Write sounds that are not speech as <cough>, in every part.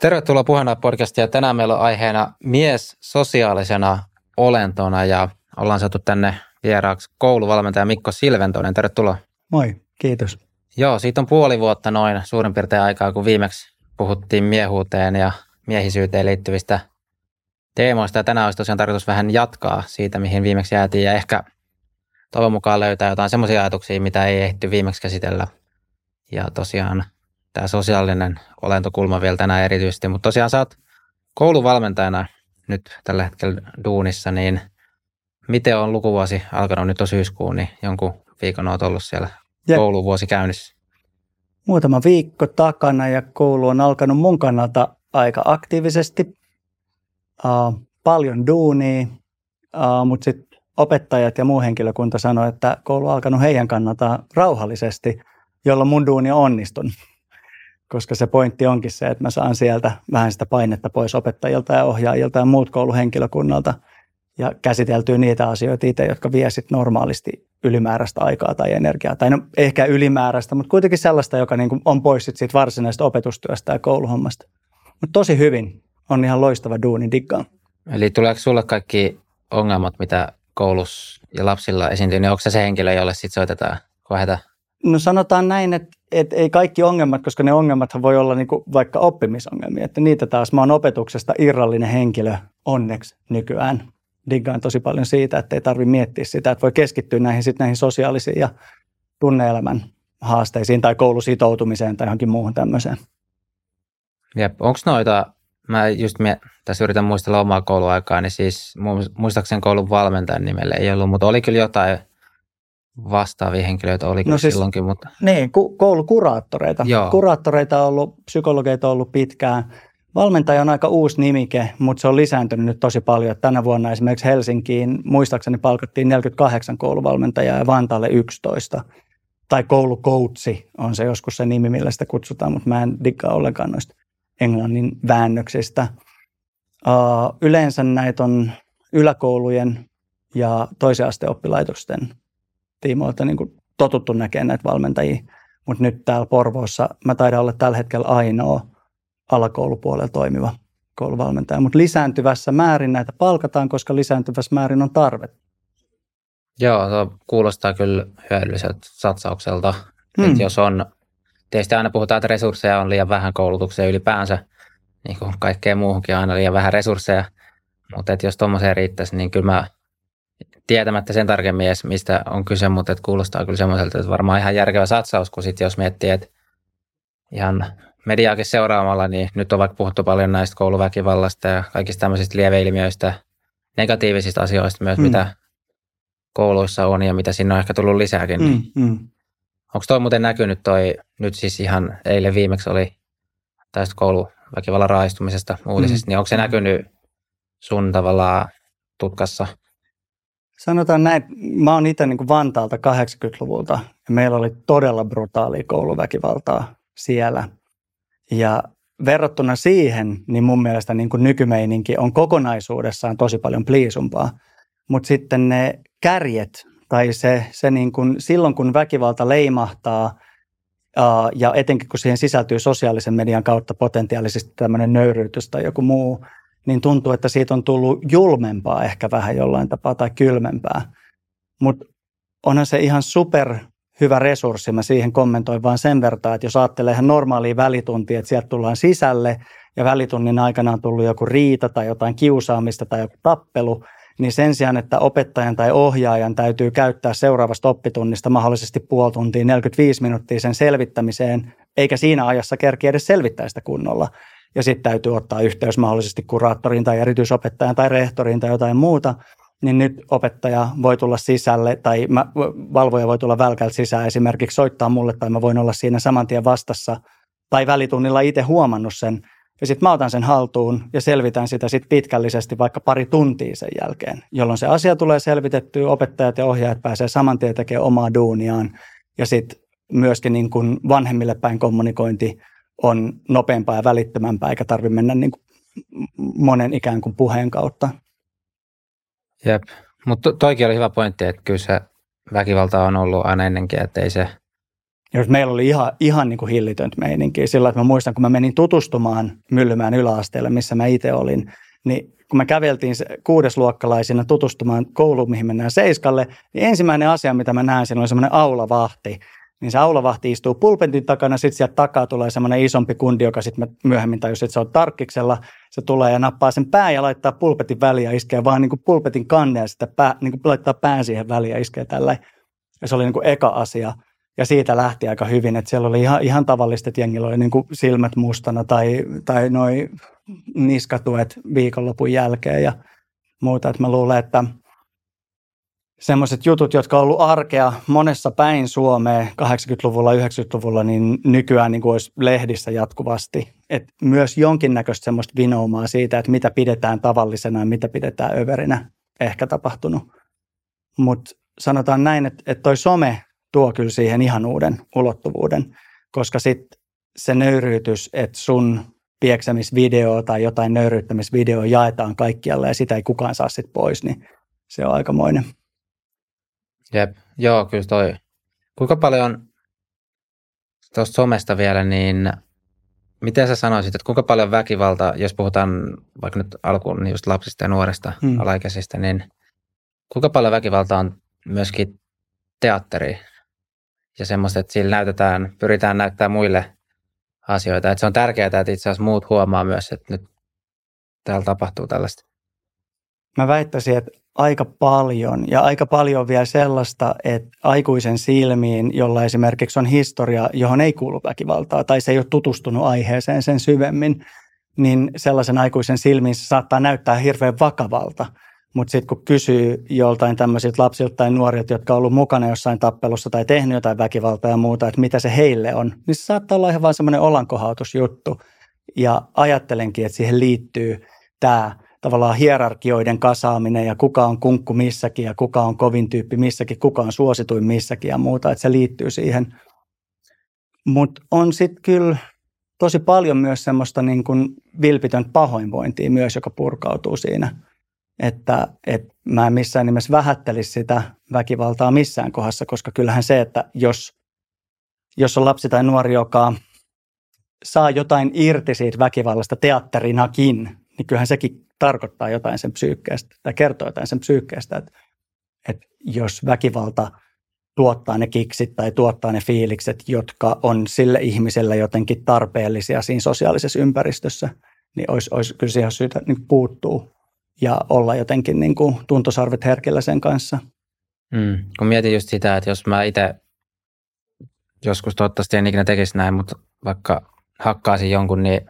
Tervetuloa Puheena podcastia. Tänään meillä on aiheena mies sosiaalisena olentona ja ollaan saatu tänne vieraaksi kouluvalmentaja Mikko Silventoinen. Tervetuloa. Moi, kiitos. Joo, siitä on puoli vuotta noin suurin piirtein aikaa, kun viimeksi puhuttiin miehuuteen ja miehisyyteen liittyvistä teemoista. Ja tänään olisi tosiaan tarkoitus vähän jatkaa siitä, mihin viimeksi jäätiin ja ehkä toivon mukaan löytää jotain semmoisia ajatuksia, mitä ei ehty viimeksi käsitellä. Ja tosiaan tämä sosiaalinen olentokulma vielä tänään erityisesti, mutta tosiaan sä oot kouluvalmentajana nyt tällä hetkellä duunissa, niin miten on lukuvuosi alkanut nyt on syyskuun, niin jonkun viikon oot ollut siellä ja. kouluvuosi käynnissä? Muutama viikko takana ja koulu on alkanut mun kannalta aika aktiivisesti. Uh, paljon duunia, uh, mutta sitten opettajat ja muu henkilökunta sanoi, että koulu on alkanut heidän kannalta rauhallisesti, jolloin mun duuni on onnistunut koska se pointti onkin se, että mä saan sieltä vähän sitä painetta pois opettajilta ja ohjaajilta ja muut kouluhenkilökunnalta ja käsiteltyä niitä asioita itse, jotka vie sit normaalisti ylimääräistä aikaa tai energiaa. Tai no ehkä ylimääräistä, mutta kuitenkin sellaista, joka niin on pois sit siitä varsinaisesta opetustyöstä ja kouluhommasta. Mutta tosi hyvin. On ihan loistava duuni, diggaan. Eli tuleeko sulle kaikki ongelmat, mitä koulussa ja lapsilla esiintyy, niin onko se se henkilö, jolle sitten soitetaan, kun No sanotaan näin, että, että ei kaikki ongelmat, koska ne ongelmat voi olla niin kuin vaikka oppimisongelmia. Että niitä taas mä oon opetuksesta irrallinen henkilö onneksi nykyään. Diggaan tosi paljon siitä, että ei tarvitse miettiä sitä, että voi keskittyä näihin, sit näihin sosiaalisiin ja tunneelämän haasteisiin tai koulusitoutumiseen tai johonkin muuhun tämmöiseen. Jep. Onko noita, mä just mie, tässä yritän muistella omaa kouluaikaa, niin siis muistaakseni koulun valmentajan nimelle ei ollut, mutta oli kyllä jotain vastaavia henkilöitä oli no siis, silloinkin. Mutta... Niin, koulukuraattoreita. Joo. Kuraattoreita on ollut, psykologeita on ollut pitkään. Valmentaja on aika uusi nimike, mutta se on lisääntynyt nyt tosi paljon. Tänä vuonna esimerkiksi Helsinkiin muistaakseni palkattiin 48 kouluvalmentajaa ja Vantaalle 11. Tai koulukoutsi on se joskus se nimi, millä sitä kutsutaan, mutta mä en diggaa ollenkaan noista englannin väännöksistä. Uh, yleensä näitä on yläkoulujen ja toisen asteen oppilaitosten tiimoilta niin kuin totuttu näkemään näitä valmentajia. Mutta nyt täällä Porvoossa mä taidan olla tällä hetkellä ainoa alakoulupuolella toimiva kouluvalmentaja. Mutta lisääntyvässä määrin näitä palkataan, koska lisääntyvässä määrin on tarve. Joo, se kuulostaa kyllä hyödylliseltä satsaukselta. Hmm. Että jos on, tietysti aina puhutaan, että resursseja on liian vähän koulutukseen ylipäänsä, niin kuin kaikkeen muuhunkin aina liian vähän resursseja. Mutta jos tuommoiseen riittäisi, niin kyllä mä tietämättä sen tarkemmin edes, mistä on kyse, mutta että kuulostaa kyllä semmoiselta, että varmaan ihan järkevä satsaus, kun sitten jos miettii, että ihan mediaakin seuraamalla, niin nyt on vaikka puhuttu paljon näistä kouluväkivallasta ja kaikista tämmöisistä lieveilmiöistä, negatiivisista asioista myös, mm. mitä kouluissa on ja mitä sinne on ehkä tullut lisääkin. Niin mm, mm. Onko toi muuten näkynyt toi, nyt siis ihan eilen viimeksi oli tästä kouluväkivallan raistumisesta uutisista, mm. niin onko se näkynyt sun tavallaan tutkassa – Sanotaan näin, mä oon itse niin Vantaalta 80-luvulta ja meillä oli todella brutaalia kouluväkivaltaa siellä. Ja verrattuna siihen, niin mun mielestä niin kuin nykymeininki on kokonaisuudessaan tosi paljon pliisumpaa. Mutta sitten ne kärjet tai se, se niin kuin, silloin kun väkivalta leimahtaa ja etenkin kun siihen sisältyy sosiaalisen median kautta potentiaalisesti tämmöinen nöyryytys tai joku muu – niin tuntuu, että siitä on tullut julmempaa ehkä vähän jollain tapaa tai kylmempää. Mutta onhan se ihan super hyvä resurssi. Mä siihen kommentoin vaan sen verran, että jos ajattelee ihan normaalia välituntia, että sieltä tullaan sisälle ja välitunnin aikana on tullut joku riita tai jotain kiusaamista tai joku tappelu, niin sen sijaan, että opettajan tai ohjaajan täytyy käyttää seuraavasta oppitunnista mahdollisesti puoli tuntia, 45 minuuttia sen selvittämiseen, eikä siinä ajassa kerki edes selvittää sitä kunnolla, ja sitten täytyy ottaa yhteys mahdollisesti kuraattoriin tai erityisopettajan tai rehtoriin tai jotain muuta, niin nyt opettaja voi tulla sisälle tai mä, valvoja voi tulla välkältä sisään esimerkiksi soittaa mulle tai mä voin olla siinä saman tien vastassa tai välitunnilla itse huomannut sen. Ja sitten mä otan sen haltuun ja selvitän sitä sitten pitkällisesti vaikka pari tuntia sen jälkeen, jolloin se asia tulee selvitettyä, opettajat ja ohjaajat pääsee saman tien tekemään omaa duuniaan. Ja sitten myöskin niin kuin vanhemmille päin kommunikointi on nopeampaa ja välittömämpää, eikä tarvitse mennä niin kuin monen ikään kuin puheen kautta. Jep, mutta toikin oli hyvä pointti, että kyllä se väkivalta on ollut aina ennenkin, että ei se jos meillä oli ihan, ihan niin kuin hillitöntä meininkiä. Sillä että mä muistan, kun mä menin tutustumaan Myllymään yläasteelle, missä mä itse olin, niin kun me käveltiin kuudesluokkalaisina tutustumaan kouluun, mihin mennään Seiskalle, niin ensimmäinen asia, mitä mä näen, siinä oli semmoinen aulavahti. Niin se aulavahti istuu pulpentin takana, sitten sieltä takaa tulee semmoinen isompi kundi, joka sitten myöhemmin tajusin, että se on tarkkiksella. Se tulee ja nappaa sen pää ja laittaa pulpetin väliin ja iskee vaan niin kuin pulpetin kanne ja sitten pää, niin kuin laittaa pään siihen väliin ja iskee tällä. Ja se oli niin kuin eka asia. Ja siitä lähti aika hyvin, että siellä oli ihan, ihan tavallista, että jengillä oli niin kuin silmät mustana tai, tai noi niskatuet viikonlopun jälkeen ja muuta. Että mä luulen, että semmoiset jutut, jotka on ollut arkea monessa päin Suomea 80-luvulla, 90-luvulla, niin nykyään niin kuin olisi lehdissä jatkuvasti. Et myös jonkinnäköistä semmoista vinoumaa siitä, että mitä pidetään tavallisena ja mitä pidetään överinä ehkä tapahtunut. Mutta sanotaan näin, että, että toi some tuo kyllä siihen ihan uuden ulottuvuuden, koska sitten se nöyryytys, että sun pieksämisvideo tai jotain nöyryyttämisvideo jaetaan kaikkialle ja sitä ei kukaan saa sitten pois, niin se on aikamoinen. Jep, joo, kyllä toi. Kuinka paljon tuosta somesta vielä, niin miten sä sanoisit, että kuinka paljon väkivalta, jos puhutaan vaikka nyt alkuun niin just lapsista ja nuorista hmm. alaikäisistä, niin kuinka paljon väkivalta on myöskin teatteri ja semmoista, että sillä näytetään, pyritään näyttämään muille asioita. Että se on tärkeää, että itse asiassa muut huomaa myös, että nyt täällä tapahtuu tällaista. Mä väittäisin, että aika paljon ja aika paljon vielä sellaista, että aikuisen silmiin, jolla esimerkiksi on historia, johon ei kuulu väkivaltaa tai se ei ole tutustunut aiheeseen sen syvemmin, niin sellaisen aikuisen silmiin se saattaa näyttää hirveän vakavalta – mutta sitten kun kysyy joltain tämmöisiltä lapsilta tai nuorilta, jotka on ollut mukana jossain tappelussa tai tehnyt jotain väkivaltaa ja muuta, että mitä se heille on, niin se saattaa olla ihan vaan semmoinen olankohautusjuttu. Ja ajattelenkin, että siihen liittyy tämä tavallaan hierarkioiden kasaaminen ja kuka on kunkku missäkin ja kuka on kovin tyyppi missäkin, kuka on suosituin missäkin ja muuta, että se liittyy siihen. Mutta on sitten kyllä tosi paljon myös semmoista niin kuin vilpitöntä pahoinvointia myös, joka purkautuu siinä – että, että mä en missään nimessä vähättelisi sitä väkivaltaa missään kohdassa, koska kyllähän se, että jos, jos on lapsi tai nuori, joka saa jotain irti siitä väkivallasta teatterinakin, niin kyllähän sekin tarkoittaa jotain sen psyykkeestä tai kertoo jotain sen psyykkeestä, että, että jos väkivalta tuottaa ne kiksit tai tuottaa ne fiilikset, jotka on sille ihmiselle jotenkin tarpeellisia siinä sosiaalisessa ympäristössä, niin olisi, olisi kyllä siihen syytä niin puuttuu ja olla jotenkin niin kuin tuntosarvet herkillä sen kanssa. Mm. Kun mietin just sitä, että jos mä itse joskus toivottavasti en ikinä tekisi näin, mutta vaikka hakkaisin jonkun, niin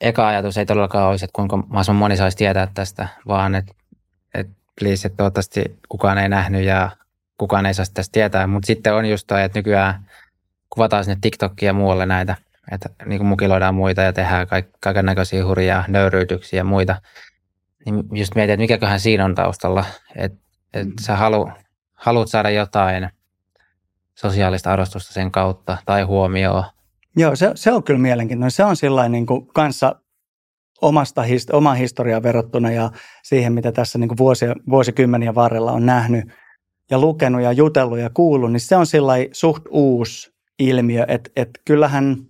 eka ajatus ei todellakaan olisi, että kuinka mahdollisimman moni saisi tietää tästä, vaan että, että please, että toivottavasti kukaan ei nähnyt ja kukaan ei saisi tästä tietää. Mutta sitten on just toi, että nykyään kuvataan sinne TikTokia ja muualle näitä, että niin kuin mukiloidaan muita ja tehdään kaiken näköisiä hurjia nöyryytyksiä ja muita niin just mietin, että mikäköhän siinä on taustalla, että et mm. sä halu, haluat saada jotain sosiaalista arvostusta sen kautta tai huomioon. Joo, se, se on kyllä mielenkiintoinen. Se on sillä niin kuin kanssa omasta, omaan historiaan verrattuna ja siihen, mitä tässä niin kuin vuosia, vuosikymmeniä varrella on nähnyt ja lukenut ja jutellut ja kuullut, niin se on sillä suht uusi ilmiö, että, että kyllähän –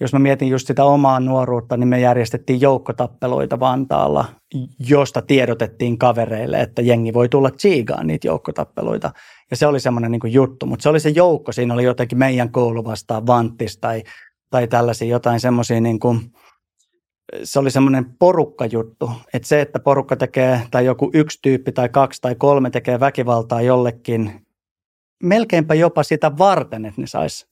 jos mä mietin just sitä omaa nuoruutta, niin me järjestettiin joukkotappeluita Vantaalla, josta tiedotettiin kavereille, että jengi voi tulla tsiigaan niitä joukkotappeluita. Ja se oli semmoinen niin juttu, mutta se oli se joukko, siinä oli jotenkin meidän koulu vastaan Vanttis tai, tai tällaisia jotain semmoisia niin kuin, se oli semmoinen porukkajuttu, että se, että porukka tekee, tai joku yksi tyyppi tai kaksi tai kolme tekee väkivaltaa jollekin, melkeinpä jopa sitä varten, että ne sais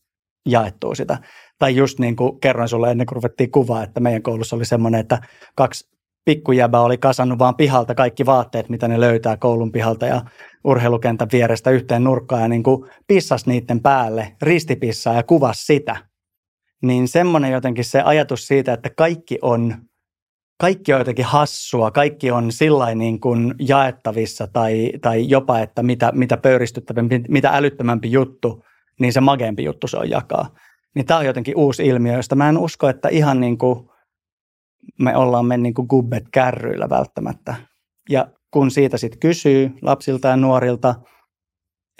jaettua sitä. Tai just niin kuin kerroin sulle ennen kuin ruvettiin kuvaa, että meidän koulussa oli semmoinen, että kaksi pikkujäbä oli kasannut vaan pihalta kaikki vaatteet, mitä ne löytää koulun pihalta ja urheilukentän vierestä yhteen nurkkaan ja niin kuin pissas niiden päälle, ristipissaa ja kuvas sitä. Niin semmoinen jotenkin se ajatus siitä, että kaikki on, kaikki on jotenkin hassua, kaikki on sillä niin kuin jaettavissa tai, tai jopa, että mitä, mitä pöyristyttävämpi, mitä älyttömämpi juttu, niin se mageempi juttu se on jakaa. Niin tämä on jotenkin uusi ilmiö, josta mä en usko, että ihan niin kuin me ollaan mennyt niin kuin gubbet kärryillä välttämättä. Ja kun siitä sitten kysyy lapsilta ja nuorilta,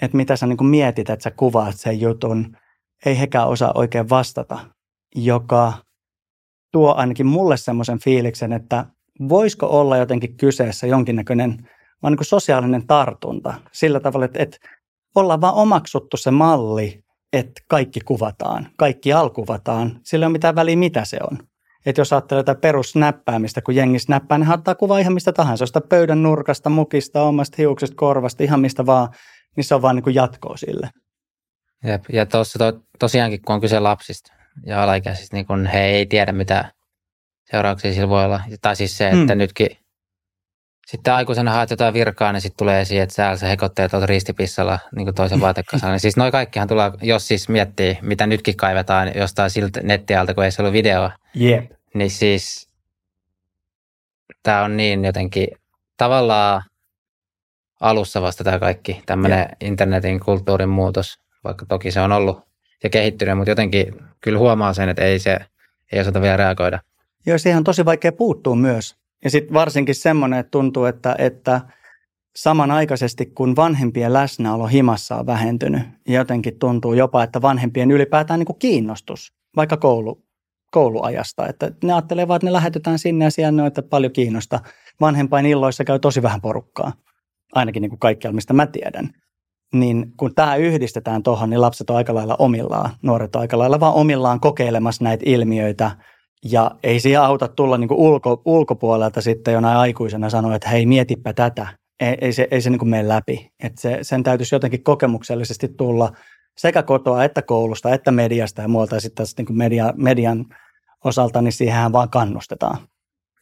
että mitä sä niin kuin mietit, että sä kuvaat sen jutun, ei hekään osaa oikein vastata, joka tuo ainakin mulle semmoisen fiiliksen, että voisiko olla jotenkin kyseessä jonkinnäköinen vaan niin kuin sosiaalinen tartunta sillä tavalla, että, että ollaan vaan omaksuttu se malli, että kaikki kuvataan, kaikki alkuvataan, sillä ei ole mitään väliä, mitä se on. Että jos ajattelee jotain perussnäppäämistä, kun jengi snäppää, niin ottaa kuvaa ihan mistä tahansa, josta pöydän nurkasta, mukista, omasta hiuksesta, korvasta, ihan mistä vaan, niin se on vaan niin kuin jatkoa sille. Jep. Ja tuossa to, tosiaankin, kun on kyse lapsista ja alaikäisistä, niin kun he ei tiedä, mitä seurauksia sillä voi olla. Tai siis se, että hmm. nytkin sitten aikuisena haet jotain virkaa, niin sitten tulee esiin, että säällä se hekotteet on ristipissalla <laughs> niin toisen vaatekasaan. siis noi kaikkihan tulee, jos siis miettii, mitä nytkin kaivetaan jostain siltä nettialta, kun ei se ollut videoa. Yep. Niin siis tämä on niin jotenkin tavallaan alussa vasta tämä kaikki, tämmöinen internetin kulttuurin muutos, vaikka toki se on ollut ja kehittynyt, mutta jotenkin kyllä huomaa sen, että ei se ei osata vielä reagoida. Joo, siihen on tosi vaikea puuttua myös. Ja sitten varsinkin semmoinen, että tuntuu, että, että samanaikaisesti kun vanhempien läsnäolo himassa on vähentynyt, ja jotenkin tuntuu jopa, että vanhempien ylipäätään niin kuin kiinnostus, vaikka koulu, kouluajasta. Että ne ajattelee vaan, että ne lähetetään sinne ja siellä että paljon kiinnosta. Vanhempain illoissa käy tosi vähän porukkaa, ainakin niin kuin kaikkialla, mistä mä tiedän. Niin kun tämä yhdistetään tuohon, niin lapset on aika lailla omillaan, nuoret on aika lailla vaan omillaan kokeilemassa näitä ilmiöitä – ja ei siihen auta tulla niin ulko, ulkopuolelta sitten jonain aikuisena sanoa, että hei mietipä tätä. Ei, ei se, ei se niin mene läpi. Et se, sen täytyisi jotenkin kokemuksellisesti tulla sekä kotoa että koulusta että mediasta ja muualta. Ja sitten niin media, median osalta, niin siihen vaan kannustetaan.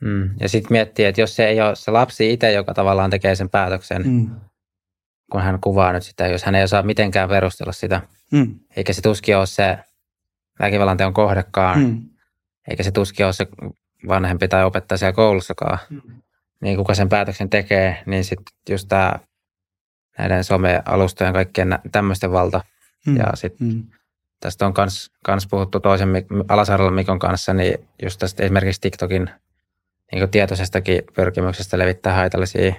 Mm. Ja sitten miettii, että jos se ei ole se lapsi itse, joka tavallaan tekee sen päätöksen, mm. kun hän kuvaa nyt sitä, jos hän ei osaa mitenkään perustella sitä, mm. eikä se tuskin ole se väkivallan teon kohdekaan, mm eikä se tuskin ole se vanhempi tai opettaja siellä koulussakaan, mm. niin kuka sen päätöksen tekee, niin sitten just tämä näiden some-alustojen kaikkien tämmöisten valta. Mm. Ja sitten mm. Tästä on kans, kans puhuttu toisen Alasaralla Mikon kanssa, niin just tästä esimerkiksi TikTokin niin tietoisestakin pyrkimyksestä levittää haitallisia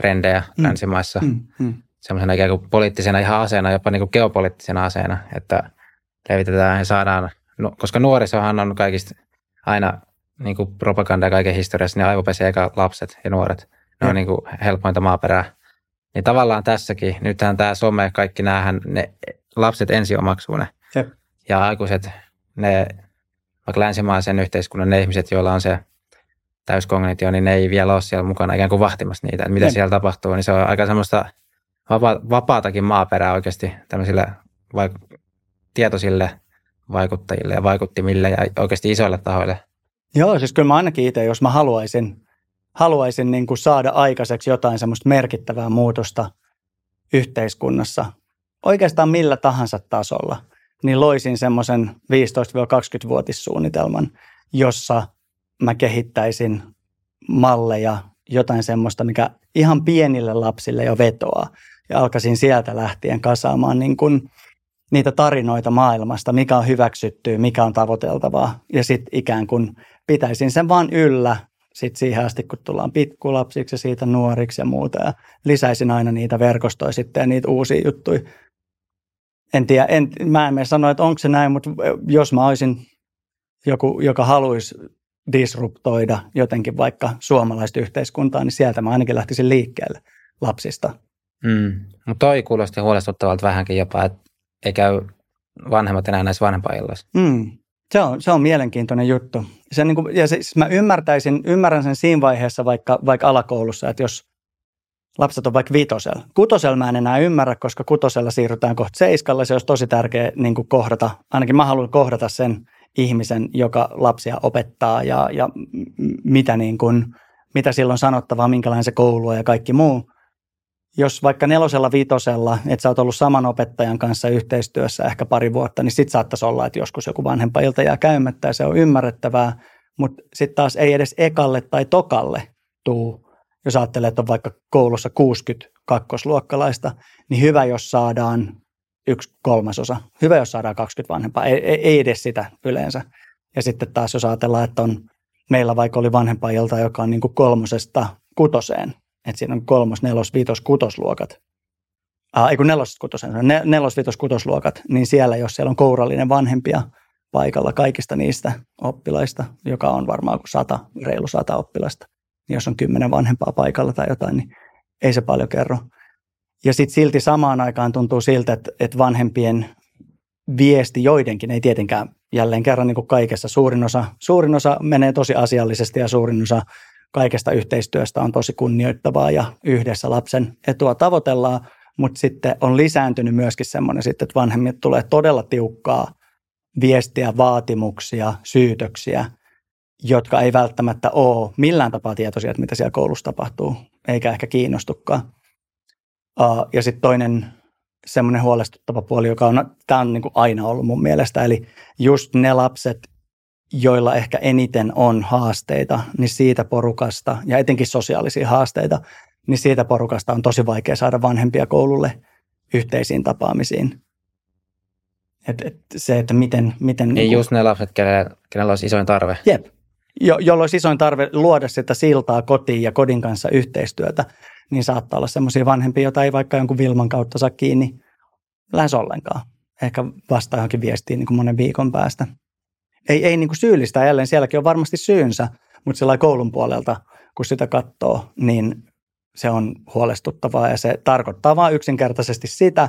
trendejä mm. länsimaissa. Mm. Mm. Semmoisena ikään kuin poliittisena ihan aseena, jopa niin kuin geopoliittisena aseena, että levitetään ja saadaan – no, koska nuorisohan on kaikista aina niin kuin propaganda kaiken historiassa, niin aivopesee eka lapset ja nuoret. Ne on niin kuin helpointa maaperää. Niin tavallaan tässäkin, nythän tämä some, kaikki näähän, ne lapset ensi omaksuu ne. Jep. Ja aikuiset, ne vaikka länsimaisen yhteiskunnan ne ihmiset, joilla on se täyskognitio, niin ne ei vielä ole siellä mukana ikään kuin vahtimassa niitä, että mitä Jep. siellä tapahtuu. Niin se on aika semmoista vapa- vapaatakin maaperää oikeasti tämmöisille vaik- tietoisille vaikuttajille ja vaikuttimille ja oikeasti isoille tahoille. Joo, siis kyllä mä ainakin itse, jos mä haluaisin, haluaisin niin kuin saada aikaiseksi jotain semmoista merkittävää muutosta yhteiskunnassa, oikeastaan millä tahansa tasolla, niin loisin semmoisen 15-20-vuotissuunnitelman, jossa mä kehittäisin malleja, jotain semmoista, mikä ihan pienille lapsille jo vetoaa. Ja alkaisin sieltä lähtien kasaamaan niin kuin niitä tarinoita maailmasta, mikä on hyväksyttyä, mikä on tavoiteltavaa. Ja sitten ikään kuin pitäisin sen vaan yllä sit siihen asti, kun tullaan pikkulapsiksi ja siitä nuoriksi ja muuta. Ja lisäisin aina niitä verkostoja sitten ja niitä uusia juttuja. En tiedä, en, mä en mene sanoa, että onko se näin, mutta jos mä olisin joku, joka haluaisi disruptoida jotenkin vaikka suomalaista yhteiskuntaa, niin sieltä mä ainakin lähtisin liikkeelle lapsista. Mm. Mutta toi kuulosti huolestuttavalta vähänkin jopa, että ei käy vanhemmat enää näissä vanhempailloissa. Mm. Se on, se on mielenkiintoinen juttu. Se, niin kuin, ja se, siis mä ymmärtäisin, ymmärrän sen siinä vaiheessa vaikka, vaikka alakoulussa, että jos lapset on vaikka vitosella. Kutosella mä en enää ymmärrä, koska kutosella siirrytään kohta seiskalle. Se olisi tosi tärkeä niin kuin kohdata. Ainakin mä haluan kohdata sen ihmisen, joka lapsia opettaa ja, ja mitä, niin kuin, mitä silloin sanottavaa, minkälainen se koulu on ja kaikki muu jos vaikka nelosella, viitosella, että sä oot ollut saman opettajan kanssa yhteistyössä ehkä pari vuotta, niin sitten saattaisi olla, että joskus joku vanhempailta jää käymättä ja se on ymmärrettävää, mutta sitten taas ei edes ekalle tai tokalle tuu, jos ajattelee, että on vaikka koulussa 60 kakkosluokkalaista, niin hyvä, jos saadaan yksi kolmasosa. Hyvä, jos saadaan 20 vanhempaa. Ei, ei, ei edes sitä yleensä. Ja sitten taas, jos ajatellaan, että on, meillä vaikka oli vanhempailta, joka on niin kuin kolmosesta kutoseen, että siinä on kolmos, nelos, viitos, kutosluokat. äh, ei kun nelos, kutosen, ne, nelos, vitos, kutosluokat, niin siellä, jos siellä on kourallinen vanhempia paikalla kaikista niistä oppilaista, joka on varmaan kuin sata, reilu sata oppilasta, jos on kymmenen vanhempaa paikalla tai jotain, niin ei se paljon kerro. Ja sitten silti samaan aikaan tuntuu siltä, että, että vanhempien viesti joidenkin, ei tietenkään jälleen kerran niin kuin kaikessa, suurin osa, suurin osa menee tosi asiallisesti ja suurin osa kaikesta yhteistyöstä on tosi kunnioittavaa ja yhdessä lapsen etua tavoitellaan, mutta sitten on lisääntynyt myöskin semmoinen sitten, että vanhemmille tulee todella tiukkaa viestiä, vaatimuksia, syytöksiä, jotka ei välttämättä ole millään tapaa tietoisia, että mitä siellä koulussa tapahtuu, eikä ehkä kiinnostukaan. Ja sitten toinen semmoinen huolestuttava puoli, joka on, tämä on niin kuin aina ollut mun mielestä, eli just ne lapset, joilla ehkä eniten on haasteita, niin siitä porukasta, ja etenkin sosiaalisia haasteita, niin siitä porukasta on tosi vaikea saada vanhempia koululle yhteisiin tapaamisiin. Et, et se, että miten... miten niin, niin just ne lapset, kenellä, kenellä olisi isoin tarve. Jep, jo, jolloin olisi isoin tarve luoda sitä siltaa kotiin ja kodin kanssa yhteistyötä, niin saattaa olla semmoisia vanhempia, joita ei vaikka jonkun Vilman kautta saa kiinni lähes ollenkaan. Ehkä vasta johonkin viestiin niin kuin monen viikon päästä. Ei, ei niin kuin syyllistä, jälleen sielläkin on varmasti syynsä, mutta sillä koulun puolelta, kun sitä katsoo, niin se on huolestuttavaa ja se tarkoittaa vain yksinkertaisesti sitä,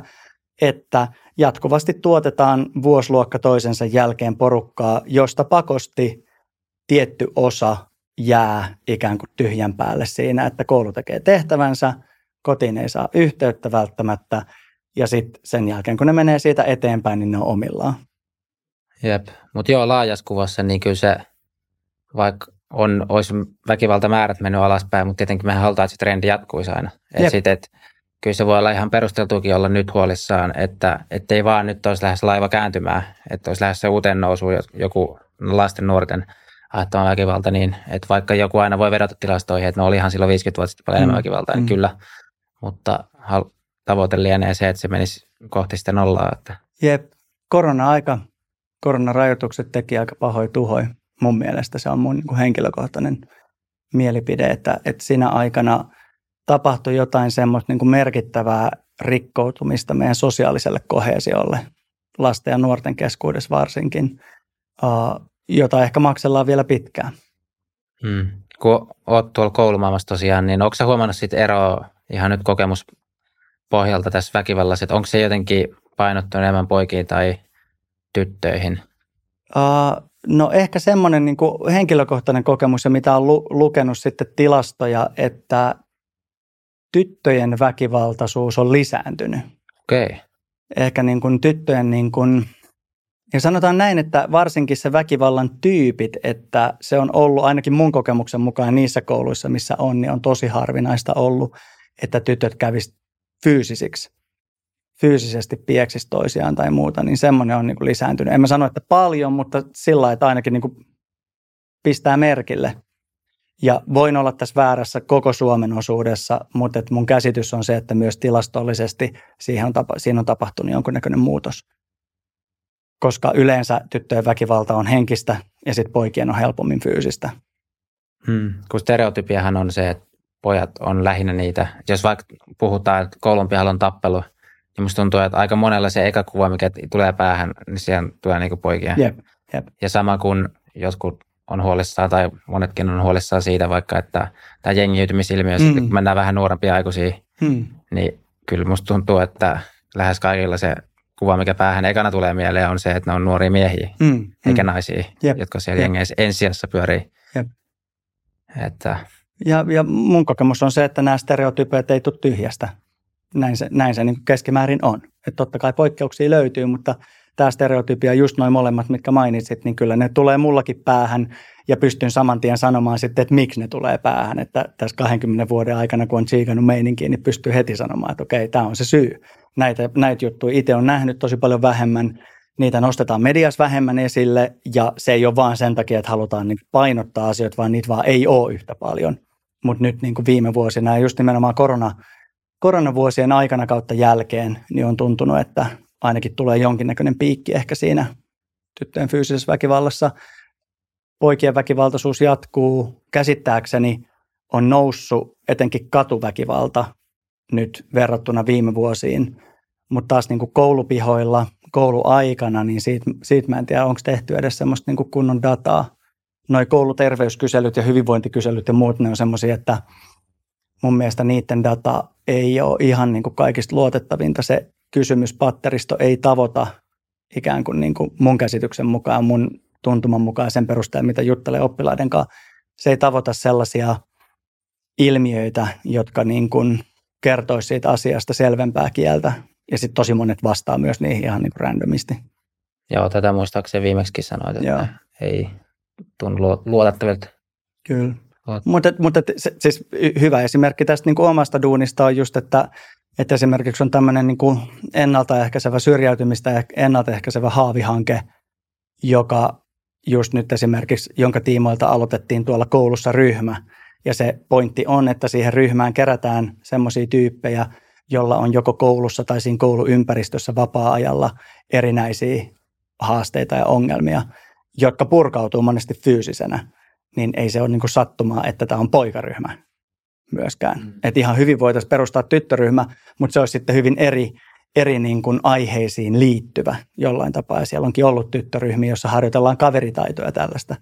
että jatkuvasti tuotetaan vuosiluokka toisensa jälkeen porukkaa, josta pakosti tietty osa jää ikään kuin tyhjän päälle siinä, että koulu tekee tehtävänsä, kotiin ei saa yhteyttä välttämättä ja sitten sen jälkeen kun ne menee siitä eteenpäin, niin ne on omillaan. Jep, mutta joo, laajassa kuvassa niin kyllä se, vaikka on, olisi väkivaltamäärät mennyt alaspäin, mutta tietenkin mehän halutaan, että se trendi jatkuisi aina. Et sit, et, kyllä se voi olla ihan perusteltuakin olla nyt huolissaan, että ei vaan nyt olisi lähes laiva kääntymään, että olisi lähes se uuteen nousuun joku lasten nuorten aiheuttama väkivalta, niin että vaikka joku aina voi vedota tilastoihin, että no olihan silloin 50 vuotta sitten paljon mm. enemmän väkivaltaa, niin mm. kyllä, mutta tavoite lienee se, että se menisi kohti sitä nollaa. Että. Jep, korona-aika, koronarajoitukset teki aika pahoin tuhoi. Mun mielestä se on mun niin kuin henkilökohtainen mielipide, että, että siinä aikana tapahtui jotain semmoista niin kuin merkittävää rikkoutumista meidän sosiaaliselle kohesiolle, lasten ja nuorten keskuudessa varsinkin. Uh, jota ehkä maksellaan vielä pitkään. Hmm. Kun olet tuolla koulumaailmassa tosiaan, niin onko sä huomannut sitten eroa ihan nyt kokemuspohjalta tässä väkivallassa, että onko se jotenkin painottunut enemmän poikiin tai tyttöihin? Uh, no ehkä semmoinen niin henkilökohtainen kokemus ja mitä on lu- lukenut sitten tilastoja, että tyttöjen väkivaltaisuus on lisääntynyt. Okei. Okay. Ehkä niin kuin tyttöjen niin kuin, ja sanotaan näin, että varsinkin se väkivallan tyypit, että se on ollut ainakin mun kokemuksen mukaan niissä kouluissa, missä on, niin on tosi harvinaista ollut, että tytöt kävis fyysisiksi, fyysisesti pieksisi toisiaan tai muuta, niin semmoinen on niin kuin lisääntynyt. En mä sano, että paljon, mutta sillä että ainakin niin kuin pistää merkille. Ja voin olla tässä väärässä koko Suomen osuudessa, mutta mun käsitys on se, että myös tilastollisesti siihen on tapa, siinä on tapahtunut jonkunnäköinen muutos koska yleensä tyttöjen väkivalta on henkistä ja sitten poikien on helpommin fyysistä. Hmm. Kun stereotypiahan on se, että pojat on lähinnä niitä. Jos vaikka puhutaan, että koulun pihalla on tappelu, niin musta tuntuu, että aika monella se eka kuva, mikä tulee päähän, niin siihen tulee niinku poikia. Jep, jep. Ja sama kuin jotkut on huolissaan tai monetkin on huolissaan siitä vaikka, että tämä jengiytymisilmiö, mm. sitten kun mennään vähän nuorempia aikuisia, mm. niin kyllä musta tuntuu, että lähes kaikilla se kuva, mikä päähän ekana tulee mieleen, on se, että ne on nuoria miehiä, mm, eikä mm. naisia, Jep. jotka siellä Jep. jengeissä ensijassa pyörii. Jep. Että. Ja, ja mun kokemus on se, että nämä stereotypit ei tule tyhjästä. Näin se, näin se niin keskimäärin on. Että totta kai poikkeuksia löytyy, mutta tämä stereotypia, just noin molemmat, mitkä mainitsit, niin kyllä ne tulee mullakin päähän ja pystyn saman tien sanomaan sitten, että miksi ne tulee päähän. Että tässä 20 vuoden aikana, kun on tsiikannut meininkiin, niin pystyy heti sanomaan, että okei, tämä on se syy näitä, näitä juttuja itse on nähnyt tosi paljon vähemmän. Niitä nostetaan mediassa vähemmän esille ja se ei ole vaan sen takia, että halutaan niin painottaa asioita, vaan niitä vaan ei ole yhtä paljon. Mutta nyt niin kuin viime vuosina ja just nimenomaan korona, koronavuosien aikana kautta jälkeen, niin on tuntunut, että ainakin tulee jonkinnäköinen piikki ehkä siinä tyttöjen fyysisessä väkivallassa. Poikien väkivaltaisuus jatkuu. Käsittääkseni on noussut etenkin katuväkivalta nyt verrattuna viime vuosiin. Mutta taas niin kuin koulupihoilla, kouluaikana, niin siitä, siitä mä en tiedä, onko tehty edes semmoista niin kuin kunnon dataa. Noi kouluterveyskyselyt ja hyvinvointikyselyt ja muut, ne on semmoisia, että mun mielestä niiden data ei ole ihan niin kuin kaikista luotettavinta. Se kysymyspatteristo ei tavoita ikään kuin, niin kuin mun käsityksen mukaan, mun tuntuman mukaan sen perusteella, mitä juttelee oppilaiden kanssa. Se ei tavoita sellaisia ilmiöitä, jotka niin kuin kertoisi siitä asiasta selvempää kieltä. Ja sitten tosi monet vastaa myös niihin ihan niin kuin randomisti. Joo, tätä muistaakseni viimeksi sanoit, että Joo. ei tunnu luotettavilta. Kyllä. Mutta, mutta se, siis hyvä esimerkki tästä niin kuin omasta duunista on just, että, että esimerkiksi on tämmöinen niin kuin ennaltaehkäisevä syrjäytymistä ja ennaltaehkäisevä haavihanke, joka just nyt esimerkiksi, jonka tiimoilta aloitettiin tuolla koulussa ryhmä. Ja se pointti on, että siihen ryhmään kerätään semmoisia tyyppejä, jolla on joko koulussa tai siinä kouluympäristössä vapaa-ajalla erinäisiä haasteita ja ongelmia, jotka purkautuu monesti fyysisenä niin ei se ole niin kuin sattumaa, että tämä on poikaryhmä myöskään. Mm. Että ihan hyvin voitaisiin perustaa tyttöryhmä, mutta se olisi sitten hyvin eri, eri niin kuin aiheisiin liittyvä jollain tapaa. Ja siellä onkin ollut tyttöryhmiä, jossa harjoitellaan kaveritaitoja tällaista.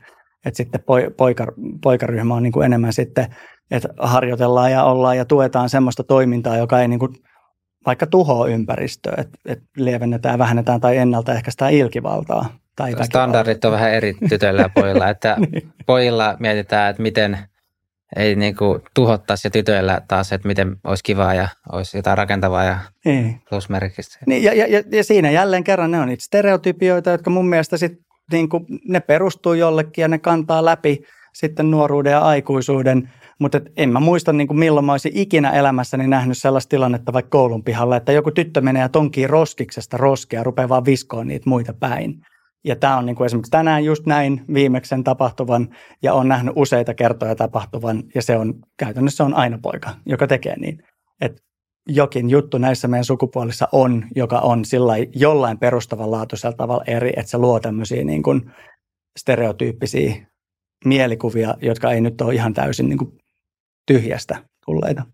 Että sitten poika, poikaryhmä on niin kuin enemmän sitten, että harjoitellaan ja ollaan ja tuetaan semmoista toimintaa, joka ei niin kuin vaikka tuhoa ympäristöä, että, että lievennetään, vähennetään tai ennaltaehkäistään ilkivaltaa tai Standardit on vähän eri tytöillä ja pojilla, että <laughs> niin. pojilla mietitään, että miten ei niin kuin tuhottaisi ja tytöillä taas, että miten olisi kivaa ja olisi jotain rakentavaa ja niin. plusmerkistä. Niin, ja, ja, ja, siinä jälleen kerran ne on niitä stereotypioita, jotka mun mielestä sit, niin kuin, ne perustuu jollekin ja ne kantaa läpi sitten nuoruuden ja aikuisuuden. Mutta en mä muista, niin kuin milloin mä olisin ikinä elämässäni nähnyt sellaista tilannetta vaikka koulun pihalla, että joku tyttö menee ja tonkii roskiksesta roskia ja rupeaa vaan viskoon niitä muita päin. Ja tämä on niin kuin esimerkiksi tänään just näin viimeksen tapahtuvan ja on nähnyt useita kertoja tapahtuvan ja se on käytännössä on aina poika, joka tekee niin. Et jokin juttu näissä meidän sukupuolissa on, joka on sillä jollain perustavanlaatuisella tavalla eri, että se luo tämmöisiä niin kuin stereotyyppisiä mielikuvia, jotka ei nyt ole ihan täysin niin kuin tyhjästä tulleita.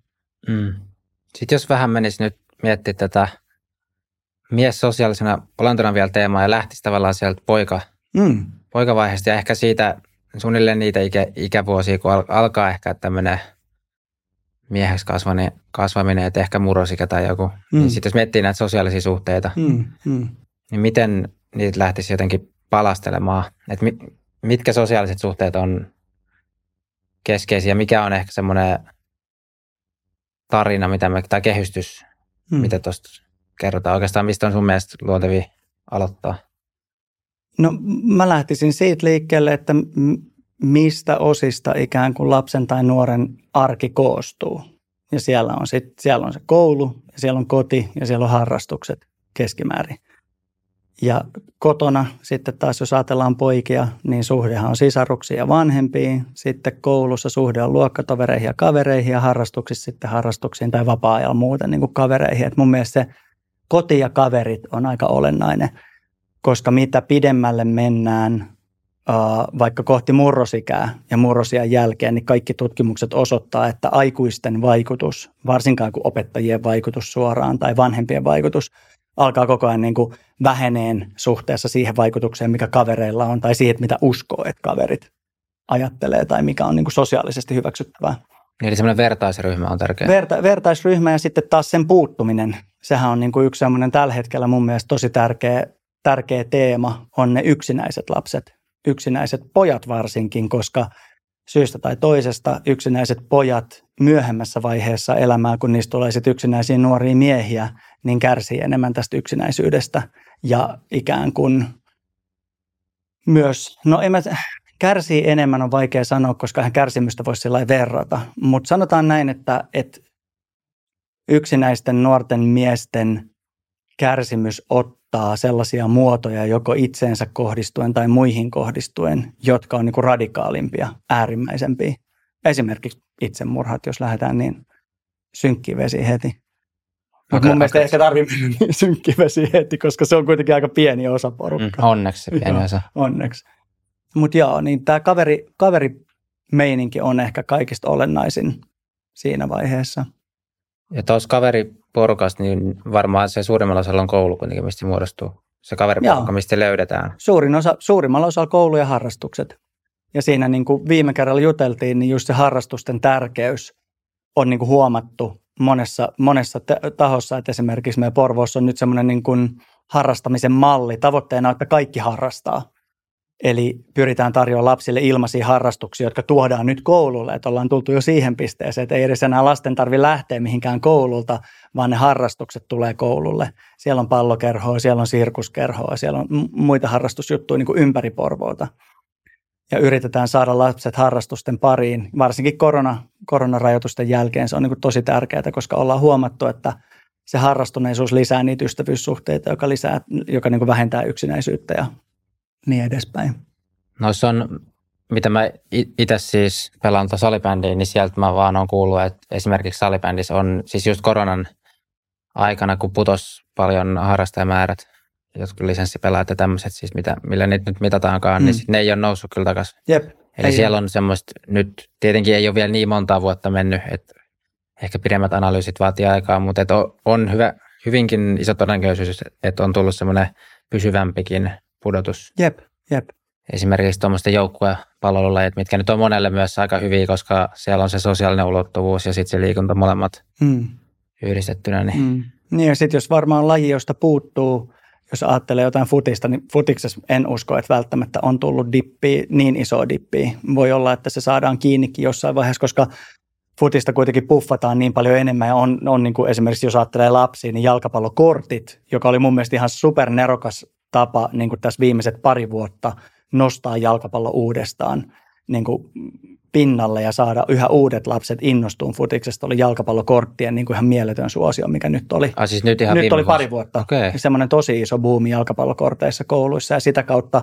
Mm. Sitten jos vähän menisi nyt miettiä tätä mies sosiaalisena olentona vielä teemaa ja lähtisi tavallaan sieltä poika, mm. poikavaiheesta ja ehkä siitä suunnilleen niitä ikä, ikävuosia, kun al, alkaa ehkä tämmöinen mieheksi kasvaminen, kasvaminen, että ehkä murrosikä tai joku. Mm. Niin sitten jos miettii näitä sosiaalisia suhteita, mm. Mm. niin miten niitä lähtisi jotenkin palastelemaan? Että mit, mitkä sosiaaliset suhteet on keskeisiä? Mikä on ehkä semmoinen tarina, mitä me, tai kehystys, mm. mitä tuosta kerrotaan oikeastaan, mistä on sun mielestä luontevi aloittaa? No mä lähtisin siitä liikkeelle, että mistä osista ikään kuin lapsen tai nuoren arki koostuu. Ja siellä on, sit, siellä on se koulu, ja siellä on koti ja siellä on harrastukset keskimäärin. Ja kotona sitten taas, jos ajatellaan poikia, niin suhdehan on sisaruksiin ja vanhempiin. Sitten koulussa suhde on luokkatovereihin ja kavereihin ja harrastuksissa sitten harrastuksiin tai vapaa-ajalla muuten niin kuin kavereihin. Et mun mielestä se koti ja kaverit on aika olennainen, koska mitä pidemmälle mennään vaikka kohti murrosikää ja murrosiän jälkeen, niin kaikki tutkimukset osoittaa, että aikuisten vaikutus, varsinkaan kuin opettajien vaikutus suoraan tai vanhempien vaikutus, alkaa koko ajan niin kuin väheneen suhteessa siihen vaikutukseen, mikä kavereilla on, tai siihen, mitä uskoo, että kaverit ajattelee, tai mikä on niin kuin sosiaalisesti hyväksyttävää. Eli semmoinen vertaisryhmä on tärkeä. Verta, vertaisryhmä ja sitten taas sen puuttuminen. Sehän on niin kuin yksi semmoinen tällä hetkellä mun mielestä tosi tärkeä, tärkeä teema, on ne yksinäiset lapset. Yksinäiset pojat varsinkin, koska syystä tai toisesta yksinäiset pojat myöhemmässä vaiheessa elämää, kun niistä tulee sitten yksinäisiä nuoria miehiä, niin kärsii enemmän tästä yksinäisyydestä. Ja ikään kuin myös, no en mä, kärsii enemmän on vaikea sanoa, koska hän kärsimystä voisi sillä verrata. Mutta sanotaan näin, että, että yksinäisten nuorten miesten kärsimys ottaa sellaisia muotoja joko itseensä kohdistuen tai muihin kohdistuen, jotka on niin radikaalimpia, äärimmäisempiä. Esimerkiksi itsemurhat, jos lähdetään niin synkki vesi heti. Okay, mun mielestä okay. ehkä tarvii mennä niin synkki vesi heti, koska se on kuitenkin aika pieni osa porukkaa. Mm, onneksi pieni osa. onneksi. Mutta joo, niin tämä kaveri, kaverimeininki on ehkä kaikista olennaisin siinä vaiheessa. Ja tuossa kaveriporukasta, niin varmaan se suurimmalla osalla on koulu kuitenkin, mistä muodostuu. Se kaveriporukka, mistä löydetään. Suurin osa, suurimmalla osalla koulu ja harrastukset. Ja siinä niin kuin viime kerralla juteltiin, niin just se harrastusten tärkeys on niin kuin huomattu monessa, monessa tahossa. Että esimerkiksi meidän Porvoossa on nyt semmoinen niin kuin harrastamisen malli. Tavoitteena on, että kaikki harrastaa. Eli pyritään tarjoamaan lapsille ilmaisia harrastuksia, jotka tuodaan nyt koululle. Että ollaan tultu jo siihen pisteeseen, että ei edes enää lasten tarvitse lähteä mihinkään koululta, vaan ne harrastukset tulee koululle. Siellä on pallokerhoa, siellä on sirkuskerhoa, siellä on muita harrastusjuttuja niin kuin ympäri Porvoota. Ja yritetään saada lapset harrastusten pariin, varsinkin korona, koronarajoitusten jälkeen. Se on niin kuin tosi tärkeää, koska ollaan huomattu, että se harrastuneisuus lisää niitä ystävyyssuhteita, joka, lisää, joka niin kuin vähentää yksinäisyyttä ja niin edespäin. Noissa on, mitä mä itse siis pelaan tuota salibändiä, niin sieltä mä vaan on kuullut, että esimerkiksi salibändissä on siis just koronan aikana, kun putos paljon harrastajamäärät, jotkut lisenssipelaajat ja tämmöiset, siis mitä, millä niitä nyt mitataankaan, niin mm. niin ne ei ole noussut kyllä takaisin. Jep. Eli ei siellä on semmoista, nyt tietenkin ei ole vielä niin monta vuotta mennyt, että ehkä pidemmät analyysit vaatii aikaa, mutta että on hyvä, hyvinkin iso todennäköisyys, että on tullut semmoinen pysyvämpikin pudotus. Jep, jep. Esimerkiksi tuommoisten joukkuepalvelulajit, mitkä nyt on monelle myös aika hyviä, koska siellä on se sosiaalinen ulottuvuus ja sitten se liikunta molemmat mm. yhdistettynä. Niin, mm. niin ja sitten jos varmaan laji, josta puuttuu, jos ajattelee jotain futista, niin futiksessa en usko, että välttämättä on tullut dippi, niin iso dippi. Voi olla, että se saadaan kiinnikin jossain vaiheessa, koska futista kuitenkin puffataan niin paljon enemmän ja on, on niin kuin esimerkiksi jos ajattelee lapsia, niin jalkapallokortit, joka oli mun mielestä ihan supernerokas tapa niin kuin tässä viimeiset pari vuotta nostaa jalkapallo uudestaan niin kuin pinnalle ja saada yhä uudet lapset innostuun futiksesta oli jalkapallokorttien niin kuin ihan mieletön suosio, mikä nyt oli. Ah, siis nyt ihan nyt oli pari vuotta. Okay. Semmoinen tosi iso buumi jalkapallokorteissa kouluissa ja sitä kautta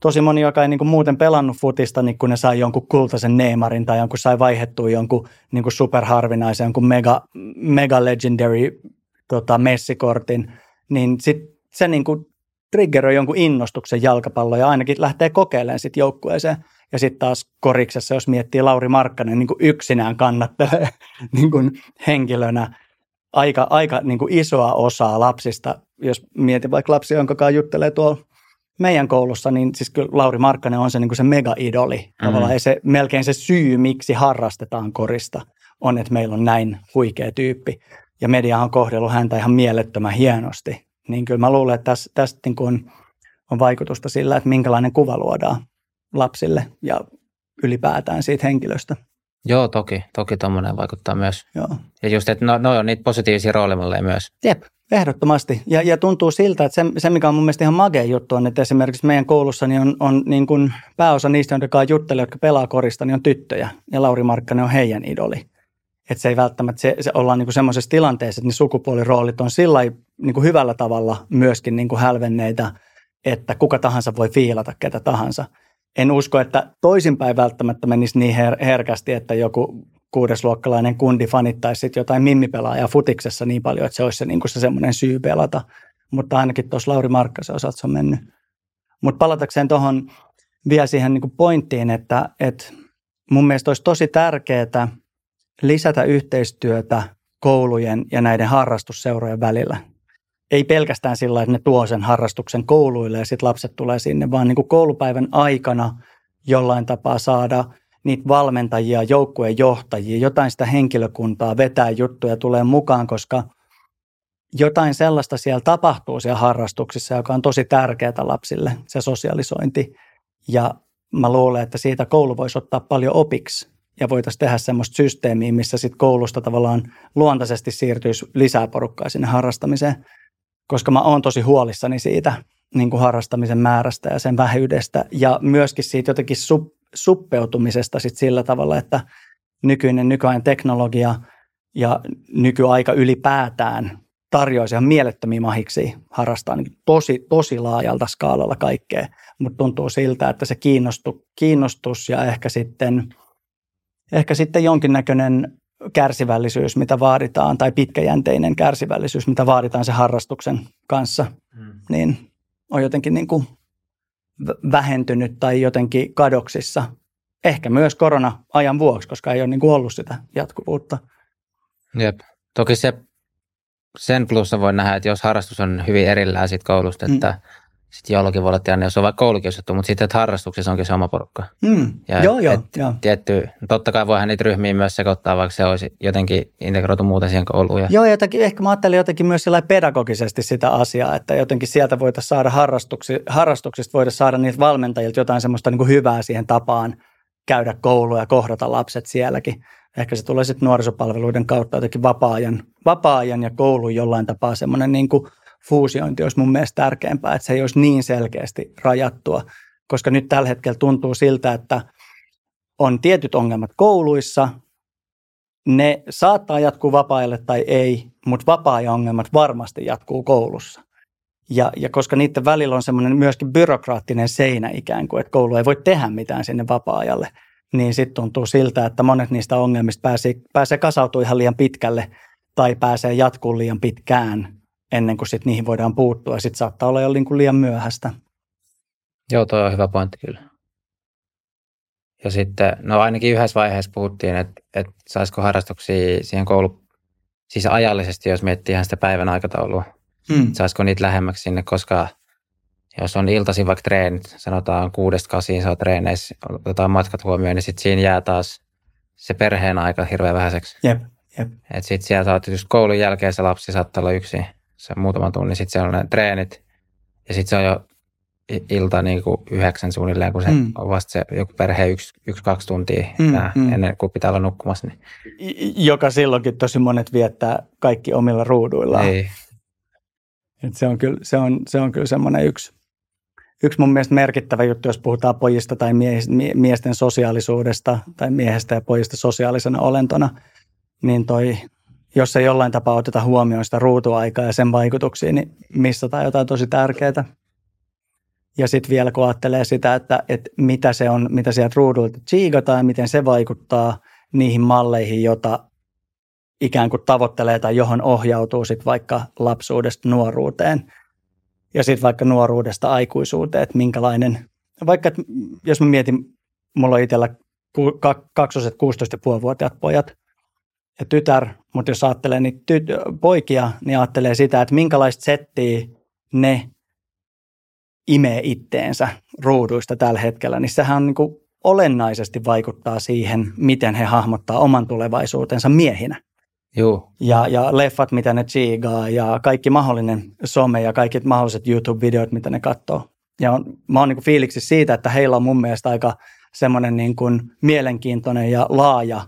tosi moni, joka ei niin kuin muuten pelannut futista, niin kun ne sai jonkun kultaisen Neymarin tai jonkun sai vaihettua jonkun niin kuin superharvinaisen, jonkun mega, mega legendary tota, messikortin, niin sit se niin kuin triggeroi jonkun innostuksen jalkapallo ja ainakin lähtee kokeilemaan sitten joukkueeseen. Ja sitten taas koriksessa, jos miettii Lauri Markkanen niin kuin yksinään kannattelee <laughs> niin kuin henkilönä aika, aika niin kuin isoa osaa lapsista. Jos mietin vaikka lapsi, jonka kanssa juttelee tuolla meidän koulussa, niin siis kyllä Lauri Markkanen on se, niin kuin se mega-idoli. Mm-hmm. Tavallaan se, melkein se syy, miksi harrastetaan korista, on, että meillä on näin huikea tyyppi. Ja media on kohdellut häntä ihan mielettömän hienosti niin kyllä mä luulen, että tästä, tästä niin kuin on vaikutusta sillä, että minkälainen kuva luodaan lapsille ja ylipäätään siitä henkilöstä. Joo, toki. Toki tuommoinen vaikuttaa myös. Joo. Ja just, että no, no on niitä positiivisia roolimalleja myös. Jep, ehdottomasti. Ja, ja tuntuu siltä, että se, se, mikä on mun mielestä ihan magea juttu on, että esimerkiksi meidän koulussa niin on, on niin kuin pääosa niistä, jotka juttelee, jotka pelaa korista, niin on tyttöjä. Ja Lauri Markkanen on heidän idoli. Että se ei välttämättä, se, se ollaan niin semmoisessa tilanteessa, että ne sukupuoliroolit on sillä niin hyvällä tavalla myöskin niin kuin hälvenneitä, että kuka tahansa voi fiilata ketä tahansa. En usko, että toisinpäin välttämättä menisi niin her- herkästi, että joku kuudesluokkalainen kundi fanittaisi sit jotain mimmipelaajaa futiksessa niin paljon, että se olisi se, niin se semmoinen syy pelata. Mutta ainakin tuossa Lauri Markkasen osalta se on mennyt. Mutta palatakseen tuohon vielä siihen niin pointtiin, että, että mun mielestä olisi tosi tärkeää lisätä yhteistyötä koulujen ja näiden harrastusseurojen välillä ei pelkästään sillä, että ne tuo sen harrastuksen kouluille ja sitten lapset tulee sinne, vaan niin kuin koulupäivän aikana jollain tapaa saada niitä valmentajia, joukkueen johtajia, jotain sitä henkilökuntaa vetää juttuja tulee mukaan, koska jotain sellaista siellä tapahtuu siellä harrastuksissa, joka on tosi tärkeää lapsille, se sosialisointi. Ja mä luulen, että siitä koulu voisi ottaa paljon opiksi ja voitaisiin tehdä semmoista systeemiä, missä sitten koulusta tavallaan luontaisesti siirtyisi lisää porukkaa sinne harrastamiseen. Koska mä oon tosi huolissani siitä niin kuin harrastamisen määrästä ja sen vähyydestä ja myöskin siitä jotenkin sup, suppeutumisesta sit sillä tavalla, että nykyinen nykyajan teknologia ja nykyaika ylipäätään tarjoaisi ihan mielettömiä mahiksi harrastaa niin tosi, tosi laajalta skaalalla kaikkea, mutta tuntuu siltä, että se kiinnostu, kiinnostus ja ehkä sitten, ehkä sitten jonkinnäköinen kärsivällisyys, mitä vaaditaan, tai pitkäjänteinen kärsivällisyys, mitä vaaditaan sen harrastuksen kanssa, hmm. niin on jotenkin niin kuin vähentynyt tai jotenkin kadoksissa. Ehkä myös korona-ajan vuoksi, koska ei ole niin kuin ollut sitä jatkuvuutta. Jep. Toki se, sen plussa voi nähdä, että jos harrastus on hyvin erillään siitä koulusta, mm. että sitten jollakin voi olla tilanne, jos on vaikka koulukiusattu, mutta sitten että harrastuksessa onkin se oma porukka. Mm. Ja joo, joo, joo. Tietty, totta kai voihan niitä ryhmiä myös sekoittaa, vaikka se olisi jotenkin integroitu muuten siihen kouluun. Ja... Joo, jotenkin, ehkä mä ajattelin jotenkin myös pedagogisesti sitä asiaa, että jotenkin sieltä voitaisiin saada harrastuksi, harrastuksista voitaisiin saada niitä valmentajilta jotain semmoista niin kuin hyvää siihen tapaan käydä koulua ja kohdata lapset sielläkin. Ehkä se tulee sitten nuorisopalveluiden kautta jotenkin vapaa-ajan, vapaa-ajan ja koulun jollain tapaa semmoinen niin kuin fuusiointi olisi mun mielestä tärkeämpää, että se ei olisi niin selkeästi rajattua, koska nyt tällä hetkellä tuntuu siltä, että on tietyt ongelmat kouluissa, ne saattaa jatkuu vapaa tai ei, mutta vapaa-ajan ongelmat varmasti jatkuu koulussa. Ja, ja koska niiden välillä on semmoinen myöskin byrokraattinen seinä ikään kuin, että koulu ei voi tehdä mitään sinne vapaa-ajalle, niin sitten tuntuu siltä, että monet niistä ongelmista pääsee, pääsee kasautumaan ihan liian pitkälle tai pääsee jatkumaan liian pitkään ennen kuin sit niihin voidaan puuttua. Ja sitten saattaa olla jo niin kuin liian myöhäistä. Joo, tuo on hyvä pointti kyllä. Ja sitten, no ainakin yhdessä vaiheessa puhuttiin, että, että saisiko harrastuksia siihen koulu, siis ajallisesti, jos miettii ihan sitä päivän aikataulua, hmm. saisiko niitä lähemmäksi sinne, koska jos on iltaisin vaikka treenit, sanotaan kuudesta kasiin saa treeneissä, otetaan matkat huomioon, niin sitten siinä jää taas se perheen aika hirveän vähäiseksi. Jep, jep. Että sitten siellä saat just koulun jälkeen se lapsi saattaa olla yksin se muutaman tunnin, sitten siellä on ne treenit ja sitten se on jo ilta niin kuin yhdeksän suunnilleen, kun se mm. on vasta se joku perhe yksi, yksi kaksi tuntia mm, nää, mm. ennen kuin pitää olla nukkumassa. Niin. Joka silloinkin tosi monet viettää kaikki omilla ruuduillaan. Ei. Et se, on kyllä, se, on, se on kyllä semmoinen yksi, yksi mun mielestä merkittävä juttu, jos puhutaan pojista tai miesten sosiaalisuudesta tai miehestä ja pojista sosiaalisena olentona, niin toi jos ei jollain tapaa oteta huomioon sitä ruutuaikaa ja sen vaikutuksia, niin missataan jotain tosi tärkeää. Ja sitten vielä kun ajattelee sitä, että, että mitä se on, mitä sieltä ruudulta tsiigataan ja miten se vaikuttaa niihin malleihin, jota ikään kuin tavoittelee tai johon ohjautuu sitten vaikka lapsuudesta nuoruuteen. Ja sitten vaikka nuoruudesta aikuisuuteen, että minkälainen, vaikka jos mä mietin, mulla on itsellä kaksoset 16,5-vuotiaat pojat – ja tytär, mutta jos ajattelee niitä tyt- poikia, niin ajattelee sitä, että minkälaista settiä ne imee itteensä ruuduista tällä hetkellä, niin sehän on niin kuin olennaisesti vaikuttaa siihen, miten he hahmottaa oman tulevaisuutensa miehinä. Joo. Ja, ja leffat, mitä ne tsiigaa ja kaikki mahdollinen some ja kaikki mahdolliset YouTube-videot, mitä ne katsoo. Ja on, mä oon niin fiiliksi siitä, että heillä on mun mielestä aika semmoinen niin kuin mielenkiintoinen ja laaja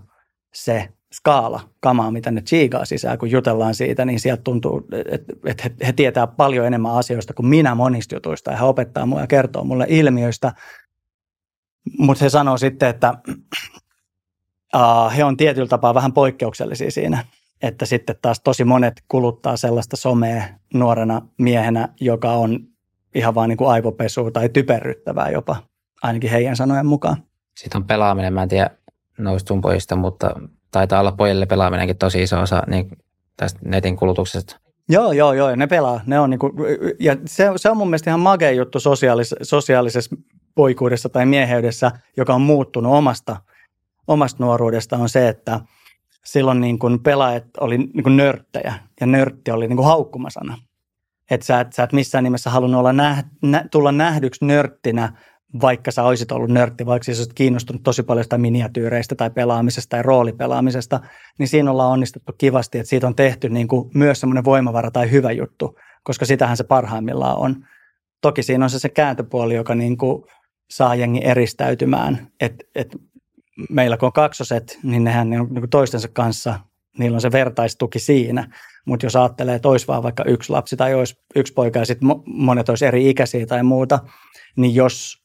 se skaala kamaa, mitä ne chiigaa sisään, kun jutellaan siitä, niin sieltä tuntuu, että, he, he tietää paljon enemmän asioista kuin minä monista jutuista, ja he opettaa mua ja kertoo mulle ilmiöistä. Mutta he sanoo sitten, että <clears throat> uh, he on tietyllä tapaa vähän poikkeuksellisia siinä, että sitten taas tosi monet kuluttaa sellaista somea nuorena miehenä, joka on ihan vaan niin aivopesua tai typerryttävää jopa, ainakin heidän sanojen mukaan. Sitten on pelaaminen, mä en tiedä noista pojista, mutta taitaa olla pojille pelaaminenkin tosi iso osa niin tästä netin kulutuksesta. Joo, joo, joo, ne pelaa. Ne on niinku, ja se, se on mun mielestä ihan makea juttu sosiaalis, sosiaalisessa poikuudessa tai mieheydessä, joka on muuttunut omasta, omasta nuoruudesta, on se, että silloin niin kuin pelaajat oli niin kuin nörttejä ja nörtti oli niin kuin haukkumasana. Että sä, sä et missään nimessä halunnut olla näh, nä, tulla nähdyksi nörttinä, vaikka sä olisit ollut nörtti, vaikka sä olisit kiinnostunut tosi paljon sitä miniatyyreistä tai pelaamisesta tai roolipelaamisesta, niin siinä ollaan onnistuttu kivasti, että siitä on tehty niin kuin myös semmoinen voimavara tai hyvä juttu, koska sitähän se parhaimmillaan on. Toki siinä on se, se kääntöpuoli, joka niin kuin saa jengi eristäytymään, että et meillä kun on kaksoset, niin nehän niin kuin toistensa kanssa, niillä on se vertaistuki siinä, mutta jos ajattelee, että olisi vaan vaikka yksi lapsi tai olisi yksi poika ja sitten monet olisi eri ikäisiä tai muuta, niin jos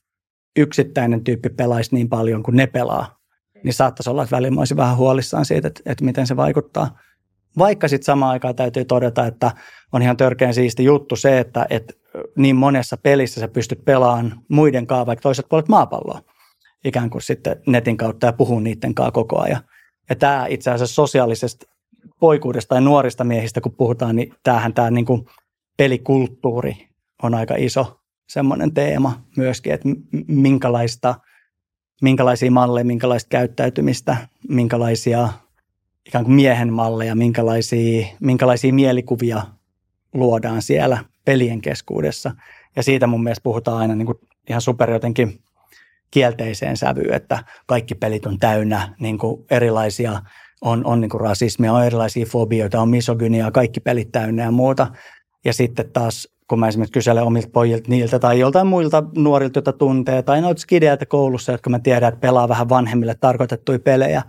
yksittäinen tyyppi pelaisi niin paljon kuin ne pelaa, niin saattaisi olla, että välillä olisi vähän huolissaan siitä, että, että miten se vaikuttaa. Vaikka sitten samaan aikaan täytyy todeta, että on ihan törkeän siisti juttu se, että, että niin monessa pelissä sä pystyt pelaamaan muiden kanssa vaikka toiset puolet maapalloa ikään kuin sitten netin kautta ja puhuu niiden kanssa koko ajan. Ja tämä itse asiassa sosiaalisesta poikuudesta tai nuorista miehistä, kun puhutaan, niin tämähän tämä niin kuin pelikulttuuri on aika iso semmoinen teema myöskin, että minkälaista, minkälaisia malleja, minkälaista käyttäytymistä, minkälaisia ikään kuin miehen malleja, minkälaisia, minkälaisia mielikuvia luodaan siellä pelien keskuudessa. Ja siitä mun mielestä puhutaan aina niin kuin ihan super jotenkin kielteiseen sävyyn, että kaikki pelit on täynnä niin kuin erilaisia, on, on niin kuin rasismia, on erilaisia fobioita, on misogyniaa, kaikki pelit täynnä ja muuta. Ja sitten taas, kun mä esimerkiksi kyselen omilta pojilta niiltä tai joltain muilta nuorilta, joita tuntee, tai noita skideiltä koulussa, jotka mä tiedän, että pelaa vähän vanhemmille tarkoitettuja pelejä,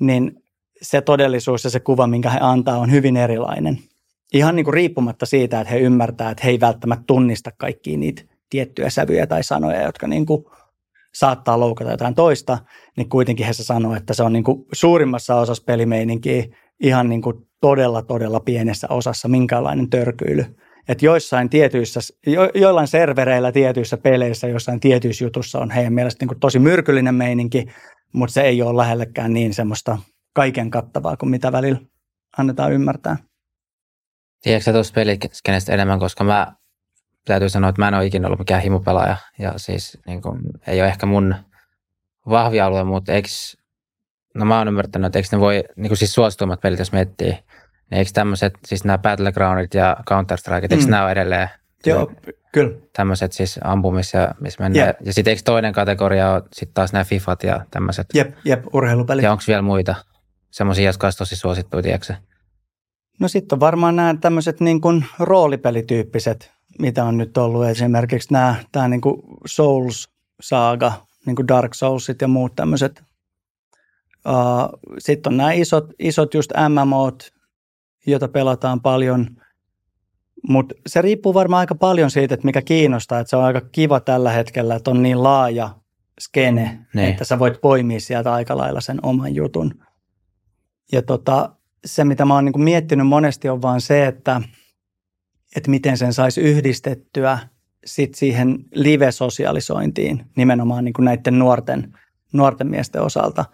niin se todellisuus ja se kuva, minkä he antaa, on hyvin erilainen. Ihan niin kuin riippumatta siitä, että he ymmärtää, että he ei välttämättä tunnista kaikkia niitä tiettyjä sävyjä tai sanoja, jotka niin kuin saattaa loukata jotain toista, niin kuitenkin he sanoo, että se on niin kuin suurimmassa osassa pelimeininkiä ihan niin kuin todella, todella pienessä osassa minkälainen törkyily. Että joissain tietyissä, jo, joillain servereillä tietyissä peleissä, joissain tietyissä jutussa on heidän mielestä niin kuin tosi myrkyllinen meininki, mutta se ei ole lähellekään niin semmoista kaiken kattavaa kuin mitä välillä annetaan ymmärtää. Tiedätkö tuosta peliskenestä enemmän, koska mä täytyy sanoa, että mä en ole ikinä ollut mikään himupelaaja ja siis niin kuin, ei ole ehkä mun vahvia alue, mutta eikö, no mä oon ymmärtänyt, että eikö ne voi, niin kuin siis suosituimmat pelit, jos miettii, eikö tämmöiset, siis nämä Battlegroundit ja Counter-Strike, eikö mm. nämä ole edelleen Joo, kyllä. Tämmöiset siis ampumis- ja missä mennään. Yep. Ja sitten eikö toinen kategoria ole sitten taas nämä Fifat ja tämmöiset? Jep, jep, urheilupelit. Ja onko vielä muita semmoisia, jotka olisi tosi suosittuja, tiedätkö No sitten on varmaan nämä tämmöiset niin kuin roolipelityyppiset, mitä on nyt ollut. Esimerkiksi nämä, tämä niin kuin Souls-saaga, niin kuin Dark Soulsit ja muut tämmöiset. Uh, sitten on nämä isot, isot just MMOt, joita pelataan paljon – mutta se riippuu varmaan aika paljon siitä, että mikä kiinnostaa. Että se on aika kiva tällä hetkellä, että on niin laaja skene, niin. että sä voit poimia sieltä aika lailla sen oman jutun. Ja tota, se, mitä mä oon niin miettinyt monesti, on vaan se, että, että miten sen saisi yhdistettyä sit siihen live-sosialisointiin nimenomaan niin kuin näiden nuorten, nuorten miesten osalta.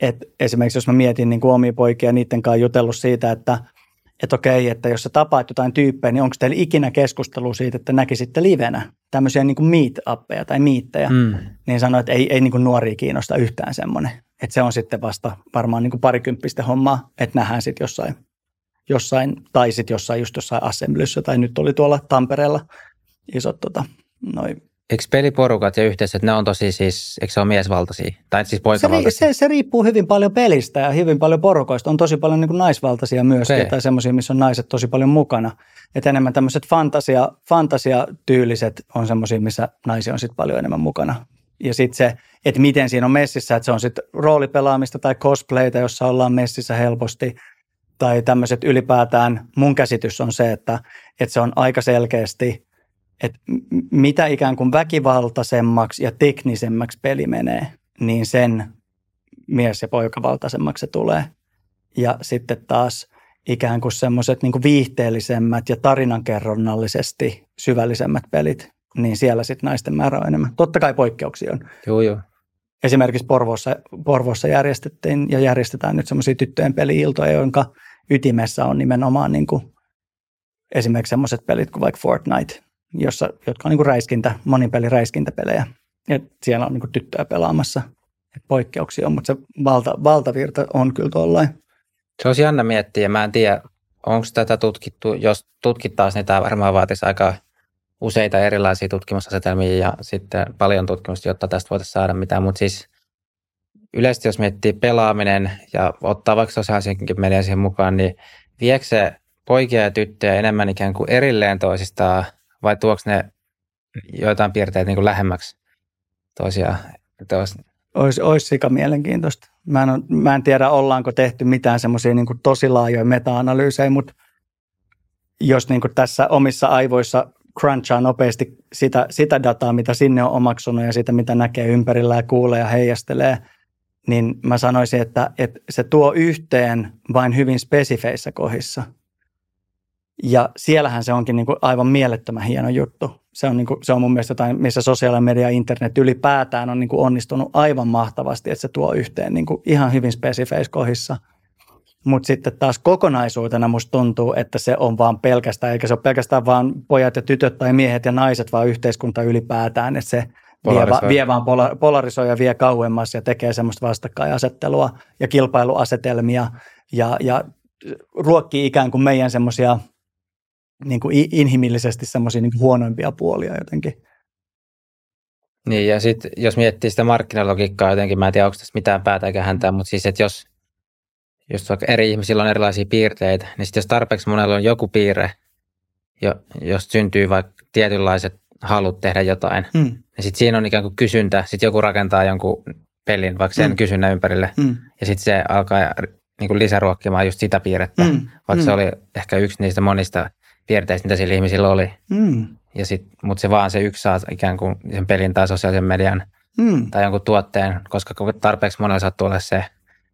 Et esimerkiksi jos mä mietin niin kuin omia poikia niiden kanssa jutellut siitä, että – että okei, että jos sä tapaat jotain tyyppejä, niin onko teillä ikinä keskustelu siitä, että näkisitte livenä tämmöisiä niin kuin meet-appeja tai miittejä, mm. niin sanoi, että ei, ei niin kuin nuoria kiinnosta yhtään semmoinen. Että se on sitten vasta varmaan niin kuin parikymppistä hommaa, että nähdään sitten jossain, jossain tai sitten jossain just jossain assemblyssä tai nyt oli tuolla Tampereella isot tota, noin Eikö peliporukat ja yhteisöt, ne on tosi siis, eikö se ole miesvaltaisia? Tai siis poikavaltaisia? Se, se, se, riippuu hyvin paljon pelistä ja hyvin paljon porukoista. On tosi paljon niin kuin naisvaltaisia myös, okay. tai semmoisia, missä on naiset tosi paljon mukana. Että enemmän tämmöiset fantasia, fantasiatyyliset on semmoisia, missä naisia on sitten paljon enemmän mukana. Ja sitten se, että miten siinä on messissä, että se on sitten roolipelaamista tai cosplayta, jossa ollaan messissä helposti. Tai tämmöiset ylipäätään, mun käsitys on se, että, että se on aika selkeästi – että mitä ikään kuin väkivaltaisemmaksi ja teknisemmäksi peli menee, niin sen mies- ja poikavaltaisemmaksi se tulee. Ja sitten taas ikään kuin semmoiset niin viihteellisemmät ja tarinankerronnallisesti syvällisemmät pelit, niin siellä sitten naisten määrä on enemmän. Totta kai poikkeuksia on. Joo, joo. Esimerkiksi Porvoossa, Porvoossa järjestettiin ja järjestetään nyt semmoisia tyttöjen peli-iltoja, jonka ytimessä on nimenomaan niin kuin esimerkiksi semmoiset pelit kuin vaikka Fortnite, jossa, jotka on niin kuin räiskintä, monipeli räiskintäpelejä. Ja siellä on niin kuin tyttöjä pelaamassa. Et poikkeuksia on, mutta se valta, valtavirta on kyllä tuollainen. Se olisi jännä miettiä. Mä en tiedä, onko tätä tutkittu. Jos tutkittaisiin, niin tämä varmaan vaatisi aika useita erilaisia tutkimusasetelmia ja sitten paljon tutkimusta, jotta tästä voitaisiin saada mitään. Mutta siis yleisesti, jos miettii pelaaminen ja ottaa vaikka sosiaalisenkin median siihen mukaan, niin viekö se poikia ja tyttöjä enemmän ikään kuin erilleen toisistaan – vai tuoks ne joitain piirteitä niin kuin lähemmäksi toisiaan? Olisi, olisi, olisi sika mielenkiintoista. Mä en, mä en tiedä, ollaanko tehty mitään semmoisia niin tosi laajoja meta-analyysejä, mutta jos niin kuin tässä omissa aivoissa crunchaa nopeasti sitä, sitä dataa, mitä sinne on omaksunut ja sitä, mitä näkee ympärillä ja kuulee ja heijastelee, niin mä sanoisin, että, että se tuo yhteen vain hyvin spesifeissä kohdissa – ja siellähän se onkin niin kuin aivan mielettömän hieno juttu. Se on, niin kuin, se on mun mielestä jotain, missä sosiaalinen media ja internet ylipäätään on niin kuin onnistunut aivan mahtavasti, että se tuo yhteen niin kuin ihan hyvin spesifeissä kohdissa. Mutta sitten taas kokonaisuutena musta tuntuu, että se on vaan pelkästään, eikä se ole pelkästään vaan pojat ja tytöt tai miehet ja naiset, vaan yhteiskunta ylipäätään, että se vie, va, vie vaan polarisoi ja vie kauemmas ja tekee semmoista vastakkainasettelua ja kilpailuasetelmia ja, ja ruokkii ikään kuin meidän semmoisia niin kuin inhimillisesti semmoisia niin huonoimpia puolia jotenkin. Niin ja sitten jos miettii sitä markkinalogiikkaa jotenkin, mä en tiedä onko tässä mitään päätä eikä häntää, mutta siis että jos, jos eri ihmisillä on erilaisia piirteitä, niin sitten jos tarpeeksi monella on joku piirre, jo, jos syntyy vaikka tietynlaiset halut tehdä jotain, mm. niin sitten siinä on ikään kuin kysyntä, sitten joku rakentaa jonkun pelin vaikka sen mm. kysynnän ympärille, mm. ja sitten se alkaa niin kuin lisäruokkimaan just sitä piirrettä, mm. vaikka mm. se oli ehkä yksi niistä monista piirteistä, mitä sillä ihmisillä oli. Mm. Ja sit, mutta se vaan se yksi saa ikään kuin sen pelin tai sosiaalisen median mm. tai jonkun tuotteen, koska tarpeeksi monella sattuu olla se,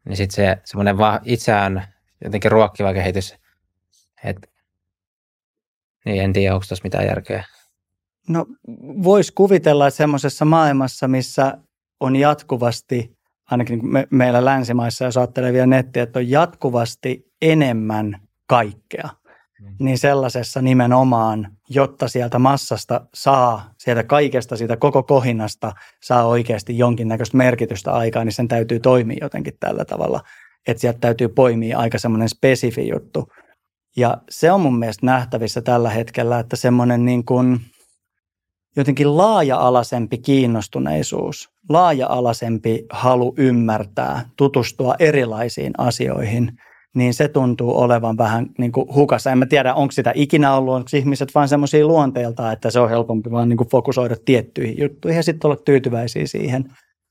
niin sitten se semmoinen va- itseään jotenkin ruokkiva kehitys, että niin en tiedä, onko tuossa mitään järkeä. No voisi kuvitella, että semmoisessa maailmassa, missä on jatkuvasti, ainakin me, meillä länsimaissa, jos ajattelee vielä nettiä, että on jatkuvasti enemmän kaikkea. Niin sellaisessa nimenomaan, jotta sieltä massasta saa, sieltä kaikesta, siitä koko kohinasta saa oikeasti jonkinnäköistä merkitystä aikaa, niin sen täytyy toimia jotenkin tällä tavalla, että sieltä täytyy poimia aika semmoinen spesifi juttu. Ja se on mun mielestä nähtävissä tällä hetkellä, että semmoinen niin kuin jotenkin laaja-alaisempi kiinnostuneisuus, laaja-alaisempi halu ymmärtää, tutustua erilaisiin asioihin, niin se tuntuu olevan vähän niin kuin hukassa. En mä tiedä, onko sitä ikinä ollut, onko ihmiset vain semmoisia luonteelta, että se on helpompi vaan niin kuin fokusoida tiettyihin juttuihin ja sitten olla tyytyväisiä siihen.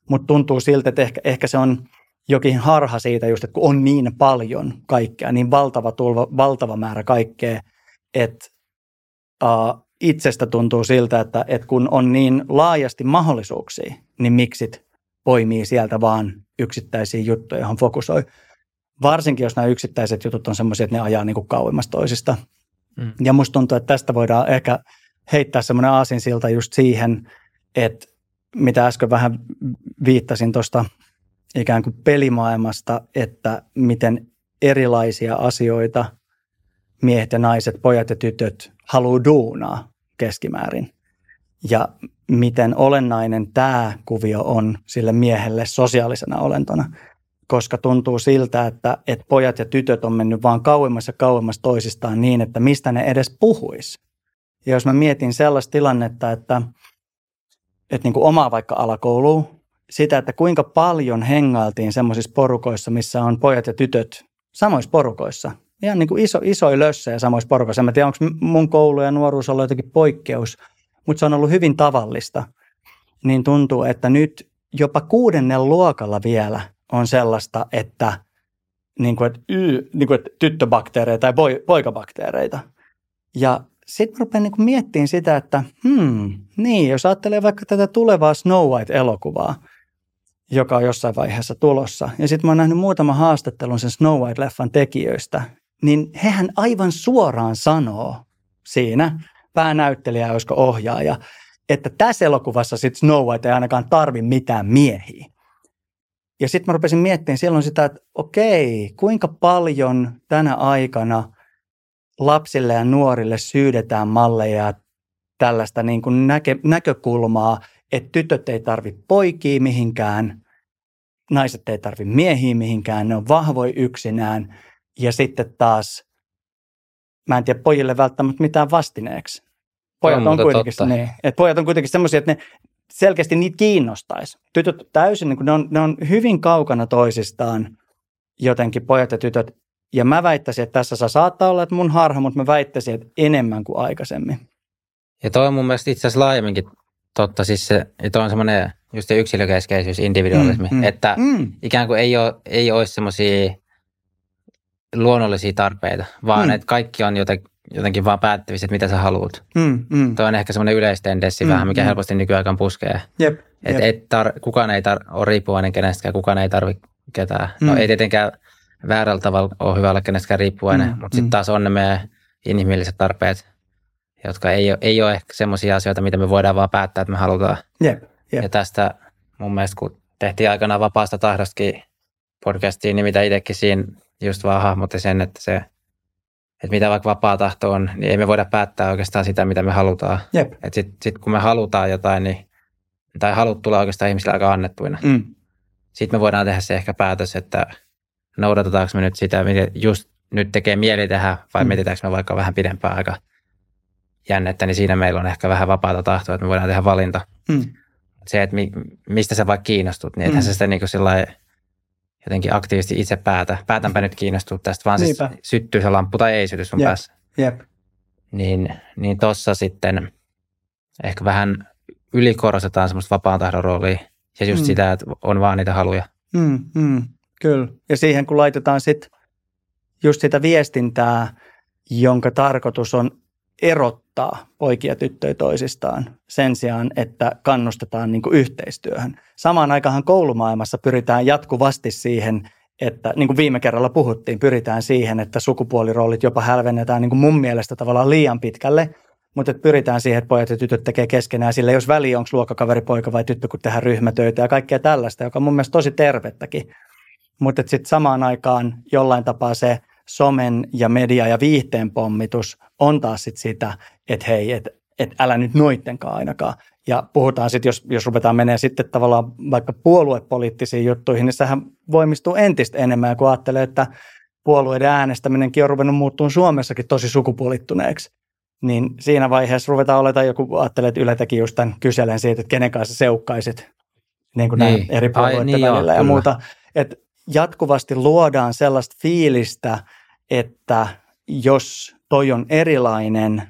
Mutta tuntuu siltä, että ehkä, ehkä se on jokin harha siitä just, että kun on niin paljon kaikkea, niin valtava, tulva, valtava määrä kaikkea, että uh, itsestä tuntuu siltä, että, että kun on niin laajasti mahdollisuuksia, niin miksit poimii sieltä vaan yksittäisiä juttuja, johon fokusoi. Varsinkin, jos nämä yksittäiset jutut on sellaisia, että ne ajaa niin kuin kauemmas toisista. Mm. Ja musta tuntuu, että tästä voidaan ehkä heittää semmoinen aasinsilta just siihen, että mitä äsken vähän viittasin tuosta ikään kuin pelimaailmasta, että miten erilaisia asioita miehet ja naiset, pojat ja tytöt haluaa duunaa keskimäärin. Ja miten olennainen tämä kuvio on sille miehelle sosiaalisena olentona, koska tuntuu siltä, että, että pojat ja tytöt on mennyt vaan kauemmas ja kauemmas toisistaan niin, että mistä ne edes puhuis. Ja jos mä mietin sellaista tilannetta, että, että niin kuin omaa vaikka alakouluun, sitä, että kuinka paljon hengailtiin semmoisissa porukoissa, missä on pojat ja tytöt samoissa porukoissa. Ihan niin kuin iso, isoja lössejä samoissa porukoissa. Mä tiedä, onko mun koulu ja nuoruus ollut jotenkin poikkeus, mutta se on ollut hyvin tavallista. Niin tuntuu, että nyt jopa kuudennen luokalla vielä on sellaista, että, niin kuin, että, y, niin kuin, että tyttöbakteereita tai poikabakteereita. Ja sitten rupean niin miettimään sitä, että hmm, niin, jos ajattelee vaikka tätä tulevaa Snow White-elokuvaa, joka on jossain vaiheessa tulossa. Ja sitten mä oon nähnyt muutaman haastattelun sen Snow White-leffan tekijöistä, niin hehän aivan suoraan sanoo siinä, päänäyttelijä, olisiko ohjaaja, että tässä elokuvassa sitten Snow White ei ainakaan tarvi mitään miehiä. Ja sitten mä rupesin miettimään silloin sitä, että okei, kuinka paljon tänä aikana lapsille ja nuorille syydetään malleja tällaista niin kuin näke, näkökulmaa, että tytöt ei tarvitse poikia mihinkään, naiset ei tarvitse miehiä mihinkään, ne on vahvoja yksinään. Ja sitten taas, mä en tiedä pojille välttämättä mitään vastineeksi. Pojat on, on kuitenkin, niin, että pojat on kuitenkin semmoisia, että ne selkeästi niitä kiinnostaisi. Tytöt täysin, niin ne, on, ne on hyvin kaukana toisistaan jotenkin pojat ja tytöt. Ja mä väittäisin, että tässä saa saattaa olla, että mun harha, mutta mä väittäisin, että enemmän kuin aikaisemmin. Ja toi on mun mielestä itse asiassa laajemminkin totta. Siis se, että on semmoinen just yksilökeskeisyys, individualismi, mm, mm, että mm. ikään kuin ei, ole, ei olisi semmoisia luonnollisia tarpeita, vaan mm. että kaikki on joten, jotenkin vaan päättävissä, että mitä sä haluat. Mm, mm. Tuo on ehkä semmoinen yleistendenssi mm, vähän, mikä mm. helposti nykyaikaan puskee. Jep, et, jep. Et tar- kukaan ei tar- ole riippuvainen kenestäkään, kukaan ei tarvitse ketään. No, mm. No ei tietenkään väärällä tavalla ole hyvä olla kenestäkään riippuvainen, mm, mutta sitten mm. taas on ne meidän inhimilliset tarpeet, jotka ei ole, ei ole ehkä semmoisia asioita, mitä me voidaan vaan päättää, että me halutaan. Yep, yep. Ja tästä mun mielestä, kun tehtiin aikanaan vapaasta tahdostakin podcastiin, niin mitä itsekin siinä just vaan hahmotti sen, että se, että mitä vaikka vapaa tahto on, niin ei me voida päättää oikeastaan sitä, mitä me halutaan. Että sitten sit kun me halutaan jotain, niin, tai halut tulee oikeastaan ihmisille aika annettuina. Mm. Sitten me voidaan tehdä se ehkä päätös, että noudatetaanko me nyt sitä, mitä just nyt tekee mieli tehdä, vai mm. mietitäänkö me vaikka vähän pidempään aika jännettä, niin siinä meillä on ehkä vähän vapaata tahtoa, että me voidaan tehdä valinta. Mm. Se, että mi, mistä sä vaikka kiinnostut, niin ethän mm. sä sitä niin kuin jotenkin aktiivisesti itse päätä. Päätänpä nyt kiinnostua tästä, vaan siis syttyy se lamppu tai ei syty sun Jep. päässä. Jep. Niin, niin tossa sitten ehkä vähän ylikorostetaan semmoista vapaan tahdon roolia ja just mm. sitä, että on vaan niitä haluja. Mm, mm, kyllä. Ja siihen kun laitetaan sitten just sitä viestintää, jonka tarkoitus on erottaa poikia tyttöjä toisistaan sen sijaan, että kannustetaan niin yhteistyöhön. Samaan aikaan koulumaailmassa pyritään jatkuvasti siihen, että niin kuin viime kerralla puhuttiin, pyritään siihen, että sukupuoliroolit jopa hälvennetään niin kuin mun mielestä tavallaan liian pitkälle, mutta että pyritään siihen, että pojat ja tytöt tekee keskenään sille, jos väli onko luokkakaveri poika vai tyttö, kun tehdään ryhmätöitä ja kaikkea tällaista, joka on mun mielestä tosi tervettäkin. Mutta sitten samaan aikaan jollain tapaa se somen ja media ja viihteen pommitus on taas sit sitä, että hei, että et älä nyt noittenkaan ainakaan. Ja puhutaan sitten, jos, jos ruvetaan menee sitten tavallaan vaikka puoluepoliittisiin juttuihin, niin sehän voimistuu entistä enemmän, kun ajattelee, että puolueiden äänestäminenkin on ruvennut muuttumaan Suomessakin tosi sukupuolittuneeksi. Niin siinä vaiheessa ruvetaan olemaan, joku ajattelee, että Yle teki just tämän kyselen siitä, että kenen kanssa seukkaisit niin kuin niin. eri puolueiden Ai, niin välillä joo, ja kyllä. muuta. Että jatkuvasti luodaan sellaista fiilistä, että jos toi on erilainen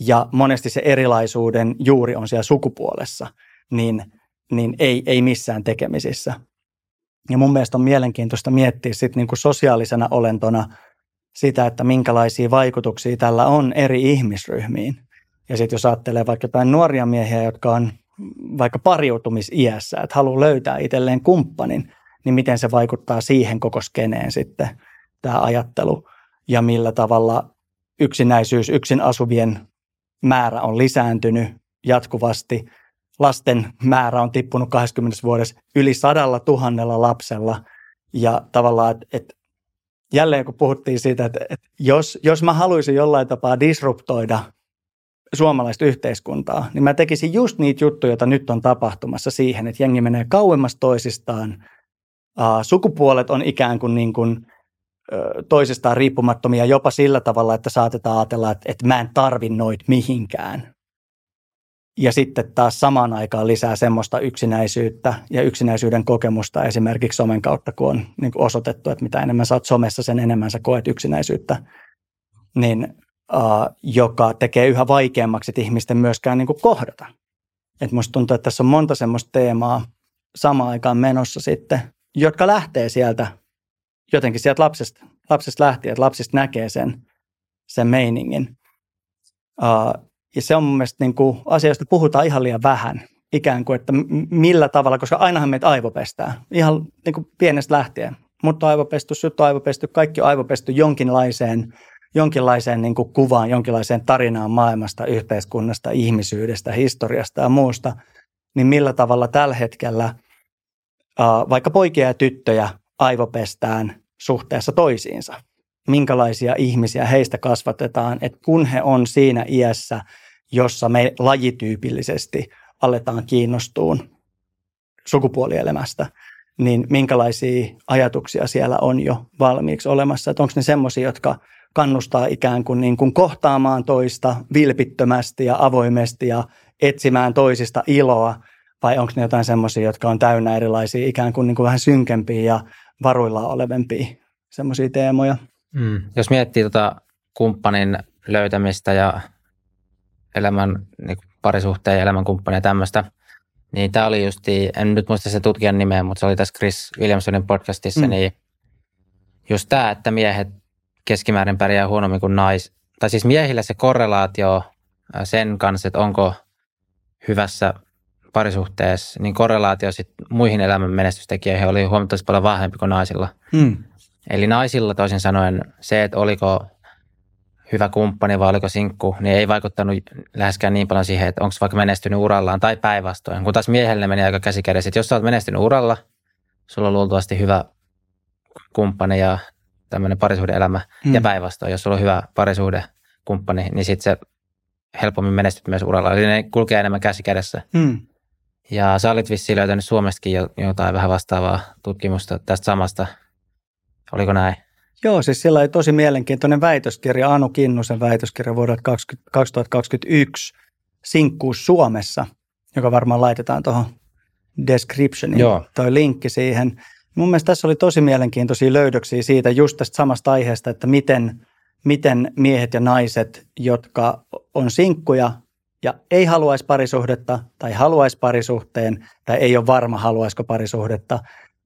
ja monesti se erilaisuuden juuri on siellä sukupuolessa, niin, niin ei, ei missään tekemisissä. Ja mun mielestä on mielenkiintoista miettiä sit niin kuin sosiaalisena olentona sitä, että minkälaisia vaikutuksia tällä on eri ihmisryhmiin. Ja sitten jos ajattelee vaikka jotain nuoria miehiä, jotka on vaikka pariutumisiässä, että haluaa löytää itselleen kumppanin, niin miten se vaikuttaa siihen koko skeneen sitten tämä ajattelu ja millä tavalla yksinäisyys, yksin asuvien määrä on lisääntynyt jatkuvasti. Lasten määrä on tippunut 20 vuodessa yli sadalla tuhannella lapsella ja tavallaan, että, että jälleen kun puhuttiin siitä, että, että jos, jos mä haluaisin jollain tapaa disruptoida suomalaista yhteiskuntaa, niin mä tekisin just niitä juttuja, joita nyt on tapahtumassa siihen, että jengi menee kauemmas toisistaan, sukupuolet on ikään kuin, niin kuin toisistaan riippumattomia jopa sillä tavalla, että saatetaan ajatella, että, että mä en tarvi noit mihinkään. Ja sitten taas samaan aikaan lisää semmoista yksinäisyyttä ja yksinäisyyden kokemusta esimerkiksi somen kautta, kun on niin kuin osoitettu, että mitä enemmän sä oot somessa, sen enemmän sä koet yksinäisyyttä, niin, uh, joka tekee yhä vaikeammaksi ihmisten myöskään niin kuin kohdata. Et musta tuntuu, että tässä on monta semmoista teemaa samaan aikaan menossa sitten, jotka lähtee sieltä jotenkin sieltä lapsesta, lapsesta lähtien, että lapsista näkee sen, sen meiningin. Uh, ja se on mun mielestä niin kuin asia, josta puhutaan ihan liian vähän, ikään kuin, että millä tavalla, koska ainahan meitä aivopestää, ihan niin kuin pienestä lähtien. Mutta aivopesty, sut aivopesty, kaikki on aivopesty jonkinlaiseen, jonkinlaiseen niin kuin kuvaan, jonkinlaiseen tarinaan maailmasta, yhteiskunnasta, ihmisyydestä, historiasta ja muusta. Niin millä tavalla tällä hetkellä uh, vaikka poikia ja tyttöjä aivopestään suhteessa toisiinsa. Minkälaisia ihmisiä heistä kasvatetaan, että kun he on siinä iässä, jossa me lajityypillisesti aletaan kiinnostuun sukupuolielämästä, niin minkälaisia ajatuksia siellä on jo valmiiksi olemassa. Että onko ne semmoisia, jotka kannustaa ikään kuin, niin kuin kohtaamaan toista vilpittömästi ja avoimesti ja etsimään toisista iloa, vai onko ne jotain semmoisia, jotka on täynnä erilaisia ikään kuin, niin kuin vähän synkempiä ja varuilla olevempia semmoisia teemoja. Mm. Jos miettii tota kumppanin löytämistä ja elämän niin parisuhteen ja elämänkumppania ja tämmöistä, niin tämä oli just, en nyt muista se tutkijan nimeä, mutta se oli tässä Chris Williamsonin podcastissa, mm. niin just tämä, että miehet keskimäärin pärjää huonommin kuin nais, tai siis miehillä se korrelaatio sen kanssa, että onko hyvässä parisuhteessa, niin korrelaatio sit muihin elämän menestystekijöihin oli huomattavasti paljon vahvempi kuin naisilla. Mm. Eli naisilla toisin sanoen se, että oliko hyvä kumppani vai oliko sinkku, niin ei vaikuttanut läheskään niin paljon siihen, että onko vaikka menestynyt urallaan tai päinvastoin. Kun taas miehelle meni aika käsikädessä, että jos sä oot menestynyt uralla, sulla on luultavasti hyvä kumppani ja tämmöinen parisuhdeelämä mm. ja päinvastoin, jos sulla on hyvä parisuhdekumppani, niin sitten se helpommin menestyt myös uralla. Eli ne kulkee enemmän käsikädessä. Mm. Ja sä olit vissiin löytänyt Suomestakin jotain vähän vastaavaa tutkimusta tästä samasta. Oliko näin? Joo, siis sillä oli tosi mielenkiintoinen väitöskirja, Anu Kinnusen väitöskirja vuodelta 2021, Sinkkuus Suomessa, joka varmaan laitetaan tuohon descriptioniin, Joo. toi linkki siihen. Mun mielestä tässä oli tosi mielenkiintoisia löydöksiä siitä just tästä samasta aiheesta, että miten, miten miehet ja naiset, jotka on sinkkuja ja ei haluaisi parisuhdetta tai haluaisi parisuhteen tai ei ole varma haluaisiko parisuhdetta,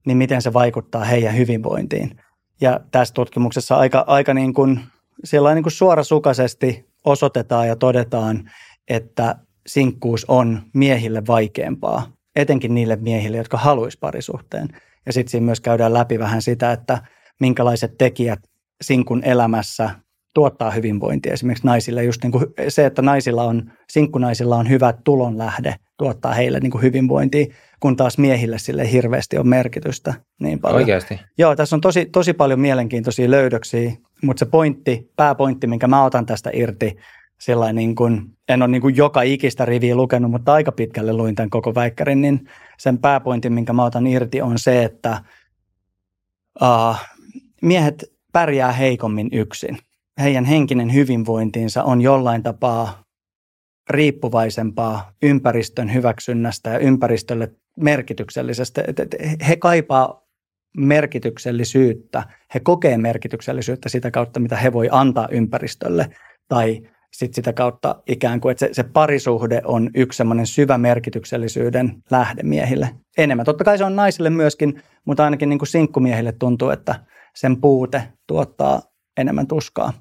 niin miten se vaikuttaa heidän hyvinvointiin. Ja tässä tutkimuksessa aika, aika niin kuin, siellä niin kuin suorasukaisesti osoitetaan ja todetaan, että sinkkuus on miehille vaikeampaa, etenkin niille miehille, jotka haluaisi parisuhteen. Ja sitten siinä myös käydään läpi vähän sitä, että minkälaiset tekijät sinkun elämässä tuottaa hyvinvointia. Esimerkiksi naisille just niin kuin se, että naisilla on, sinkkunaisilla on hyvä tulonlähde, tuottaa heille niin kuin hyvinvointia, kun taas miehille sille hirveästi on merkitystä niin paljon. Oikeasti? Joo, tässä on tosi, tosi paljon mielenkiintoisia löydöksiä, mutta se pointti, pääpointti, minkä mä otan tästä irti, sellainen niin kuin, en ole niin kuin joka ikistä riviä lukenut, mutta aika pitkälle luin tämän koko väikkärin, niin sen pääpointin, minkä mä otan irti, on se, että uh, miehet pärjää heikommin yksin. Heidän henkinen hyvinvointiinsa on jollain tapaa riippuvaisempaa ympäristön hyväksynnästä ja ympäristölle merkityksellisestä. He kaipaa merkityksellisyyttä, he kokee merkityksellisyyttä sitä kautta, mitä he voi antaa ympäristölle tai sit sitä kautta ikään kuin, että se, se parisuhde on yksi semmoinen syvä merkityksellisyyden lähde miehille. Enemmän. Totta kai se on naisille myöskin, mutta ainakin niin kuin sinkkumiehille tuntuu, että sen puute tuottaa enemmän tuskaa.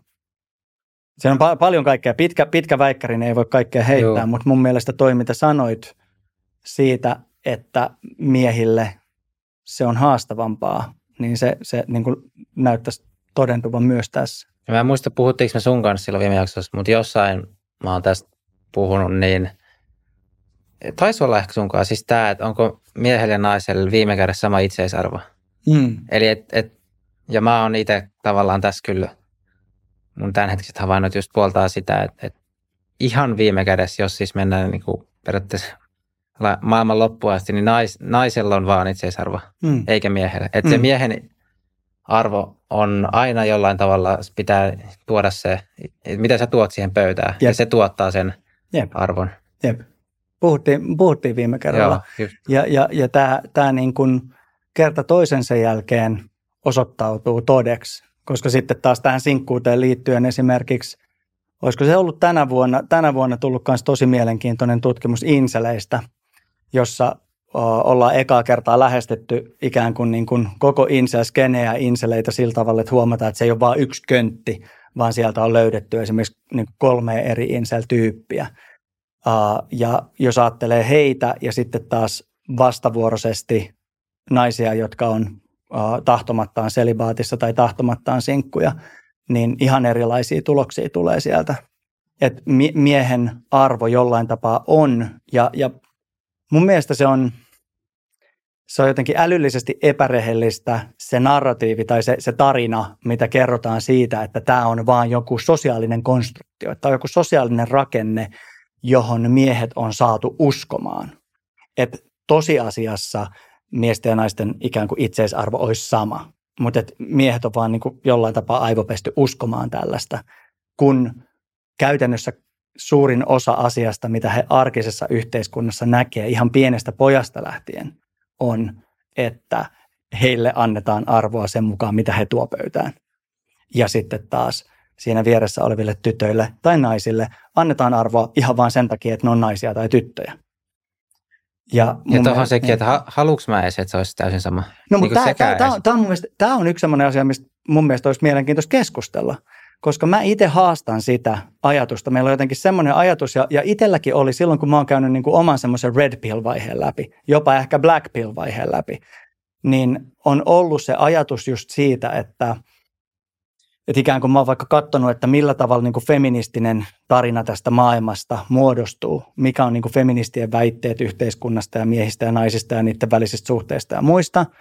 Se on pa- paljon kaikkea. Pitkä, pitkä väikkäri ei voi kaikkea heittää, Joo. mutta mun mielestä toi, mitä sanoit siitä, että miehille se on haastavampaa, niin se, se niin kuin näyttäisi todentuvan myös tässä. Ja mä en muista, puhuttiinko me sun kanssa silloin viime jaksossa, mutta jossain mä oon tästä puhunut, niin taisi olla ehkä sun kanssa siis tämä, että onko miehelle ja naiselle viime kädessä sama itseisarvo. Mm. Eli et, et, ja mä oon itse tavallaan tässä kyllä, mun tämänhetkiset havainnot just puoltaa sitä, että, että ihan viime kädessä, jos siis mennään niin kuin periaatteessa maailman loppuun asti, niin nais, naisella on vaan itseisarvo, mm. eikä miehellä. Että mm. se miehen arvo on aina jollain tavalla, pitää tuoda se, mitä sä tuot siihen pöytään, Jep. ja se tuottaa sen Jep. arvon. Jep. Puhuttiin, puhuttiin viime kerralla. Joo, ja ja, ja tämä, tämä niin kuin kerta toisensa jälkeen osoittautuu todeksi, koska sitten taas tähän sinkkuuteen liittyen esimerkiksi, olisiko se ollut tänä vuonna, tänä vuonna tullut myös tosi mielenkiintoinen tutkimus inseleistä, jossa ollaan ekaa kertaa lähestetty ikään kuin, niin kuin koko insel-skeneä ja inseleitä sillä tavalla, että huomataan, että se ei ole vain yksi köntti, vaan sieltä on löydetty esimerkiksi niin kolme eri insel-tyyppiä. Ja jos ajattelee heitä ja sitten taas vastavuoroisesti naisia, jotka on tahtomattaan selibaatissa tai tahtomattaan sinkkuja, niin ihan erilaisia tuloksia tulee sieltä. Et miehen arvo jollain tapaa on ja, ja mun mielestä se on, se on jotenkin älyllisesti epärehellistä se narratiivi tai se, se tarina, mitä kerrotaan siitä, että tämä on vaan joku sosiaalinen konstruktio, on joku sosiaalinen rakenne, johon miehet on saatu uskomaan. Että tosiasiassa miesten ja naisten ikään kuin itseisarvo olisi sama, mutta miehet on vaan niin kuin jollain tapaa aivopesty uskomaan tällaista, kun käytännössä suurin osa asiasta, mitä he arkisessa yhteiskunnassa näkee ihan pienestä pojasta lähtien, on, että heille annetaan arvoa sen mukaan, mitä he tuo pöytään. Ja sitten taas siinä vieressä oleville tytöille tai naisille annetaan arvoa ihan vain sen takia, että ne on naisia tai tyttöjä. Ja, ja tuohon sekin, että haluuks mä edes, että se olisi täysin sama? No, niin mutta tämä on, on, on yksi sellainen asia, mistä mun mielestä olisi mielenkiintoista keskustella koska mä itse haastan sitä ajatusta. Meillä on jotenkin semmoinen ajatus, ja, ja itselläkin oli silloin, kun mä oon käynyt niin kuin oman semmoisen red pill-vaiheen läpi, jopa ehkä black pill-vaiheen läpi, niin on ollut se ajatus just siitä, että, että ikään kuin mä oon vaikka katsonut, että millä tavalla niin kuin feministinen tarina tästä maailmasta muodostuu, mikä on niin kuin feministien väitteet yhteiskunnasta ja miehistä ja naisista ja niiden välisistä suhteista ja muista –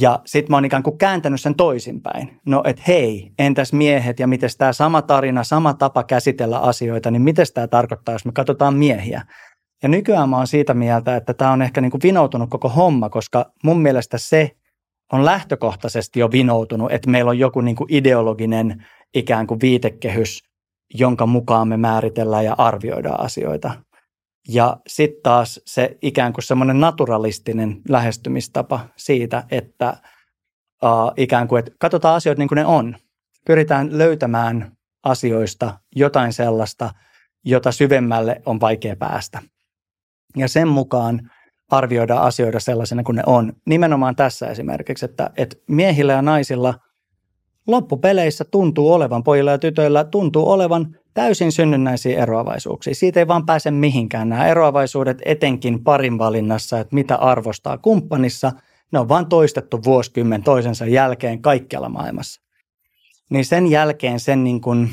ja sitten mä oon ikään kuin kääntänyt sen toisinpäin. No et hei, entäs miehet ja miten tämä sama tarina, sama tapa käsitellä asioita, niin miten tämä tarkoittaa, jos me katsotaan miehiä? Ja nykyään mä oon siitä mieltä, että tämä on ehkä niin kuin vinoutunut koko homma, koska mun mielestä se on lähtökohtaisesti jo vinoutunut, että meillä on joku niin kuin ideologinen ikään kuin viitekehys, jonka mukaan me määritellään ja arvioidaan asioita. Ja sitten taas se ikään kuin semmoinen naturalistinen lähestymistapa siitä, että uh, ikään kuin, että katsotaan asioita niin kuin ne on. Pyritään löytämään asioista jotain sellaista, jota syvemmälle on vaikea päästä. Ja sen mukaan arvioida asioita sellaisena kuin ne on. Nimenomaan tässä esimerkiksi, että, että miehillä ja naisilla loppupeleissä tuntuu olevan, pojilla ja tytöillä tuntuu olevan täysin synnynnäisiä eroavaisuuksia. Siitä ei vaan pääse mihinkään. Nämä eroavaisuudet etenkin parin valinnassa, että mitä arvostaa kumppanissa, ne on vaan toistettu vuosikymmen toisensa jälkeen kaikkialla maailmassa. Niin sen jälkeen sen niin kuin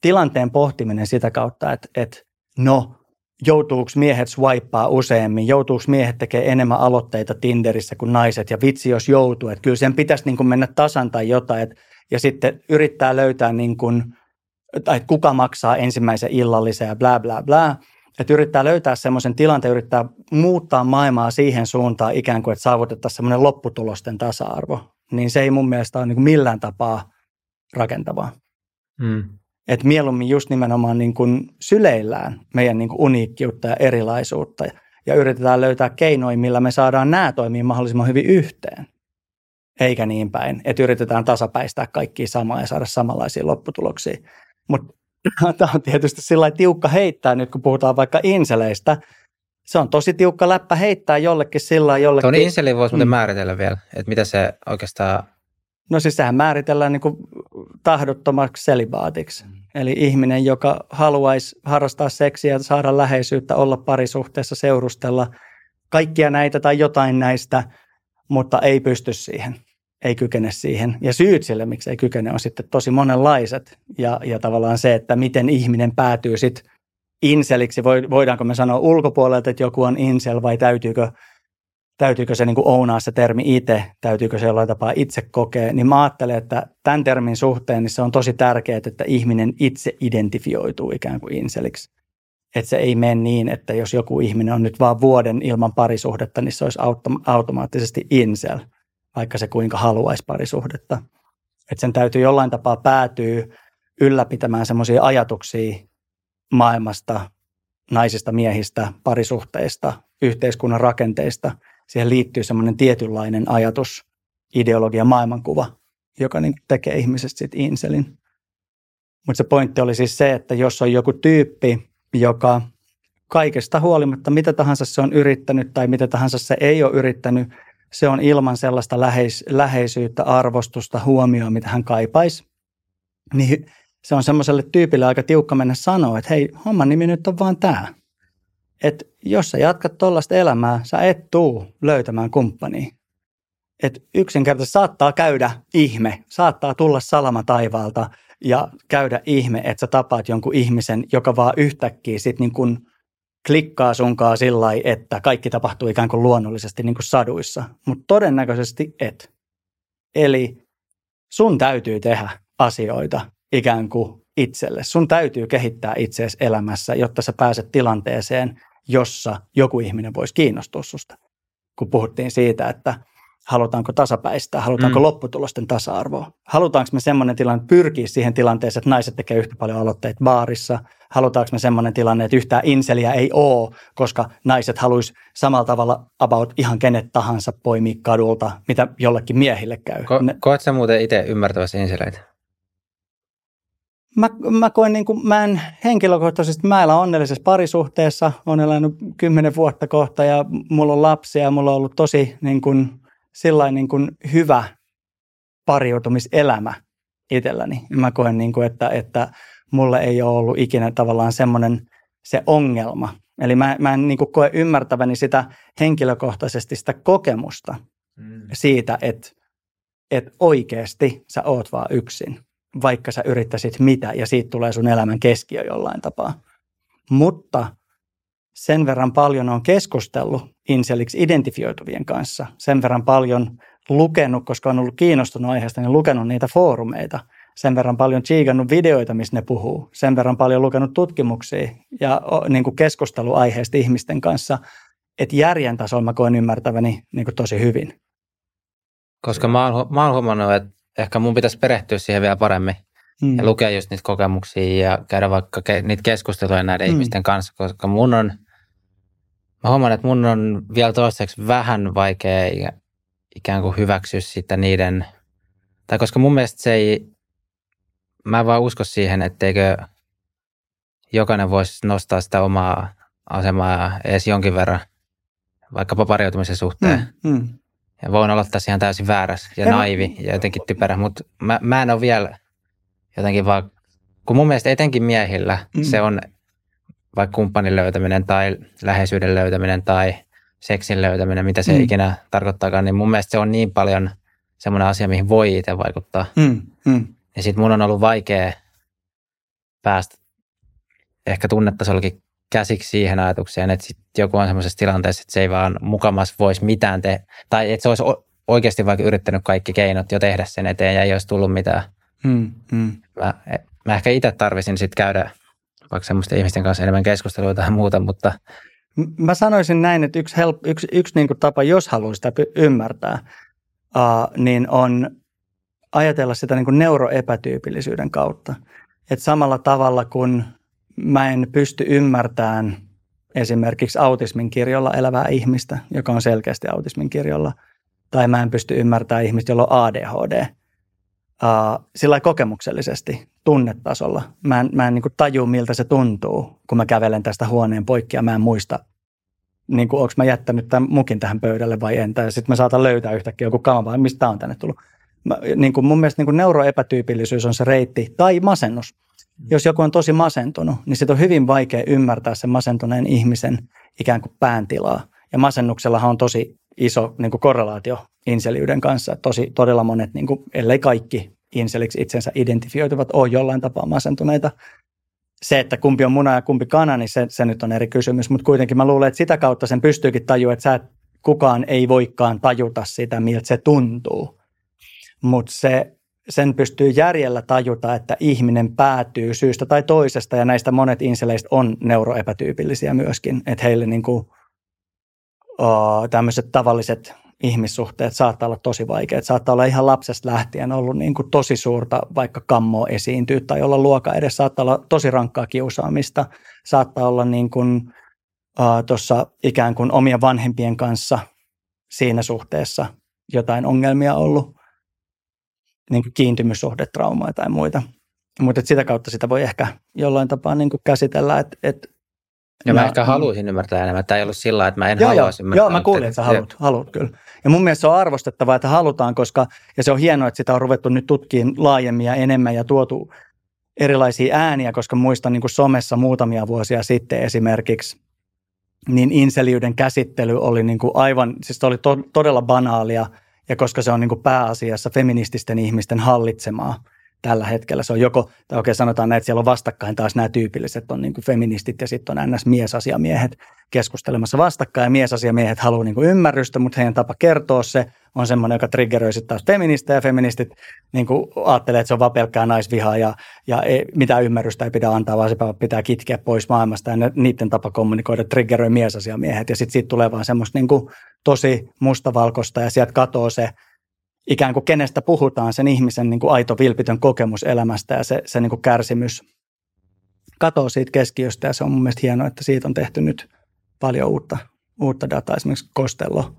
tilanteen pohtiminen sitä kautta, että, että no, joutuuko miehet swipaa useammin, joutuuko miehet tekemään enemmän aloitteita Tinderissä kuin naiset, ja vitsi jos joutuu, että kyllä sen pitäisi niin kuin mennä tasan tai jotain, että, ja sitten yrittää löytää niin kuin, tai kuka maksaa ensimmäisen illallisen ja bla bla bla, että yrittää löytää semmoisen tilanteen, yrittää muuttaa maailmaa siihen suuntaan ikään kuin, että saavutettaisiin semmoinen lopputulosten tasa-arvo, niin se ei mun mielestä ole niin millään tapaa rakentavaa. Mm. Että mieluummin just nimenomaan niin kuin syleillään meidän niin kuin uniikkiutta ja erilaisuutta ja yritetään löytää keinoja, millä me saadaan nämä toimia mahdollisimman hyvin yhteen. Eikä niin päin, että yritetään tasapäistää kaikki samaa ja saada samanlaisia lopputuloksia. Mutta <clears throat> tämä on tietysti sillä tiukka heittää nyt, kun puhutaan vaikka inseleistä. Se on tosi tiukka läppä heittää jollekin sillä jollekin. Tuon inseli voisi mm. määritellä vielä, että mitä se oikeastaan No siis sehän määritellään niin kuin tahdottomaksi selibaatiksi. Mm. Eli ihminen, joka haluaisi harrastaa seksiä, saada läheisyyttä, olla parisuhteessa, seurustella kaikkia näitä tai jotain näistä, mutta ei pysty siihen, ei kykene siihen. Ja syyt sille, miksi ei kykene, on sitten tosi monenlaiset. Ja, ja tavallaan se, että miten ihminen päätyy sitten inseliksi, voidaanko me sanoa ulkopuolelta, että joku on insel vai täytyykö – täytyykö se niin kuin ounaa se termi itse, täytyykö se jollain tapaa itse kokea, niin mä ajattelen, että tämän termin suhteen niin se on tosi tärkeää, että ihminen itse identifioituu ikään kuin inseliksi. Että se ei mene niin, että jos joku ihminen on nyt vaan vuoden ilman parisuhdetta, niin se olisi automaattisesti insel, vaikka se kuinka haluaisi parisuhdetta. Että sen täytyy jollain tapaa päätyä ylläpitämään semmoisia ajatuksia maailmasta, naisista, miehistä, parisuhteista, yhteiskunnan rakenteista – siihen liittyy semmoinen tietynlainen ajatus, ideologia, maailmankuva, joka niin tekee ihmisestä sitten inselin. Mutta se pointti oli siis se, että jos on joku tyyppi, joka kaikesta huolimatta, mitä tahansa se on yrittänyt tai mitä tahansa se ei ole yrittänyt, se on ilman sellaista läheis- läheisyyttä, arvostusta, huomioon, mitä hän kaipaisi, niin se on semmoiselle tyypille aika tiukka mennä sanoa, että hei, homman nimi nyt on vaan tämä että jos sä jatkat tuollaista elämää, sä et tuu löytämään kumppania. Et yksinkertaisesti saattaa käydä ihme, saattaa tulla salama taivaalta ja käydä ihme, että sä tapaat jonkun ihmisen, joka vaan yhtäkkiä sit niin kun klikkaa sunkaa sillä että kaikki tapahtuu ikään kuin luonnollisesti niin kuin saduissa. Mutta todennäköisesti et. Eli sun täytyy tehdä asioita ikään kuin itselle. Sun täytyy kehittää itseesi elämässä, jotta sä pääset tilanteeseen, jossa joku ihminen voisi kiinnostua susta. Kun puhuttiin siitä, että halutaanko tasapäistää, halutaanko mm. lopputulosten tasa-arvoa. Halutaanko me semmoinen tilanne pyrkiä siihen tilanteeseen, että naiset tekee yhtä paljon aloitteita baarissa. Halutaanko me semmoinen tilanne, että yhtään inseliä ei ole, koska naiset haluaisi samalla tavalla about ihan kenet tahansa poimia kadulta, mitä jollekin miehille käy. Ko- koet sä muuten itse ymmärtävässä inseleitä? Mä, mä koen niin kuin, mä en henkilökohtaisesti, mä elän onnellisessa parisuhteessa, olen elänyt kymmenen vuotta kohta ja mulla on lapsia ja mulla on ollut tosi niin kuin, sillain niin kuin hyvä pariutumiselämä itselläni. Mä koen, niin kuin, että, että mulle ei ole ollut ikinä tavallaan semmoinen se ongelma. Eli mä, mä en niin kuin koe ymmärtäväni sitä henkilökohtaisesti sitä kokemusta mm. siitä, että, että oikeasti sä oot vaan yksin vaikka sä yrittäisit mitä, ja siitä tulee sun elämän keskiö jollain tapaa. Mutta sen verran paljon on keskustellut inseliksi identifioituvien kanssa, sen verran paljon lukenut, koska on ollut kiinnostunut aiheesta, niin lukenut niitä foorumeita, sen verran paljon chiigannut videoita, missä ne puhuu, sen verran paljon lukenut tutkimuksia ja niin kuin keskusteluaiheesta ihmisten kanssa, että järjen tasolla mä koen ymmärtäväni niin kuin tosi hyvin. Koska mä oon, mä oon huomannut, että ehkä mun pitäisi perehtyä siihen vielä paremmin mm. ja lukea just niitä kokemuksia ja käydä vaikka ke, niitä keskusteluja näiden mm. ihmisten kanssa, koska mun on, mä huomaan, että mun on vielä toistaiseksi vähän vaikea ikään kuin hyväksyä sitä niiden, tai koska mun mielestä se ei, mä en vaan usko siihen, etteikö jokainen voisi nostaa sitä omaa asemaa edes jonkin verran, vaikka pariutumisen suhteen. Mm, mm. Ja voin olla tässä ihan täysin väärässä ja naivi ja jotenkin typerä, mutta mä, mä en ole vielä jotenkin vaan, kun mun mielestä etenkin miehillä mm. se on vaikka kumppanin löytäminen tai läheisyyden löytäminen tai seksin löytäminen, mitä se mm. ikinä tarkoittaakaan, niin mun mielestä se on niin paljon semmoinen asia, mihin voi itse vaikuttaa. Mm. Mm. Ja sitten mun on ollut vaikea päästä ehkä tunnetasollakin käsiksi siihen ajatukseen, että sit joku on semmoisessa tilanteessa, että se ei vaan mukamas voisi mitään tehdä, tai että se olisi oikeasti vaikka yrittänyt kaikki keinot jo tehdä sen eteen ja ei olisi tullut mitään. Hmm, hmm. Mä, mä ehkä itse tarvisin sitten käydä vaikka semmoisten ihmisten kanssa enemmän keskustelua tai muuta, mutta... Mä sanoisin näin, että yksi, help, yksi, yksi niin tapa, jos haluaa sitä ymmärtää, uh, niin on ajatella sitä niin neuroepätyypillisyyden kautta. Että samalla tavalla kuin mä en pysty ymmärtämään esimerkiksi autismin kirjolla elävää ihmistä, joka on selkeästi autismin kirjolla, tai mä en pysty ymmärtämään ihmistä, jolla on ADHD. Uh, sillä kokemuksellisesti, tunnetasolla. Mä en, mä en niin taju, miltä se tuntuu, kun mä kävelen tästä huoneen poikki ja mä en muista, niin kuin, onko mä jättänyt tämän mukin tähän pöydälle vai en. Tai sitten mä saatan löytää yhtäkkiä joku kama vai mistä on tänne tullut. Mä, niin kuin mun mielestä niin kuin neuroepätyypillisyys on se reitti, tai masennus. Jos joku on tosi masentunut, niin sitten on hyvin vaikea ymmärtää sen masentuneen ihmisen ikään kuin pääntilaa. Ja masennuksellahan on tosi iso niin kuin korrelaatio inseliyden kanssa. Tosi, todella monet, niin kuin, ellei kaikki inseliksi itsensä identifioituvat, on jollain tapaa masentuneita. Se, että kumpi on muna ja kumpi kana, niin se, se nyt on eri kysymys. Mutta kuitenkin mä luulen, että sitä kautta sen pystyykin tajua, että sä et, kukaan ei voikaan tajuta sitä, miltä se tuntuu. Mutta se sen pystyy järjellä tajuta, että ihminen päätyy syystä tai toisesta, ja näistä monet inseleistä on neuroepätyypillisiä myöskin, että heille niin kuin, uh, tämmöiset tavalliset ihmissuhteet saattaa olla tosi vaikeat. Saattaa olla ihan lapsesta lähtien ollut niin kuin tosi suurta vaikka kammoa esiintyä tai olla luoka edes. Saattaa olla tosi rankkaa kiusaamista. Saattaa olla niin kuin, uh, tuossa ikään kuin omien vanhempien kanssa siinä suhteessa jotain ongelmia ollut niin kuin kiintymyssuhdetraumaa tai muita. Mutta sitä kautta sitä voi ehkä jollain tapaa niin kuin käsitellä, että et, ja mä, mä ehkä haluaisin ymmärtää enemmän. Tämä ei ollut sillä että mä en joo, haluaisi joo, ymmärtää. Joo, mä kuulin, että sä haluat, haluat kyllä. Ja mun mielestä se on arvostettavaa, että halutaan, koska, ja se on hienoa, että sitä on ruvettu nyt tutkiin laajemmin ja enemmän ja tuotu erilaisia ääniä, koska muistan niin kuin somessa muutamia vuosia sitten esimerkiksi, niin inseliyden käsittely oli niin kuin aivan, siis oli to, todella banaalia – ja koska se on niin kuin pääasiassa feminististen ihmisten hallitsemaa tällä hetkellä. Se on joko, tai oikein sanotaan näin, että siellä on vastakkain taas nämä tyypilliset, on niin feministit ja sitten on ns. miesasiamiehet keskustelemassa vastakkain. Miesasiamiehet haluaa niin ymmärrystä, mutta heidän tapa kertoa se on semmoinen, joka triggeröi sitten taas feministejä. Feministit niin ajattelee, että se on vaan pelkkää naisvihaa ja, ja ei, mitään ymmärrystä ei pidä antaa, vaan se pitää kitkeä pois maailmasta. Ja ne, niiden tapa kommunikoida triggeröi miesasiamiehet. Ja sitten siitä tulee vaan semmoista niin kuin tosi mustavalkoista ja sieltä katoo se ikään kuin kenestä puhutaan, sen ihmisen niin kuin aito vilpitön kokemus elämästä ja se, se niin kuin kärsimys katoo siitä keskiöstä ja se on mun mielestä hienoa, että siitä on tehty nyt paljon uutta, uutta dataa. Esimerkiksi Kostello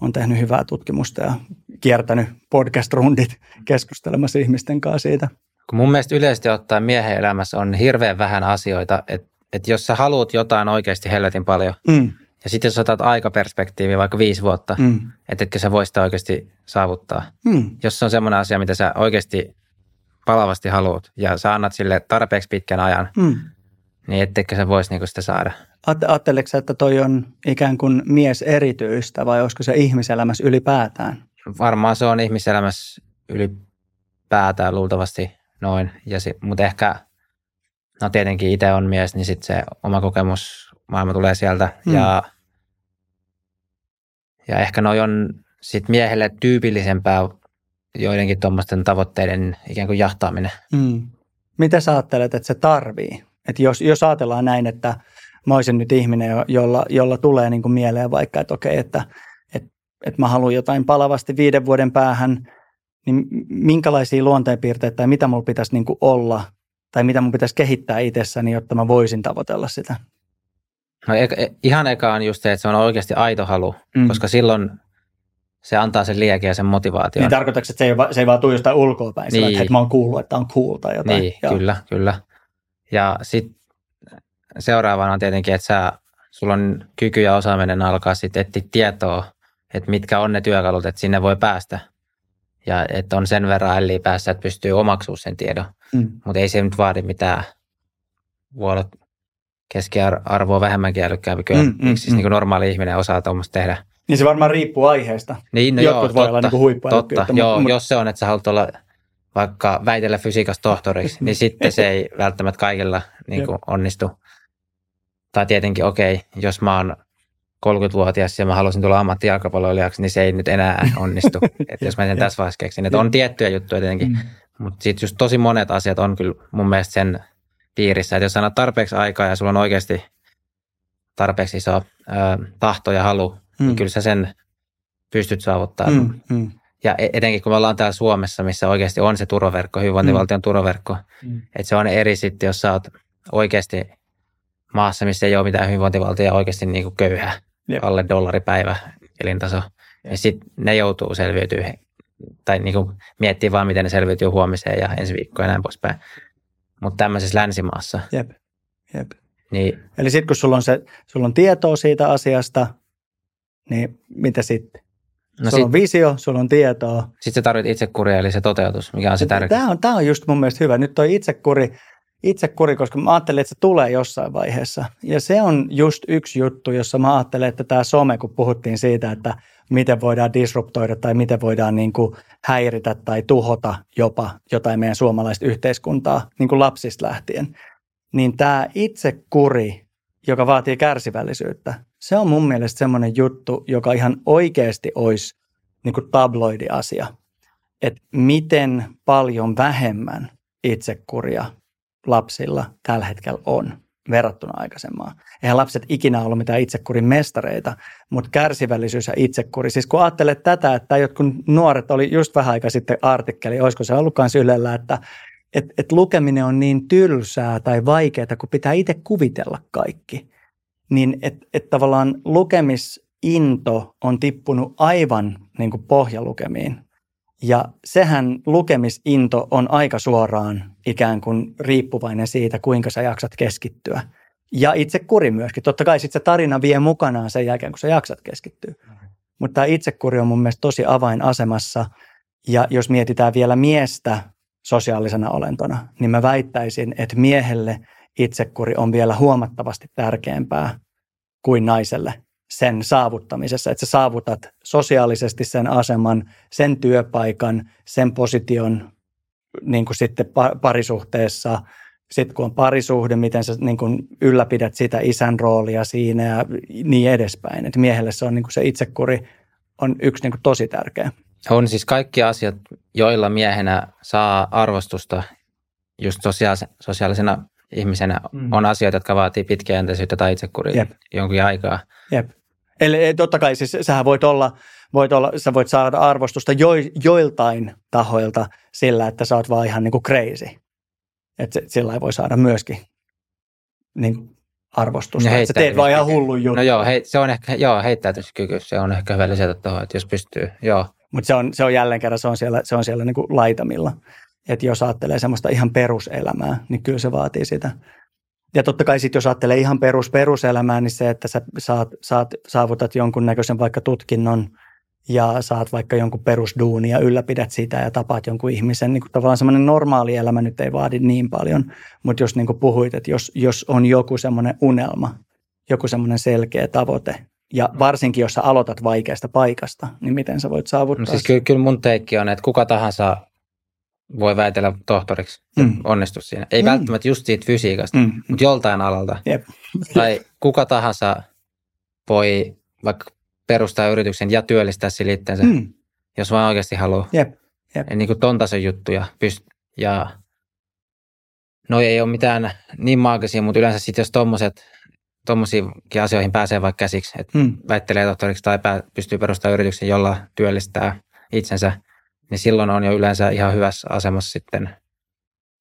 on tehnyt hyvää tutkimusta ja kiertänyt podcast-rundit keskustelemassa ihmisten kanssa siitä. Kun mun mielestä yleisesti ottaen miehen elämässä on hirveän vähän asioita, että, että jos sä haluat jotain oikeasti helvetin paljon, mm. Ja sitten jos otat aikaperspektiivi vaikka viisi vuotta, mm. että etkö sä voisi sitä oikeasti saavuttaa. Mm. Jos se on semmoinen asia, mitä sä oikeasti palavasti haluat, ja sä annat sille tarpeeksi pitkän ajan, mm. niin etteikö sä voisi niinku sitä saada. Ajatteleeko että toi on ikään kuin mies erityistä vai olisiko se ihmiselämässä ylipäätään? Varmaan se on ihmiselämässä ylipäätään luultavasti noin, ja sit, mutta ehkä, no tietenkin itse on mies, niin sitten se oma kokemus maailma tulee sieltä hmm. ja, ja ehkä noi on sitten miehelle tyypillisempää joidenkin tuommoisten tavoitteiden ikään kuin jahtaaminen. Hmm. Mitä sä ajattelet, että se tarvii? Että jos, jos ajatellaan näin, että mä olisin nyt ihminen, jolla, jolla tulee niin kuin mieleen vaikka, että okei, että, että että mä haluan jotain palavasti viiden vuoden päähän, niin minkälaisia luonteenpiirteitä tai mitä mulla pitäisi niin kuin olla tai mitä mun pitäisi kehittää itsessäni, jotta mä voisin tavoitella sitä? No e- ihan eka on just se, että se on oikeasti aito halu, mm. koska silloin se antaa sen liekin ja sen motivaation. Niin tarkoitatko, että se ei, se ei vaan tule jostain ulkoa päin, niin. että, että mä oon kuullut, että on cool tai jotain. Niin, Joo. kyllä, kyllä. Ja sitten seuraavana on tietenkin, että sä, sulla on kyky ja osaaminen alkaa sitten etsiä tietoa, että mitkä on ne työkalut, että sinne voi päästä. Ja että on sen verran älliä päässä, että pystyy omaksumaan sen tiedon. Mm. Mutta ei se nyt vaadi mitään, voi olla keskiarvoa vähemmänkin älykkäämpi. Kyllä mm, mm, siis mm. Niin normaali ihminen osaa tuommoista tehdä. Niin se varmaan riippuu aiheesta. Niin, no Jotkut joo, voi totta, olla niin totta. Joo, mutta, jos se on, että sä haluat olla vaikka väitellä fysiikasta tohtoriksi, niin sitten se ei välttämättä kaikilla niin kuin onnistu. Tai tietenkin, okei, okay, jos mä oon 30-vuotias ja mä haluaisin tulla ammattijalkapalloilijaksi, niin se ei nyt enää onnistu. <laughs> että jos mä sen tässä vaiheessa keksin. Että on tiettyjä juttuja tietenkin, mm. mutta sitten just tosi monet asiat on kyllä mun mielestä sen piirissä. Että jos sanot tarpeeksi aikaa ja sulla on oikeasti tarpeeksi iso ö, tahto ja halu, niin mm. niin kyllä sä sen pystyt saavuttamaan. Mm. Mm. Ja e-, etenkin kun me ollaan täällä Suomessa, missä oikeasti on se turvaverkko, hyvinvointivaltion mm. turvaverkko, mm. että se on eri sitten, jos sä oot oikeasti maassa, missä ei ole mitään hyvinvointivaltia oikeasti niin kuin köyhä, Jep. alle dollaripäivä elintaso. Ja sitten ne joutuu selviytymään tai niin kuin miettii vaan, miten ne selviytyy huomiseen ja ensi viikkoon ja näin poispäin. Mutta tämmöisessä länsimaassa. Jep. Jep. Niin, Eli sitten kun sulla on, se, sulla on tietoa siitä asiasta, niin mitä sitten? No sulla sit, on visio, sulla on tietoa. Sitten sä tarvitset itsekuria, eli se toteutus, mikä on se tärkeä. Tämä on, tämä on just mun mielestä hyvä. Nyt toi itsekuri, itsekuri, koska mä ajattelin, että se tulee jossain vaiheessa. Ja se on just yksi juttu, jossa mä ajattelen, että tämä some, kun puhuttiin siitä, että miten voidaan disruptoida tai miten voidaan niin kuin häiritä tai tuhota jopa jotain meidän suomalaista yhteiskuntaa niin kuin lapsista lähtien, niin tämä itsekuri, joka vaatii kärsivällisyyttä, se on mun mielestä semmoinen juttu, joka ihan oikeasti olisi niin kuin tabloidi asia. Että miten paljon vähemmän itsekuria lapsilla tällä hetkellä on verrattuna aikaisemmaan. Eihän lapset ikinä ollut mitään itsekurin mestareita, mutta kärsivällisyys ja itsekuri. Siis kun ajattelet tätä, että jotkut nuoret oli just vähän aika sitten artikkeli, olisiko se ollutkaan Ylellä, että et, et lukeminen on niin tylsää tai vaikeaa, kun pitää itse kuvitella kaikki. Niin että et tavallaan lukemisinto on tippunut aivan niin kuin pohjalukemiin ja sehän lukemisinto on aika suoraan ikään kuin riippuvainen siitä, kuinka sä jaksat keskittyä. Ja itse kuri myöskin. Totta kai sitten se tarina vie mukanaan sen jälkeen, kun sä jaksat keskittyä. Mutta tämä itsekuri on mun mielestä tosi avainasemassa. Ja jos mietitään vielä miestä sosiaalisena olentona, niin mä väittäisin, että miehelle itsekuri on vielä huomattavasti tärkeämpää kuin naiselle sen saavuttamisessa, että sä saavutat sosiaalisesti sen aseman, sen työpaikan, sen position niin kuin sitten parisuhteessa, sitten kun on parisuhde, miten sä niin kuin ylläpidät sitä isän roolia siinä ja niin edespäin. Että miehelle se on niin kuin se itsekuri on yksi niin kuin tosi tärkeä. On siis kaikki asiat, joilla miehenä saa arvostusta just sosiaalisena ihmisenä, mm. on asioita, jotka vaatii pitkäjänteisyyttä tai itsekuria Jep. jonkin aikaa. Jep. Eli totta kai siis sähän voit olla, voit olla, sä voit saada arvostusta jo, joiltain tahoilta sillä, että sä oot vaan ihan niin kuin crazy. Että sillä voi saada myöskin niin arvostusta. No sä teet vaan ihan hullu juttu. No joo, hei, se on ehkä, joo, heittäytymiskyky, se on ehkä hyvä lisätä tuohon, että jos pystyy, joo. Mutta se on, se on jälleen kerran, se on siellä, se on siellä niin kuin laitamilla. Että jos ajattelee semmoista ihan peruselämää, niin kyllä se vaatii sitä ja totta kai sitten jos ajattelee ihan perus peruselämää, niin se, että sä saat, saat, saavutat jonkunnäköisen vaikka tutkinnon ja saat vaikka jonkun perusduuni ja ylläpidät sitä ja tapaat jonkun ihmisen, niin tavallaan semmoinen normaali elämä nyt ei vaadi niin paljon, mutta jos niin puhuit, että jos, jos on joku semmoinen unelma, joku semmoinen selkeä tavoite, ja varsinkin jos sä aloitat vaikeasta paikasta, niin miten sä voit saavuttaa? No siis kyllä, kyllä mun teikki on, että kuka tahansa voi väitellä tohtoriksi mm. onnistu siinä. Ei mm. välttämättä just siitä fysiikasta, mm. mutta joltain alalta. Jep. tai kuka tahansa voi vaikka perustaa yrityksen ja työllistää sillä itsensä, mm. jos vaan oikeasti haluaa. Jep. Jep. Ja niin kuin ton tason juttuja. Pyst- ja noi ei ole mitään niin maagisia, mutta yleensä sitten jos tommoset, tuommoisiin asioihin pääsee vaikka käsiksi, että Mm. väittelee tohtoriksi tai pää, pystyy perustamaan yrityksen, jolla työllistää itsensä, niin silloin on jo yleensä ihan hyvässä asemassa sitten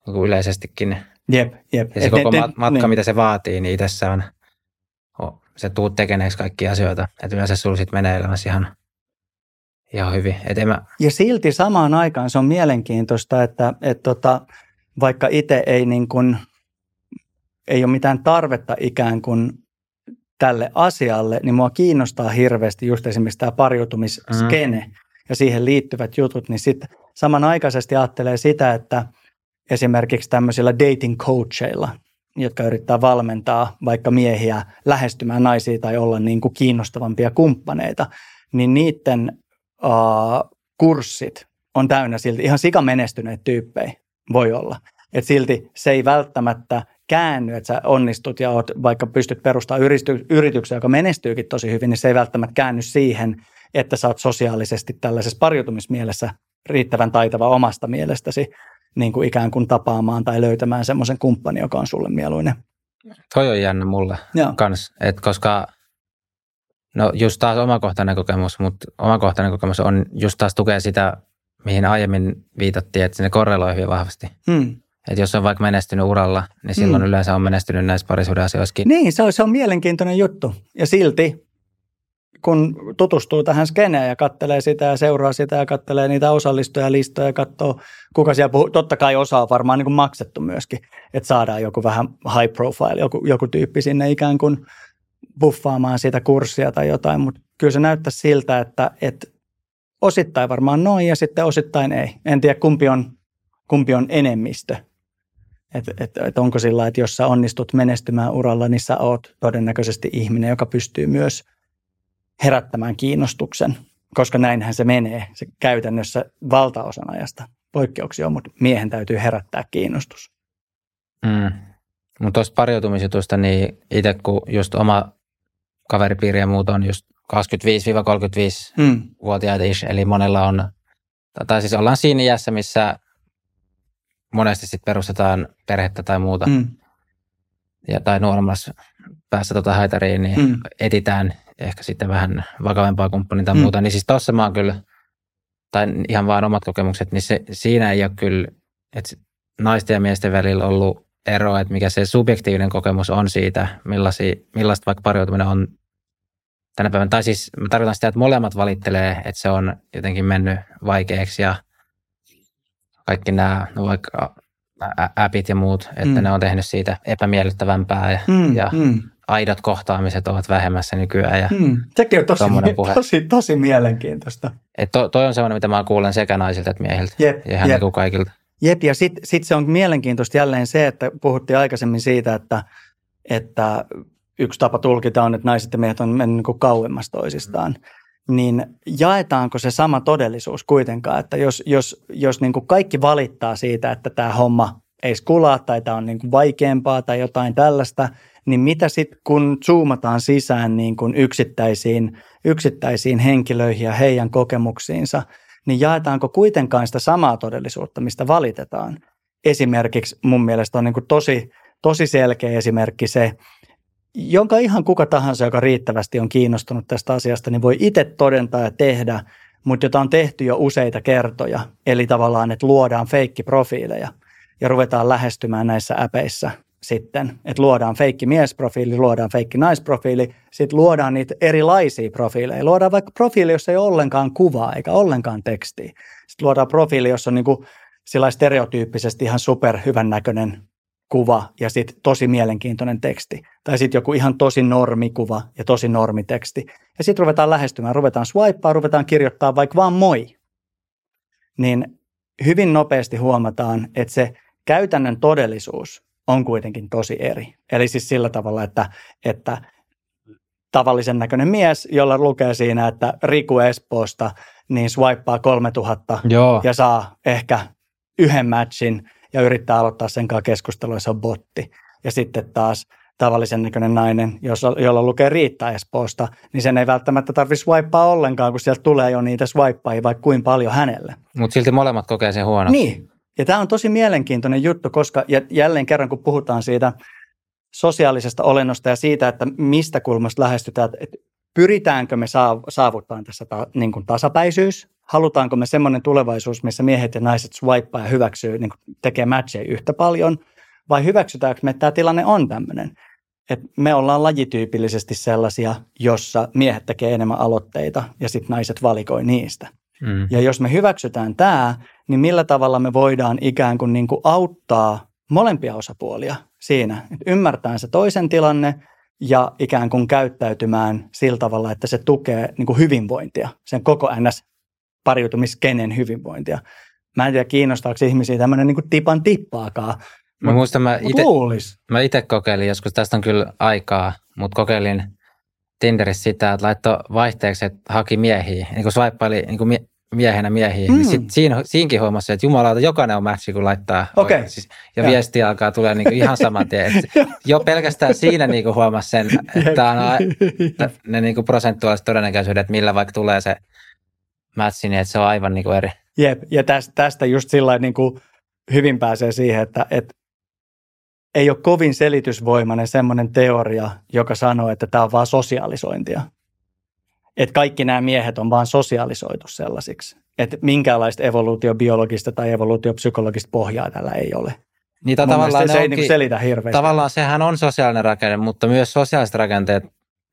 niin yleisestikin. Jep, jep. Ja se Et koko ne- ma- ne- matka, niin. mitä se vaatii, niin itsessään on, se tuut tekeneeksi kaikkia asioita. Että yleensä sulla sitten menee elämässä ihan, ihan hyvin. Et mä, Ja silti samaan aikaan se on mielenkiintoista, että, että tota, vaikka itse ei, niin kuin, ei ole mitään tarvetta ikään kuin tälle asialle, niin mua kiinnostaa hirveästi just esimerkiksi tämä pariutumisskene mm. Ja siihen liittyvät jutut, niin sitten samanaikaisesti ajattelee sitä, että esimerkiksi tämmöisillä dating coacheilla, jotka yrittää valmentaa vaikka miehiä lähestymään naisia tai olla niin kuin kiinnostavampia kumppaneita, niin niiden uh, kurssit on täynnä silti ihan sikamenestyneitä tyyppejä voi olla. Et silti se ei välttämättä käänny, että sä onnistut ja oot, vaikka pystyt perustamaan yrityksen, joka menestyykin tosi hyvin, niin se ei välttämättä käänny siihen, että sä oot sosiaalisesti tällaisessa pariutumismielessä riittävän taitava omasta mielestäsi niin kuin ikään kuin tapaamaan tai löytämään semmoisen kumppanin, joka on sulle mieluinen. toi on jännä mulle Joo. kans, että koska no just taas omakohtainen kokemus, mutta omakohtainen kokemus on just taas tukee sitä, mihin aiemmin viitattiin, että ne korreloi hyvin vahvasti. Hmm. Että jos on vaikka menestynyt uralla, niin silloin Mm. yleensä on menestynyt näissä parisuuden asioissakin. Niin, se on, se on mielenkiintoinen juttu. Ja silti, kun tutustuu tähän skeneen ja kattelee sitä ja seuraa sitä ja kattelee niitä osallistujalistoja ja katsoo, kuka siellä puhuu. Totta kai osa on varmaan niin kuin maksettu myöskin, että saadaan joku vähän high profile, joku, joku tyyppi sinne ikään kuin buffaamaan sitä kurssia tai jotain. Mutta kyllä se näyttää siltä, että, että osittain varmaan noin ja sitten osittain ei. En tiedä, kumpi on, kumpi on enemmistö. Että et, et onko sillä että jos sä onnistut menestymään uralla, niin sä oot todennäköisesti ihminen, joka pystyy myös herättämään kiinnostuksen, koska näinhän se menee. Se käytännössä valtaosan ajasta poikkeuksia on, mutta miehen täytyy herättää kiinnostus. Mm. Mutta tuosta pariutumisjutusta, niin itse kun just oma kaveripiiri ja muut on just 25-35-vuotiaita Mm. eli monella on, tai siis ollaan siinä iässä, missä monesti sitten perustetaan perhettä tai muuta. Mm. ja, tai nuoremmassa päässä tota haitariin, niin Mm. etitään ehkä sitten vähän vakavempaa kumppania tai Mm. muuta, niin siis tossa mä oon kyllä, tai ihan vaan omat kokemukset, niin se, siinä ei ole kyllä, että naisten ja miesten välillä ollut ero, että mikä se subjektiivinen kokemus on siitä, millaisia, millaista vaikka pariutuminen on tänä päivänä. Tai siis mä tarkoitan sitä, että molemmat valittelee, että se on jotenkin mennyt vaikeaksi ja kaikki nämä no vaikka appit ja muut, että Mm. ne on tehnyt siitä epämiellyttävämpää ja, Mm. ja Mm. Aidot kohtaamiset ovat vähemmässä nykyään. Ja, Mm. Sekin on tosi, puhe. tosi, tosi mielenkiintoista. et to, toi on semmoinen, mitä mä kuulen sekä naisilta että miehiltä Jep, ja jep. niin kaikilta. Jep, ja sitten sit se on mielenkiintoista jälleen se, että puhuttiin aikaisemmin siitä, että, että yksi tapa tulkita on, että naiset ja miehet on mennyt niin kauemmas toisistaan. Niin jaetaanko se sama todellisuus kuitenkaan, että jos, jos, jos niin kuin kaikki valittaa siitä, että tämä homma ei skulaa tai tämä on niin kuin vaikeampaa tai jotain tällaista, niin mitä sitten kun zoomataan sisään niin kuin yksittäisiin, yksittäisiin henkilöihin ja heidän kokemuksiinsa, niin jaetaanko kuitenkaan sitä samaa todellisuutta, mistä valitetaan? Esimerkiksi mun mielestä on niin kuin tosi, tosi selkeä esimerkki se, jonka ihan kuka tahansa, joka riittävästi on kiinnostunut tästä asiasta, niin voi itse todentaa ja tehdä, mutta jota on tehty jo useita kertoja. Eli tavallaan, että luodaan feikkiprofiileja ja ruvetaan lähestymään näissä äpeissä sitten, että luodaan feikki miesprofiili, luodaan feikki naisprofiili, sitten luodaan niitä erilaisia profiileja. Luodaan vaikka profiili, jossa ei ole ollenkaan kuvaa eikä ollenkaan tekstiä. Sitten luodaan profiili, jossa on niin kuin stereotyyppisesti ihan super hyvän näköinen kuva ja sitten tosi mielenkiintoinen teksti. Tai sitten joku ihan tosi normikuva ja tosi normiteksti. Ja sitten ruvetaan lähestymään, ruvetaan swipea, ruvetaan kirjoittaa vaikka vaan moi. Niin hyvin nopeasti huomataan, että se käytännön todellisuus on kuitenkin tosi eri. Eli siis sillä tavalla, että, että tavallisen näköinen mies, jolla lukee siinä, että Riku Espoosta, niin swipea 3000 Joo. ja saa ehkä yhden matchin ja yrittää aloittaa sen kanssa keskustelua, se on botti. Ja sitten taas tavallisen näköinen nainen, jos, jolla lukee Riitta Espoosta, niin sen ei välttämättä tarvitse swipea ollenkaan, kun sieltä tulee jo niitä swipeja vaikka kuin paljon hänelle. Mutta silti molemmat kokee sen huonoksi. Niin, ja tämä on tosi mielenkiintoinen juttu, koska ja jälleen kerran kun puhutaan siitä sosiaalisesta olennosta ja siitä, että mistä kulmasta lähestytään, että pyritäänkö me saavuttamaan tässä ta, niin kuin tasapäisyys, halutaanko me semmoinen tulevaisuus, missä miehet ja naiset swipea ja hyväksyy, niin tekee matcheja yhtä paljon, vai hyväksytäänkö me, että tämä tilanne on tämmöinen. Et me ollaan lajityypillisesti sellaisia, jossa miehet tekee enemmän aloitteita ja sitten naiset valikoi niistä. Mm. Ja jos me hyväksytään tämä, niin millä tavalla me voidaan ikään kuin, niin kuin auttaa molempia osapuolia siinä, että ymmärtää se toisen tilanne ja ikään kuin käyttäytymään sillä tavalla, että se tukee niin kuin hyvinvointia, sen koko ns pariutumiskenen hyvinvointia. Mä en tiedä, kiinnostaako ihmisiä tämmöinen niin tipan tippaakaan. Mä muistan, mä ite, mä itse kokeilin joskus, tästä on kyllä aikaa, mutta kokeilin Tinderissä sitä, että laittoi vaihteeksi, että haki miehiä, niin kuin swipeili niin kuin miehenä miehiä. Mm. Niin sit siinä, siinäkin huomassa, että jumalauta, jokainen on matchi, kun laittaa. Okay. Siis, ja, ja viesti alkaa tulla niin kuin ihan saman tien. <laughs> jo pelkästään siinä niin kuin huomasi sen, <laughs> että on ne niin kuin prosentuaaliset todennäköisyydet, että millä vaikka tulee se matchi, niin että se on aivan niin kuin eri. Jep, ja tästä, tästä just sillä niin kuin hyvin pääsee siihen, että, että ei ole kovin selitysvoimainen semmoinen teoria, joka sanoo, että tämä on vaan sosiaalisointia. Että kaikki nämä miehet on vaan sosiaalisoitu sellaisiksi. Että minkäänlaista evoluutiobiologista tai evoluutiopsykologista pohjaa tällä ei ole. Niin, tavallaan se ei niin selitä hirveästi. Tavallaan sehän on sosiaalinen rakenne, mutta myös sosiaaliset rakenteet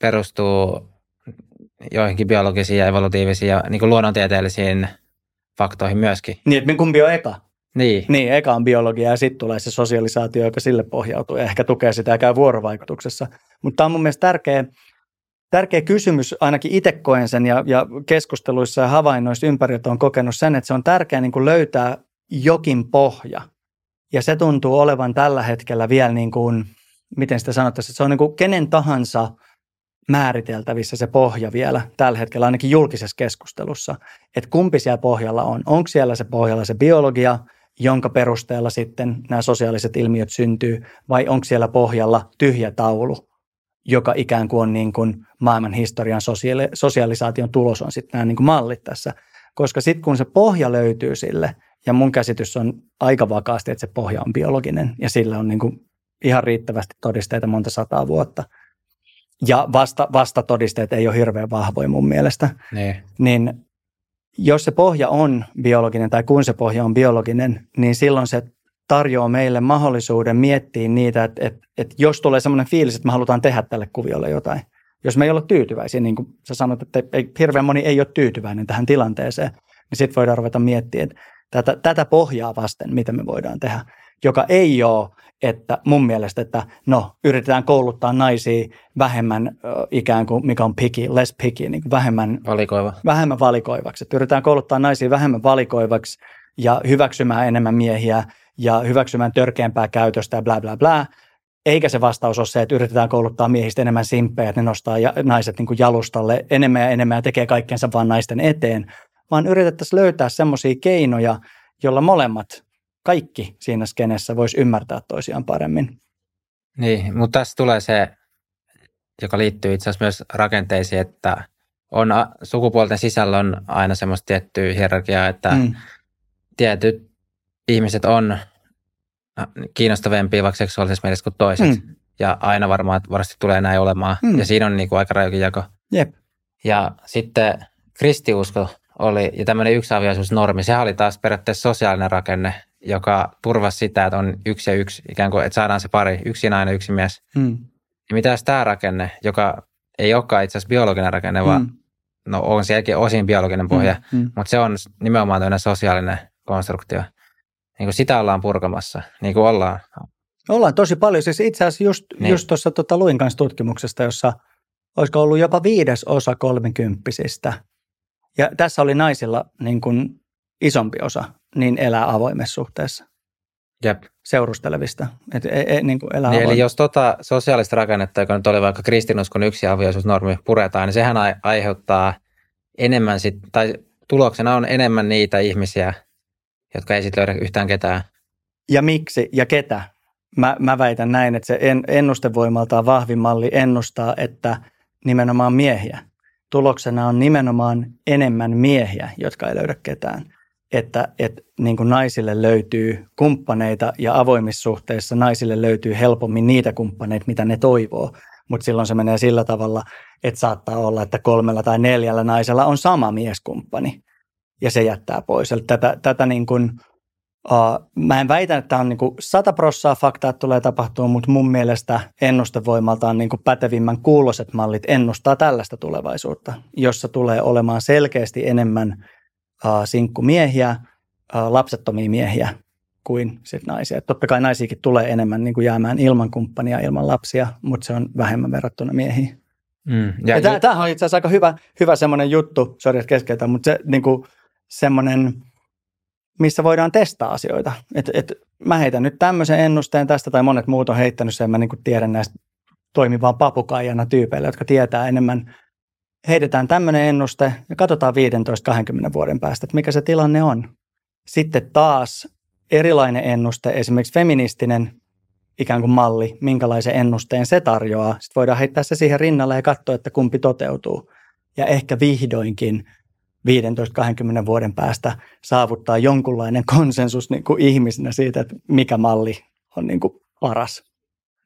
perustuu joihinkin biologisiin ja evolutiivisiin ja niin kuin luonnontieteellisiin faktoihin myöskin. Niin, että kumpi on eka? Niin. Niin, eka on biologia ja sitten tulee se sosialisaatio, joka sille pohjautuu ja ehkä tukee sitä ja käy vuorovaikutuksessa. Mutta tämä on mun mielestä tärkeä, tärkeä kysymys, ainakin itse koen sen ja, ja keskusteluissa ja havainnoissa ympäriltä on kokenut sen, että se on tärkeää niin kuin löytää jokin pohja. Ja se tuntuu olevan tällä hetkellä vielä niin kuin, miten sitä sanottaisiin, että se on niin kuin kenen tahansa määriteltävissä se pohja vielä tällä hetkellä, ainakin julkisessa keskustelussa, että kumpi siellä pohjalla on. Onko siellä se pohjalla se biologia, jonka perusteella sitten nämä sosiaaliset ilmiöt syntyy, vai onko siellä pohjalla tyhjä taulu, joka ikään kuin on niin kuin maailman historian sosiaali- sosiaalisaation tulos on sitten nämä niin kuin mallit tässä. Koska sitten kun se pohja löytyy sille, ja mun käsitys on aika vakaasti, että se pohja on biologinen, ja sillä on niin kuin ihan riittävästi todisteita monta sataa vuotta, ja vasta, vasta todisteet ei ole hirveän vahvoja mun mielestä, niin, niin jos se pohja on biologinen tai kun se pohja on biologinen, niin silloin se tarjoaa meille mahdollisuuden miettiä niitä, että, että, että jos tulee sellainen fiilis, että me halutaan tehdä tälle kuviolle jotain. Jos me ei ole tyytyväisiä, niin kuin sä sanot, että ei, hirveän moni ei ole tyytyväinen tähän tilanteeseen, niin sitten voidaan ruveta miettimään, että tätä, tätä pohjaa vasten, mitä me voidaan tehdä, joka ei ole, että mun mielestä, että no, yritetään kouluttaa naisia vähemmän äh, ikään kuin, mikä on picky, less picky, niin vähemmän, valikoiva. vähemmän valikoivaksi. Että yritetään kouluttaa naisia vähemmän valikoivaksi ja hyväksymään enemmän miehiä ja hyväksymään törkeämpää käytöstä ja bla bla bla. Eikä se vastaus ole se, että yritetään kouluttaa miehistä enemmän simppejä, että ne nostaa ja, naiset niin kuin jalustalle enemmän ja enemmän ja tekee kaikkensa vaan naisten eteen, vaan yritettäisiin löytää semmoisia keinoja, jolla molemmat, kaikki siinä skenessä voisi ymmärtää toisiaan paremmin. Niin, mutta tässä tulee se, joka liittyy itse asiassa myös rakenteisiin, että on sukupuolten sisällä on aina semmoista tiettyä hierarkiaa, että mm. tietyt ihmiset on kiinnostavempia vaikka seksuaalisessa mielessä kuin toiset. Mm. Ja aina varmaan varmasti tulee näin olemaan. Mm. Ja siinä on niin kuin aika rajukin jako. Jep. Ja sitten kristiusko oli, ja tämmöinen yksiavioisuusnormi, sehän oli taas periaatteessa sosiaalinen rakenne, joka turvasi sitä, että on yksi ja yksi, ikään kuin, että saadaan se pari, yksi nainen, yksi mies. Mm. Ja mitä tämä rakenne, joka ei olekaan itse asiassa biologinen rakenne, mm. vaan no on sielläkin osin biologinen pohja, mm. Mm. mutta se on nimenomaan tämmöinen sosiaalinen konstruktio niin kuin sitä ollaan purkamassa, niin kuin ollaan. Ollaan tosi paljon. Siis itse asiassa just, niin. just tuossa tota, luin kanssa tutkimuksesta, jossa olisiko ollut jopa viides osa kolmikymppisistä. Ja tässä oli naisilla niin kuin isompi osa, niin elää avoimessa suhteessa. Jep. Seurustelevista. Et, e, e, niin kuin elää niin, eli jos tota sosiaalista rakennetta, joka nyt oli vaikka kristinuskon yksi avioisuusnormi puretaan, niin sehän aiheuttaa enemmän sit, tai tuloksena on enemmän niitä ihmisiä, jotka ei sitten löydä yhtään ketään. Ja miksi ja ketä? Mä, mä väitän näin, että se en, ennustevoimaltaan vahvin malli ennustaa, että nimenomaan miehiä. Tuloksena on nimenomaan enemmän miehiä, jotka ei löydä ketään. Että, että niin kuin naisille löytyy kumppaneita ja avoimissa suhteissa naisille löytyy helpommin niitä kumppaneita, mitä ne toivoo. Mutta silloin se menee sillä tavalla, että saattaa olla, että kolmella tai neljällä naisella on sama mieskumppani ja se jättää pois. Eli tätä, tätä niin kuin, uh, mä en väitä, että tämä on niin kuin sata prossaa faktaa, että tulee tapahtua, mutta mun mielestä ennustevoimaltaan niin kuin pätevimmän kuuloset mallit ennustaa tällaista tulevaisuutta, jossa tulee olemaan selkeästi enemmän sinkkumiehiä, uh, lapsettomia miehiä kuin sit naisia. Et totta kai naisiakin tulee enemmän niin kuin jäämään ilman kumppania, ilman lapsia, mutta se on vähemmän verrattuna miehiin. Mm, ja ja tämä on itse asiassa aika hyvä, hyvä semmoinen juttu, sori että keskeytän, mutta se niin kuin, semmoinen, missä voidaan testaa asioita. Et, et, mä heitän nyt tämmöisen ennusteen tästä, tai monet muut on heittänyt sen, mä niin tiedän näistä toimivaan papukaijana tyypeille, jotka tietää enemmän. Heitetään tämmöinen ennuste ja katsotaan 15-20 vuoden päästä, että mikä se tilanne on. Sitten taas erilainen ennuste, esimerkiksi feministinen ikään kuin malli, minkälaisen ennusteen se tarjoaa. Sitten voidaan heittää se siihen rinnalle ja katsoa, että kumpi toteutuu. Ja ehkä vihdoinkin 15-20 vuoden päästä saavuttaa jonkunlainen konsensus niin kuin ihmisinä siitä, että mikä malli on niin kuin paras.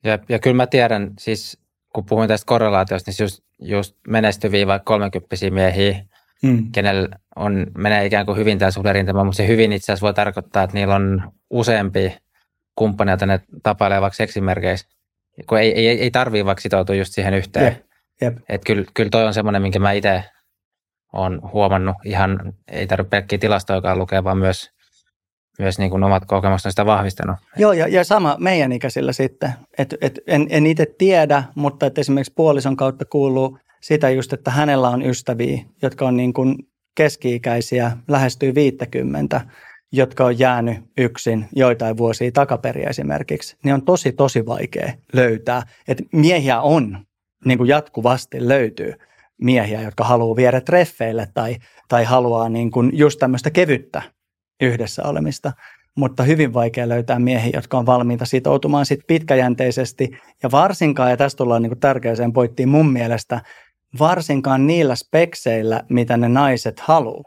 Ja, ja kyllä mä tiedän, siis kun puhuin tästä korrelaatiosta, niin just, just menestyviä vaikka 30 miehiä, mm. kenellä on, menee ikään kuin hyvin tämä suhderintama, mutta se hyvin itse asiassa voi tarkoittaa, että niillä on useampi kumppania, joita ne tapailee vaikka seksimerkeissä, kun ei, ei, ei tarvii vaikka sitoutua just siihen yhteen. Jep. Jep. Et kyllä, kyllä toi on semmoinen, minkä mä itse olen huomannut ihan, ei tarvitse pelkkiä tilastoja lukea, vaan myös, myös niin kuin omat kokemukset on sitä vahvistanut. Joo, ja, ja sama meidän ikäisillä sitten. Et, et en, en itse tiedä, mutta että esimerkiksi puolison kautta kuuluu sitä just, että hänellä on ystäviä, jotka on niin kuin keski-ikäisiä, lähestyy 50, jotka on jäänyt yksin joitain vuosia takaperiä esimerkiksi, niin on tosi, tosi vaikea löytää. Että miehiä on, niin kuin jatkuvasti löytyy miehiä, jotka haluaa viedä treffeille tai, tai haluaa niin kuin just tämmöistä kevyttä yhdessä olemista. Mutta hyvin vaikea löytää miehiä, jotka on valmiita sitoutumaan sit pitkäjänteisesti. Ja varsinkaan, ja tästä tullaan niin tärkeäseen pointtiin mun mielestä, varsinkaan niillä spekseillä, mitä ne naiset haluaa.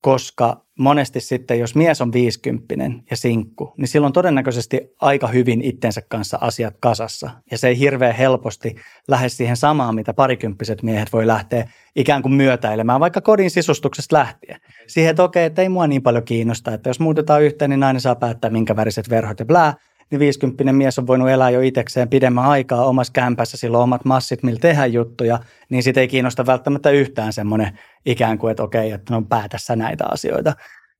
Koska monesti sitten, jos mies on viisikymppinen ja sinkku, niin silloin todennäköisesti aika hyvin itsensä kanssa asiat kasassa. Ja se ei hirveän helposti lähde siihen samaan, mitä parikymppiset miehet voi lähteä ikään kuin myötäilemään, vaikka kodin sisustuksesta lähtien. Siihen, että okei, että ei mua niin paljon kiinnosta, että jos muutetaan yhteen, niin nainen saa päättää, minkä väriset verhot ja blää 50 mies on voinut elää jo itsekseen pidemmän aikaa omassa kämpässä, sillä on omat massit, millä tehdään juttuja, niin sitä ei kiinnosta välttämättä yhtään semmoinen ikään kuin, että okei, että no päätä sä näitä asioita.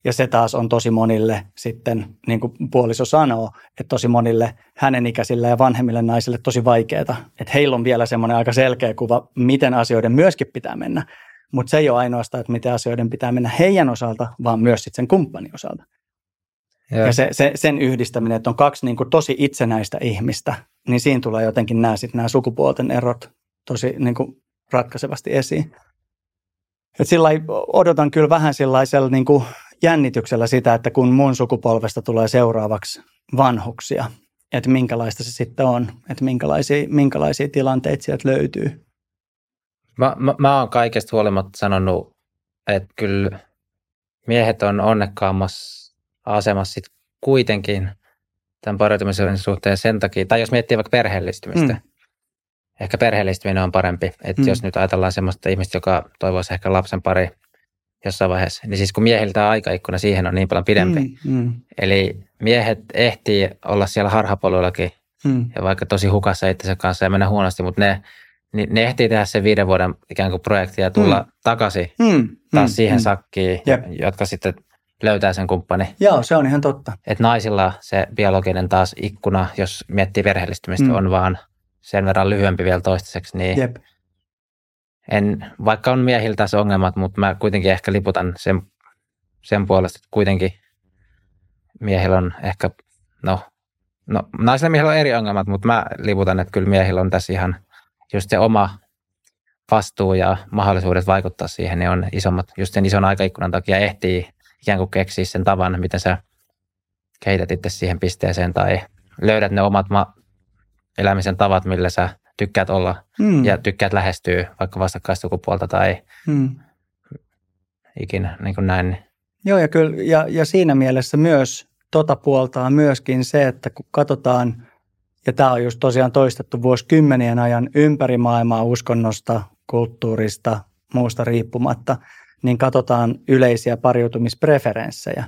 Ja se taas on tosi monille sitten, niin kuin puoliso sanoo, että tosi monille hänen ikäisille ja vanhemmille naisille tosi vaikeaa. Että heillä on vielä semmoinen aika selkeä kuva, miten asioiden myöskin pitää mennä. Mutta se ei ole ainoastaan, että miten asioiden pitää mennä heidän osalta, vaan myös sitten sen kumppanin osalta. Ja, ja se, se, sen yhdistäminen, että on kaksi niin kuin tosi itsenäistä ihmistä, niin siinä tulee jotenkin nämä, sit nämä sukupuolten erot tosi niin kuin ratkaisevasti esiin. Et sillä odotan kyllä vähän sellaisella niin kuin jännityksellä sitä, että kun mun sukupolvesta tulee seuraavaksi vanhuksia, että minkälaista se sitten on, että minkälaisia, minkälaisia tilanteita sieltä löytyy. Mä, mä, mä oon kaikesta huolimatta sanonut, että kyllä miehet on onnekkaammassa asemassa sit kuitenkin tämän pareutumisen suhteen sen takia, tai jos miettii vaikka perheellistymistä, mm. ehkä perheellistyminen on parempi. Että mm. jos nyt ajatellaan sellaista ihmistä, joka toivoisi ehkä lapsen pari jossain vaiheessa, niin siis kun miehiltä aikaikkuna siihen on niin paljon pidempi. Mm, mm. Eli miehet ehtii olla siellä harhapoluillakin mm. ja vaikka tosi hukassa itsensä kanssa ja mennä huonosti, mutta ne, niin ne ehtii tehdä sen viiden vuoden ikään kuin projektia ja tulla mm. takaisin mm, taas mm, siihen mm. sakkiin, yep. jotka sitten löytää sen kumppani. Joo, se on ihan totta. Et naisilla se biologinen taas ikkuna, jos miettii perheellistymistä, mm. on vaan sen verran lyhyempi vielä toistaiseksi, niin Jep. En, vaikka on miehiltä se ongelmat, mutta mä kuitenkin ehkä liputan sen, sen puolesta, että kuitenkin miehillä on ehkä, no, no naisilla miehillä on eri ongelmat, mutta mä liputan, että kyllä miehillä on tässä ihan just se oma vastuu ja mahdollisuudet vaikuttaa siihen, niin on isommat, just sen ison aikaikkunan takia ehtii ikään kuin keksiä sen tavan, miten sä kehität itse siihen pisteeseen tai löydät ne omat ma- elämisen tavat, millä sä tykkäät olla mm. ja tykkäät lähestyä vaikka vastakkaista sukupuolta tai mm. ikinä niin kuin näin. Joo, ja, kyllä, ja, ja siinä mielessä myös tota puoltaa myöskin se, että kun katsotaan, ja tämä on just tosiaan toistettu vuosikymmenien ajan ympäri maailmaa uskonnosta, kulttuurista, muusta riippumatta, niin katsotaan yleisiä pariutumispreferenssejä,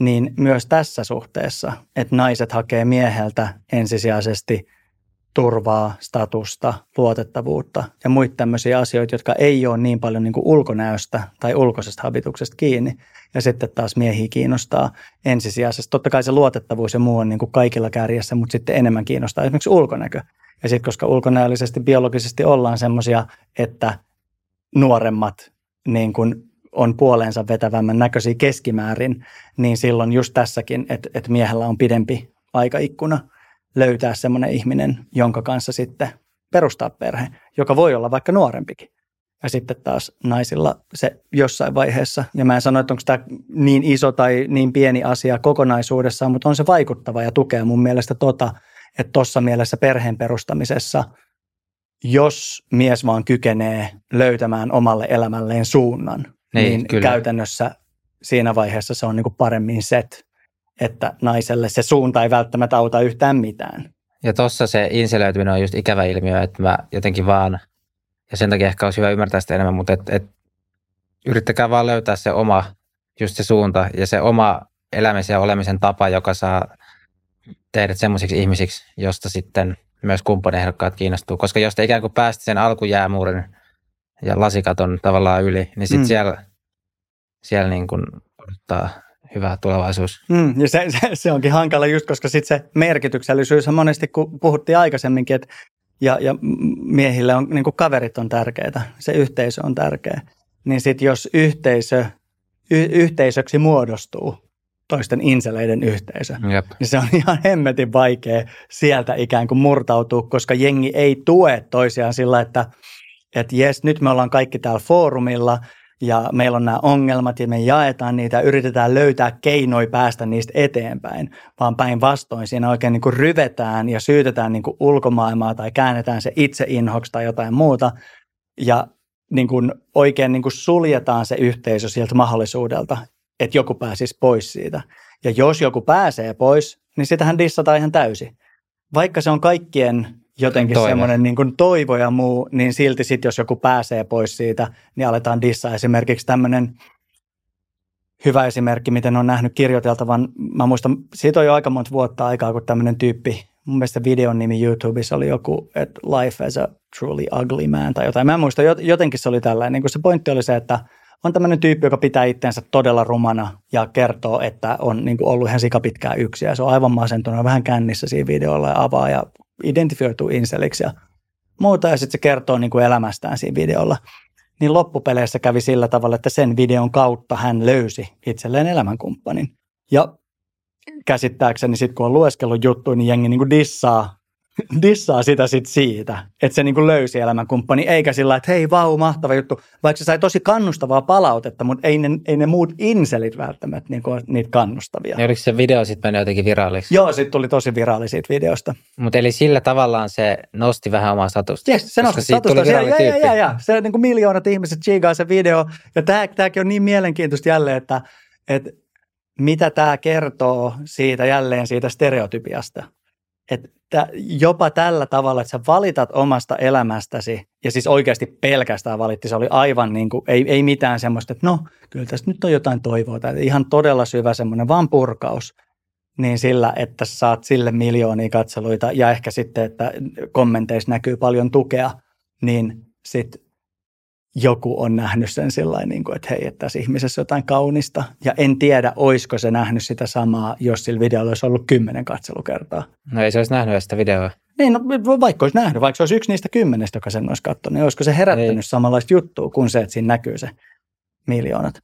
niin myös tässä suhteessa, että naiset hakee mieheltä ensisijaisesti – turvaa, statusta, luotettavuutta ja muita tämmöisiä asioita, jotka ei ole niin paljon niin kuin ulkonäöstä tai ulkoisesta habituksesta kiinni. Ja sitten taas miehiä kiinnostaa ensisijaisesti. Totta kai se luotettavuus ja muu on niin kuin kaikilla kärjessä, mutta sitten enemmän kiinnostaa esimerkiksi ulkonäkö. Ja sitten koska ulkonäöllisesti, biologisesti ollaan semmoisia, että nuoremmat niin kuin on puoleensa vetävämmän näköisiä keskimäärin, niin silloin just tässäkin, että, että miehellä on pidempi aikaikkuna – löytää semmoinen ihminen, jonka kanssa sitten perustaa perhe, joka voi olla vaikka nuorempikin. Ja sitten taas naisilla se jossain vaiheessa, ja mä en sano, että onko tämä niin iso tai niin pieni asia kokonaisuudessaan, mutta on se vaikuttava ja tukea mun mielestä tota, että tuossa mielessä perheen perustamisessa, jos mies vaan kykenee löytämään omalle elämälleen suunnan, niin, niin kyllä. käytännössä siinä vaiheessa se on niin kuin paremmin set että naiselle se suunta ei välttämättä auta yhtään mitään. Ja tuossa se inselöityminen on just ikävä ilmiö, että mä jotenkin vaan, ja sen takia ehkä olisi hyvä ymmärtää sitä enemmän, mutta et, et, yrittäkää vaan löytää se oma, just se suunta ja se oma elämisen ja olemisen tapa, joka saa teidät semmoisiksi ihmisiksi, josta sitten myös kumppanehdokkaat kiinnostuu. Koska jos te ikään kuin päästä sen alkujäämuurin ja lasikaton tavallaan yli, niin sitten mm. siellä, siellä niin kuin odottaa hyvä tulevaisuus. Mm, ja se, se, se onkin hankala just, koska sitten se merkityksellisyys on monesti, kun puhuttiin aikaisemminkin, että ja, ja miehille on, niin kuin kaverit on tärkeitä, se yhteisö on tärkeä. Niin sitten jos yhteisö, y, yhteisöksi muodostuu toisten inseleiden yhteisö, Jep. niin se on <laughs> ihan hemmetin vaikea sieltä ikään kuin murtautua, koska jengi ei tue toisiaan sillä, että että jes, nyt me ollaan kaikki täällä foorumilla – ja meillä on nämä ongelmat ja me jaetaan niitä ja yritetään löytää keinoja päästä niistä eteenpäin, vaan päinvastoin siinä oikein niin kuin ryvetään ja syytetään niin kuin ulkomaailmaa tai käännetään se itse inhoksi tai jotain muuta ja niin kuin oikein niin kuin suljetaan se yhteisö sieltä mahdollisuudelta, että joku pääsisi pois siitä. Ja jos joku pääsee pois, niin sitähän dissataan ihan täysin. Vaikka se on kaikkien jotenkin semmoinen niin kuin toivo ja muu, niin silti sitten jos joku pääsee pois siitä, niin aletaan dissaa. Esimerkiksi tämmöinen hyvä esimerkki, miten on nähnyt kirjoiteltavan. Mä muistan, siitä on jo aika monta vuotta aikaa, kun tämmöinen tyyppi, mun mielestä videon nimi YouTubessa oli joku, että Life as a Truly Ugly Man tai jotain. Mä en muista, jotenkin se oli tällainen. Niin se pointti oli se, että on tämmöinen tyyppi, joka pitää itseensä todella rumana ja kertoo, että on niin ollut ihan sikapitkään yksi ja se on aivan masentunut, vähän kännissä siinä videolla ja avaa ja identifioituu inseliksi ja muuta ja sitten se kertoo niin kuin elämästään siinä videolla. Niin loppupeleissä kävi sillä tavalla, että sen videon kautta hän löysi itselleen elämänkumppanin. Ja käsittääkseni sitten kun on lueskellut juttuja, niin jengi niin kuin dissaa dissaa sitä sit siitä, että se niinku löysi elämänkumppani, eikä sillä että hei vau, mahtava juttu. Vaikka se sai tosi kannustavaa palautetta, mutta ei ne, ei ne muut inselit välttämättä niinku niitä kannustavia. Ja oliko se video sitten mennyt jotenkin viraaliksi? Joo, sitten tuli tosi viraali siitä videosta. Mutta eli sillä tavallaan se nosti vähän omaa statusta? Yes, se nosti statusta. Se, ja, ja, ja, ja, se niinku miljoonat ihmiset chigaa se video. Ja tämäkin on niin mielenkiintoista jälleen, että, että mitä tämä kertoo siitä jälleen siitä stereotypiasta. Että jopa tällä tavalla, että sä valitat omasta elämästäsi, ja siis oikeasti pelkästään valitti, se oli aivan niin kuin, ei, ei mitään semmoista, että no, kyllä tässä nyt on jotain toivoa, tai ihan todella syvä semmoinen vaan purkaus, niin sillä, että saat sille miljoonia katseluita, ja ehkä sitten, että kommenteissa näkyy paljon tukea, niin sitten joku on nähnyt sen sillä niin kuin, että hei, että tässä ihmisessä on jotain kaunista. Ja en tiedä, oisko se nähnyt sitä samaa, jos sillä videolla olisi ollut kymmenen katselukertaa. No ei se olisi nähnyt sitä videoa. Niin, no, vaikka olisi nähnyt, vaikka se olisi yksi niistä kymmenestä, joka sen olisi katsonut, niin olisiko se herättänyt ei. samanlaista juttua kuin se, että siinä näkyy se miljoonat.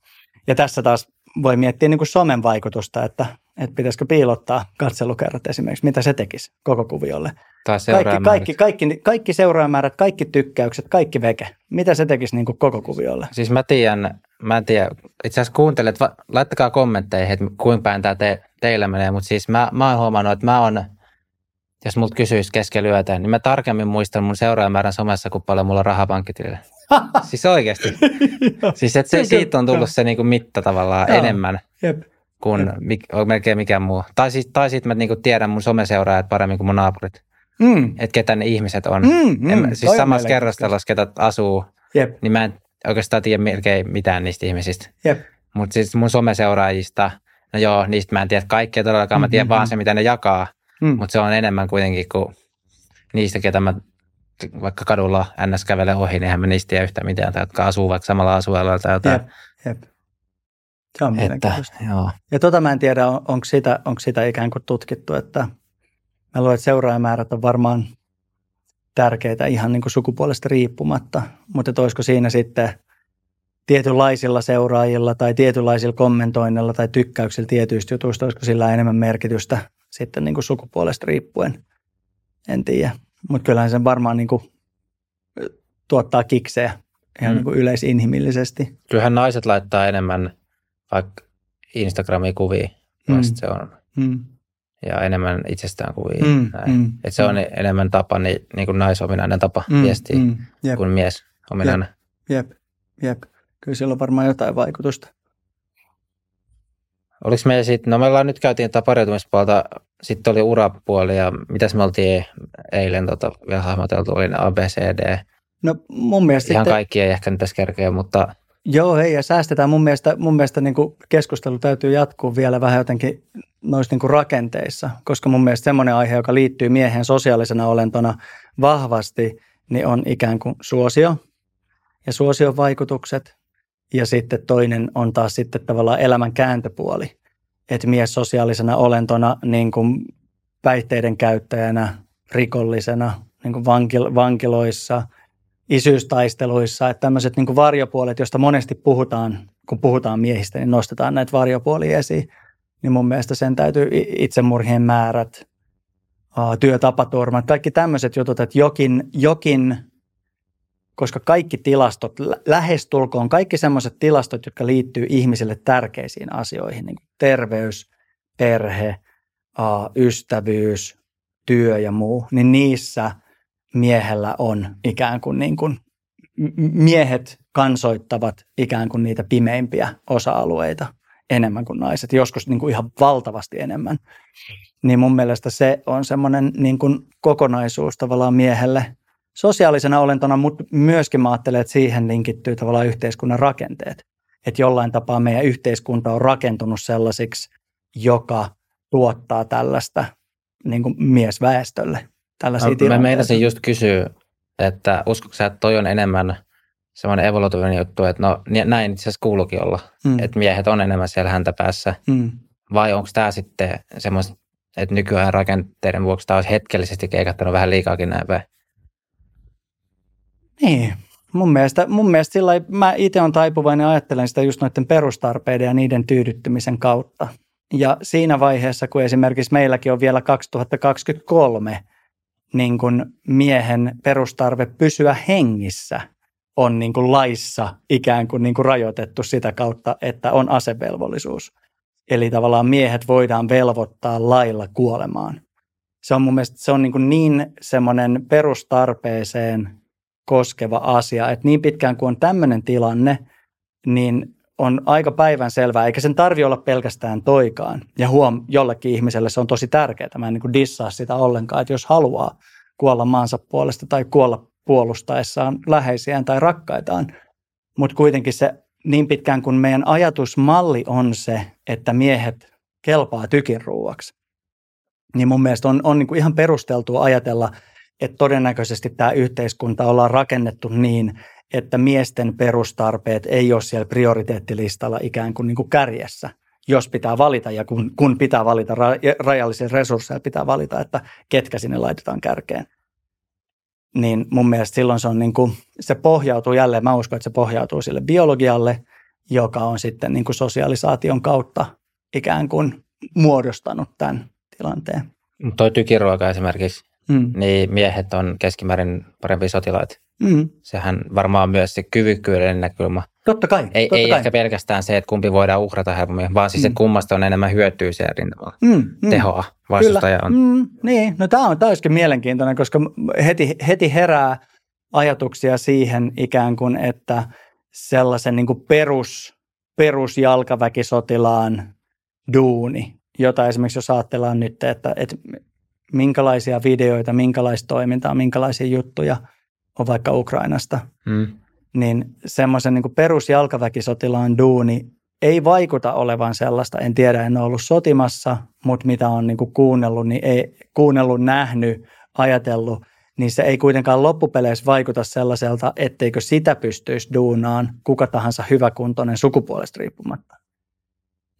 Ja tässä taas voi miettiä niin kuin somen vaikutusta, että, että pitäisikö piilottaa katselukerrat esimerkiksi, mitä se tekisi koko kuviolle. Tai kaikki, kaikki, kaikki, kaikki seuraajamäärät, kaikki tykkäykset, kaikki veke. Mitä se tekisi niin kuin koko kuviolle? Siis mä tiedän, mä en tiedä, itse asiassa kuuntelet, laittakaa kommentteihin, että kuinka päin tämä te, teillä menee, mutta siis mä, mä oon huomannut, että mä oon, jos multa kysyisi keskellä yötä, niin mä tarkemmin muistan mun seuraajamäärän somessa, kuin paljon mulla on rahaa pankkitilillä. <laughs> siis oikeasti. siis että se, siitä on tullut se niinku mitta tavallaan Joo. enemmän Jep. Kuin mik, melkein mikään muu. Tai, siis, tai sitten mä niinku tiedän mun someseuraajat paremmin kuin mun naapurit. Mm. Että ketä ne ihmiset on. Mm, mm, en, mä- siis samassa kerrostalossa, ketä asuu, Jep, niin mä en oikeastaan tiedä melkein mitään niistä ihmisistä. jep. Mutta siis mun someseuraajista, no joo, niistä mä en tiedä kaikkea todellakaan. Mä tiedän Mhm. vaan se, mitä ne jakaa. Mm. Mutta se on enemmän kuitenkin kuin niistä, ketä mä vaikka kadulla ns. kävelen ohi, niin eihän mä niistä tiedä yhtään mitään, tai jotka asuu vaikka samalla asueella tai jotain. Jep, jep. Se on Että, joo. Ja tota mä en tiedä, on, onko, sitä, onko sitä ikään kuin tutkittu, että mä luulen, että seuraajamäärät on varmaan tärkeitä ihan niin kuin sukupuolesta riippumatta, mutta olisiko siinä sitten tietynlaisilla seuraajilla tai tietynlaisilla kommentoinnilla tai tykkäyksillä tietyistä jutuista, olisiko sillä enemmän merkitystä sitten niin kuin sukupuolesta riippuen, en tiedä. Mutta kyllähän sen varmaan niin kuin tuottaa kiksejä ihan Mm. niin kuin yleisinhimillisesti. Kyllähän naiset laittaa enemmän vaikka Instagramiin kuvia, Mm. mm. se on, Mm. ja enemmän itsestään kuvia. Mm, näin. mm, Et se on enemmän tapa, niin, niin kuin naisominainen tapa Mm, viestiä mm, jep. kuin mies ominainen. Jep, jep. Kyllä sillä on varmaan jotain vaikutusta. Oliko meillä sitten, no me ollaan nyt käytiin tätä pariutumispuolta, sitten oli urapuoli ja mitäs me oltiin eilen tota, vielä hahmoteltu, oli ne ABCD. No mun mielestä Ihan sitten, kaikki ei ehkä nyt tässä kerkeä, mutta joo hei ja säästetään. Mun mielestä, mun mielestä niin kuin keskustelu täytyy jatkuu vielä vähän jotenkin noissa niin kuin rakenteissa, koska mun mielestä semmoinen aihe, joka liittyy miehen sosiaalisena olentona vahvasti, niin on ikään kuin suosio ja suosion vaikutukset. Ja sitten toinen on taas sitten tavallaan elämän kääntöpuoli, että mies sosiaalisena olentona niin kuin päihteiden käyttäjänä, rikollisena, niin kuin vankil- vankiloissa, isyystaisteluissa, että tämmöiset niin varjopuolet, joista monesti puhutaan, kun puhutaan miehistä, niin nostetaan näitä varjopuolia esiin. Niin mun mielestä sen täytyy itsemurhien määrät, työtapaturmat, kaikki tämmöiset jutut, että jokin, jokin koska kaikki tilastot, lä- lähestulkoon kaikki semmoiset tilastot, jotka liittyy ihmisille tärkeisiin asioihin, niin kuin terveys, perhe, ystävyys, työ ja muu, niin niissä miehellä on ikään kuin, niin kuin miehet kansoittavat ikään kuin niitä pimeimpiä osa-alueita enemmän kuin naiset, joskus niin kuin ihan valtavasti enemmän. Niin mun mielestä se on semmoinen niin kuin kokonaisuus tavallaan miehelle sosiaalisena olentona, mutta myöskin mä ajattelen, että siihen linkittyy tavallaan yhteiskunnan rakenteet. Että jollain tapaa meidän yhteiskunta on rakentunut sellaisiksi, joka tuottaa tällaista niin kuin miesväestölle. Tällaisia No, mä tilanteita. meinasin just kysyä, että uskotko sä, että toi on enemmän semmoinen evolutiivinen juttu, että no näin itse asiassa kuuluukin olla, mm. että miehet on enemmän siellä häntä päässä, mm. vai onko tämä sitten semmoista, että nykyään rakenteiden vuoksi tämä olisi hetkellisesti keikattanut vähän liikaakin näin päin? Niin. Mun mielestä, mun mielestä sillä mä itse on taipuvainen ja ajattelen sitä just noiden perustarpeiden ja niiden tyydyttymisen kautta. Ja siinä vaiheessa, kun esimerkiksi meilläkin on vielä 2023, niin kun miehen perustarve pysyä hengissä on niin kuin laissa ikään kuin, niin kuin rajoitettu sitä kautta, että on asevelvollisuus. Eli tavallaan miehet voidaan velvoittaa lailla kuolemaan. Se on mun mielestä se on niin, kuin niin semmoinen perustarpeeseen koskeva asia, että niin pitkään kuin on tämmöinen tilanne, niin on aika päivän selvää, eikä sen tarvi olla pelkästään toikaan. Ja huom, jollekin ihmiselle se on tosi tärkeää. Mä en niin kuin dissaa sitä ollenkaan, että jos haluaa kuolla maansa puolesta tai kuolla puolustaessaan läheisiään tai rakkaitaan, mutta kuitenkin se niin pitkään kuin meidän ajatusmalli on se, että miehet kelpaa tykin ruuaksi, niin mun mielestä on, on niin kuin ihan perusteltua ajatella, että todennäköisesti tämä yhteiskunta ollaan rakennettu niin, että miesten perustarpeet ei ole siellä prioriteettilistalla ikään kuin, niin kuin kärjessä, jos pitää valita ja kun, kun pitää valita ra- rajallisilla resursseilla, pitää valita, että ketkä sinne laitetaan kärkeen. Niin mun mielestä silloin se on niin kuin, se pohjautuu jälleen, mä uskon, että se pohjautuu sille biologialle, joka on sitten niin kuin sosialisaation kautta ikään kuin muodostanut tämän tilanteen. Toi tykiruoka esimerkiksi, Mm. niin miehet on keskimäärin parempia sotilaita. Mm. Sehän varmaan myös se kyvykkyyden näkökulma. Totta kai. Ei, totta ei kai. ehkä pelkästään se, että kumpi voidaan uhrata helpommin, vaan siis, Mm. että kummasta on enemmän hyötyä siellä rintamalla. Mm, mm. Tehoa vastustaja on. Mm, niin, no tämä on, olisikin mielenkiintoinen, koska heti, heti herää ajatuksia siihen ikään kuin, että sellaisen niin kuin perus, perusjalkaväkisotilaan duuni, jota esimerkiksi jos ajatellaan nyt, että, että minkälaisia videoita, minkälaista toimintaa, minkälaisia juttuja on vaikka Ukrainasta, mm. niin semmoisen niin perusjalkaväkisotilaan duuni ei vaikuta olevan sellaista, en tiedä, en ole ollut sotimassa, mutta mitä on niin kuunnellut, niin ei kuunnellut, nähnyt, ajatellut, niin se ei kuitenkaan loppupeleissä vaikuta sellaiselta, etteikö sitä pystyisi duunaan kuka tahansa hyväkuntoinen sukupuolesta riippumatta.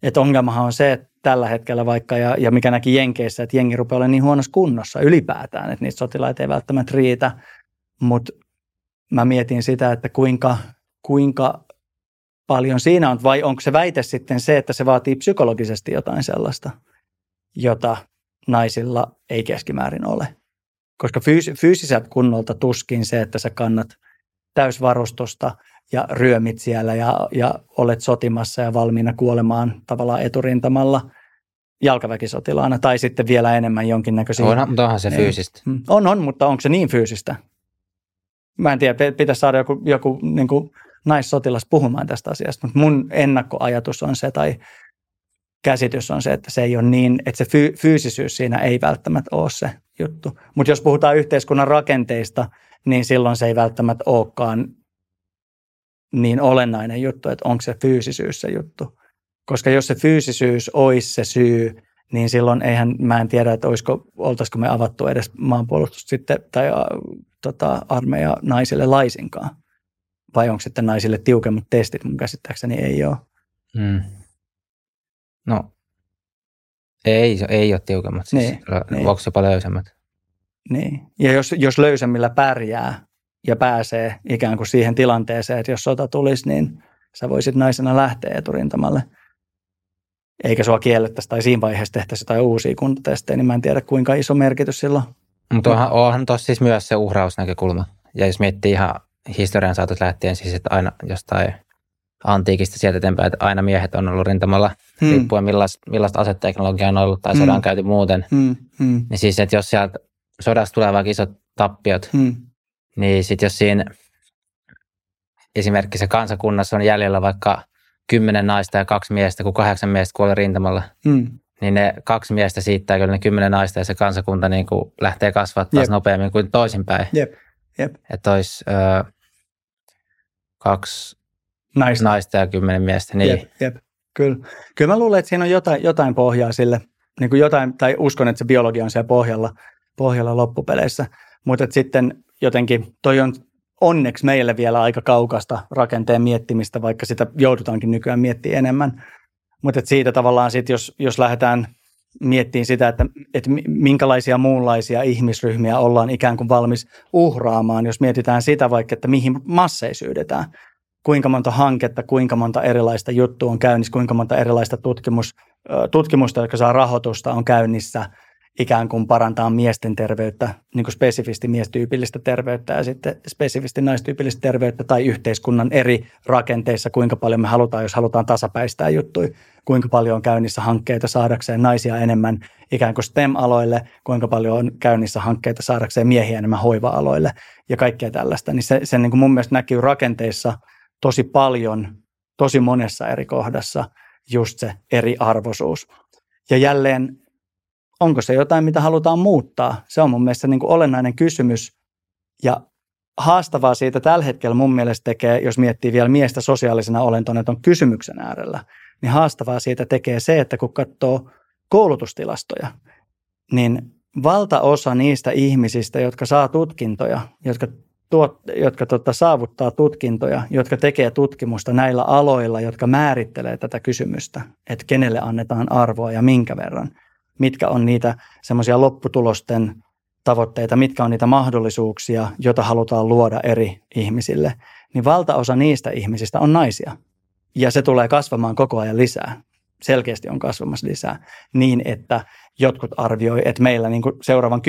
Et ongelmahan on se, että tällä hetkellä vaikka, ja, ja mikä näki Jenkeissä, että jengi rupeaa olemaan niin huonossa kunnossa ylipäätään, että niitä sotilaita ei välttämättä riitä, mutta mä mietin sitä, että kuinka, kuinka paljon siinä on, vai onko se väite sitten se, että se vaatii psykologisesti jotain sellaista, jota naisilla ei keskimäärin ole. Koska fyys- fyysiseltä kunnolta tuskin se, että sä kannat täysvarustusta ja ryömit siellä ja, ja olet sotimassa ja valmiina kuolemaan tavallaan eturintamalla jalkaväkisotilaana tai sitten vielä enemmän jonkinnäköisiä. On, mutta onhan se niin. fyysistä. Mm. On, on, mutta onko se niin fyysistä? Mä en tiedä, pitäisi saada joku, joku niin kuin naissotilas puhumaan tästä asiasta, mutta mun ennakkoajatus on se tai käsitys on se, että se ei ole niin, että se fy- fyysisyys siinä ei välttämättä ole se juttu. Mutta jos puhutaan yhteiskunnan rakenteista, niin silloin se ei välttämättä olekaan niin olennainen juttu, että onko se fyysisyys se juttu. Koska jos se fyysisyys olisi se syy, niin silloin eihän, mä en tiedä, että olisiko, oltaisiko me avattu edes maanpuolustus sitten, tai tota, armeija naisille laisinkaan. Vai onko sitten naisille tiukemmat testit, mun käsittääkseni ei ole. Hmm. No, ei, ei ole tiukemmat, siis niin, niin. onko paljon löysemmät? Niin, ja jos, jos löysemmillä pärjää ja pääsee ikään kuin siihen tilanteeseen, että jos sota tulisi, niin sä voisit naisena lähteä eturintamalle. Eikä sua kiellettäisi tai siinä vaiheessa tehtäisi jotain uusia kuntatestejä, niin mä en tiedä kuinka iso merkitys sillä on. Mutta onhan, onhan tuossa siis myös se uhrausnäkökulma. Ja jos miettii ihan historian saatossa lähtien, siis että aina jostain antiikista sieltä eteenpäin, että aina miehet on ollut rintamalla, hmm. riippuen millaista, millaista aseteknologiaa on ollut tai hmm. sodan käyty muuten. Hmm. Hmm. Niin siis, että jos sieltä sodasta tulee vaikka isot tappiot, hmm. niin sitten jos siinä esimerkiksi kansakunnassa on jäljellä vaikka kymmenen naista ja kaksi miestä, kun kahdeksan miestä kuolee rintamalla, hmm. Niin ne kaksi miestä siitä, kyllä ne kymmenen naista ja se kansakunta niin kuin lähtee kasvamaan taas nopeammin kuin toisinpäin. Jep. Jep. Että olisi ö, kaksi naista. naista ja kymmenen miestä. Niin. Jep, jep. Kyllä. Kyllä mä luulen, että siinä on jotain, jotain pohjaa sille, niin kuin jotain, tai uskon, että se biologia on siellä pohjalla, pohjalla loppupeleissä. Mutta sitten jotenkin toi on onneksi meille vielä aika kaukasta rakenteen miettimistä, vaikka sitä joudutaankin nykyään miettimään enemmän. Mutta siitä tavallaan sitten, jos, jos lähdetään miettimään sitä, että, että minkälaisia muunlaisia ihmisryhmiä ollaan ikään kuin valmis uhraamaan, jos mietitään sitä vaikka, että mihin masseja syydetään – kuinka monta hanketta, kuinka monta erilaista juttua on käynnissä, kuinka monta erilaista tutkimus, tutkimusta, jotka saa rahoitusta, on käynnissä ikään kuin parantaa miesten terveyttä, niin kuin spesifisti miestyypillistä terveyttä ja sitten spesifisti naistyypillistä terveyttä tai yhteiskunnan eri rakenteissa, kuinka paljon me halutaan, jos halutaan tasapäistää juttuja, kuinka paljon on käynnissä hankkeita saadakseen naisia enemmän ikään kuin STEM-aloille, kuinka paljon on käynnissä hankkeita saadakseen miehiä enemmän hoiva-aloille ja kaikkea tällaista. Niin se, se niin kuin mun mielestä näkyy rakenteissa – tosi paljon, tosi monessa eri kohdassa just se eriarvoisuus. Ja jälleen, onko se jotain, mitä halutaan muuttaa? Se on mun mielestä niin kuin olennainen kysymys. Ja haastavaa siitä tällä hetkellä mun mielestä tekee, jos miettii vielä miestä sosiaalisena olentona, että on kysymyksen äärellä, niin haastavaa siitä tekee se, että kun katsoo koulutustilastoja, niin valtaosa niistä ihmisistä, jotka saa tutkintoja, jotka tuot, jotka tota, saavuttaa tutkintoja, jotka tekee tutkimusta näillä aloilla, jotka määrittelee tätä kysymystä, että kenelle annetaan arvoa ja minkä verran, mitkä on niitä semmoisia lopputulosten tavoitteita, mitkä on niitä mahdollisuuksia, joita halutaan luoda eri ihmisille, niin valtaosa niistä ihmisistä on naisia. Ja se tulee kasvamaan koko ajan lisää. Selkeästi on kasvamassa lisää. Niin, että jotkut arvioi, että meillä niin seuraavan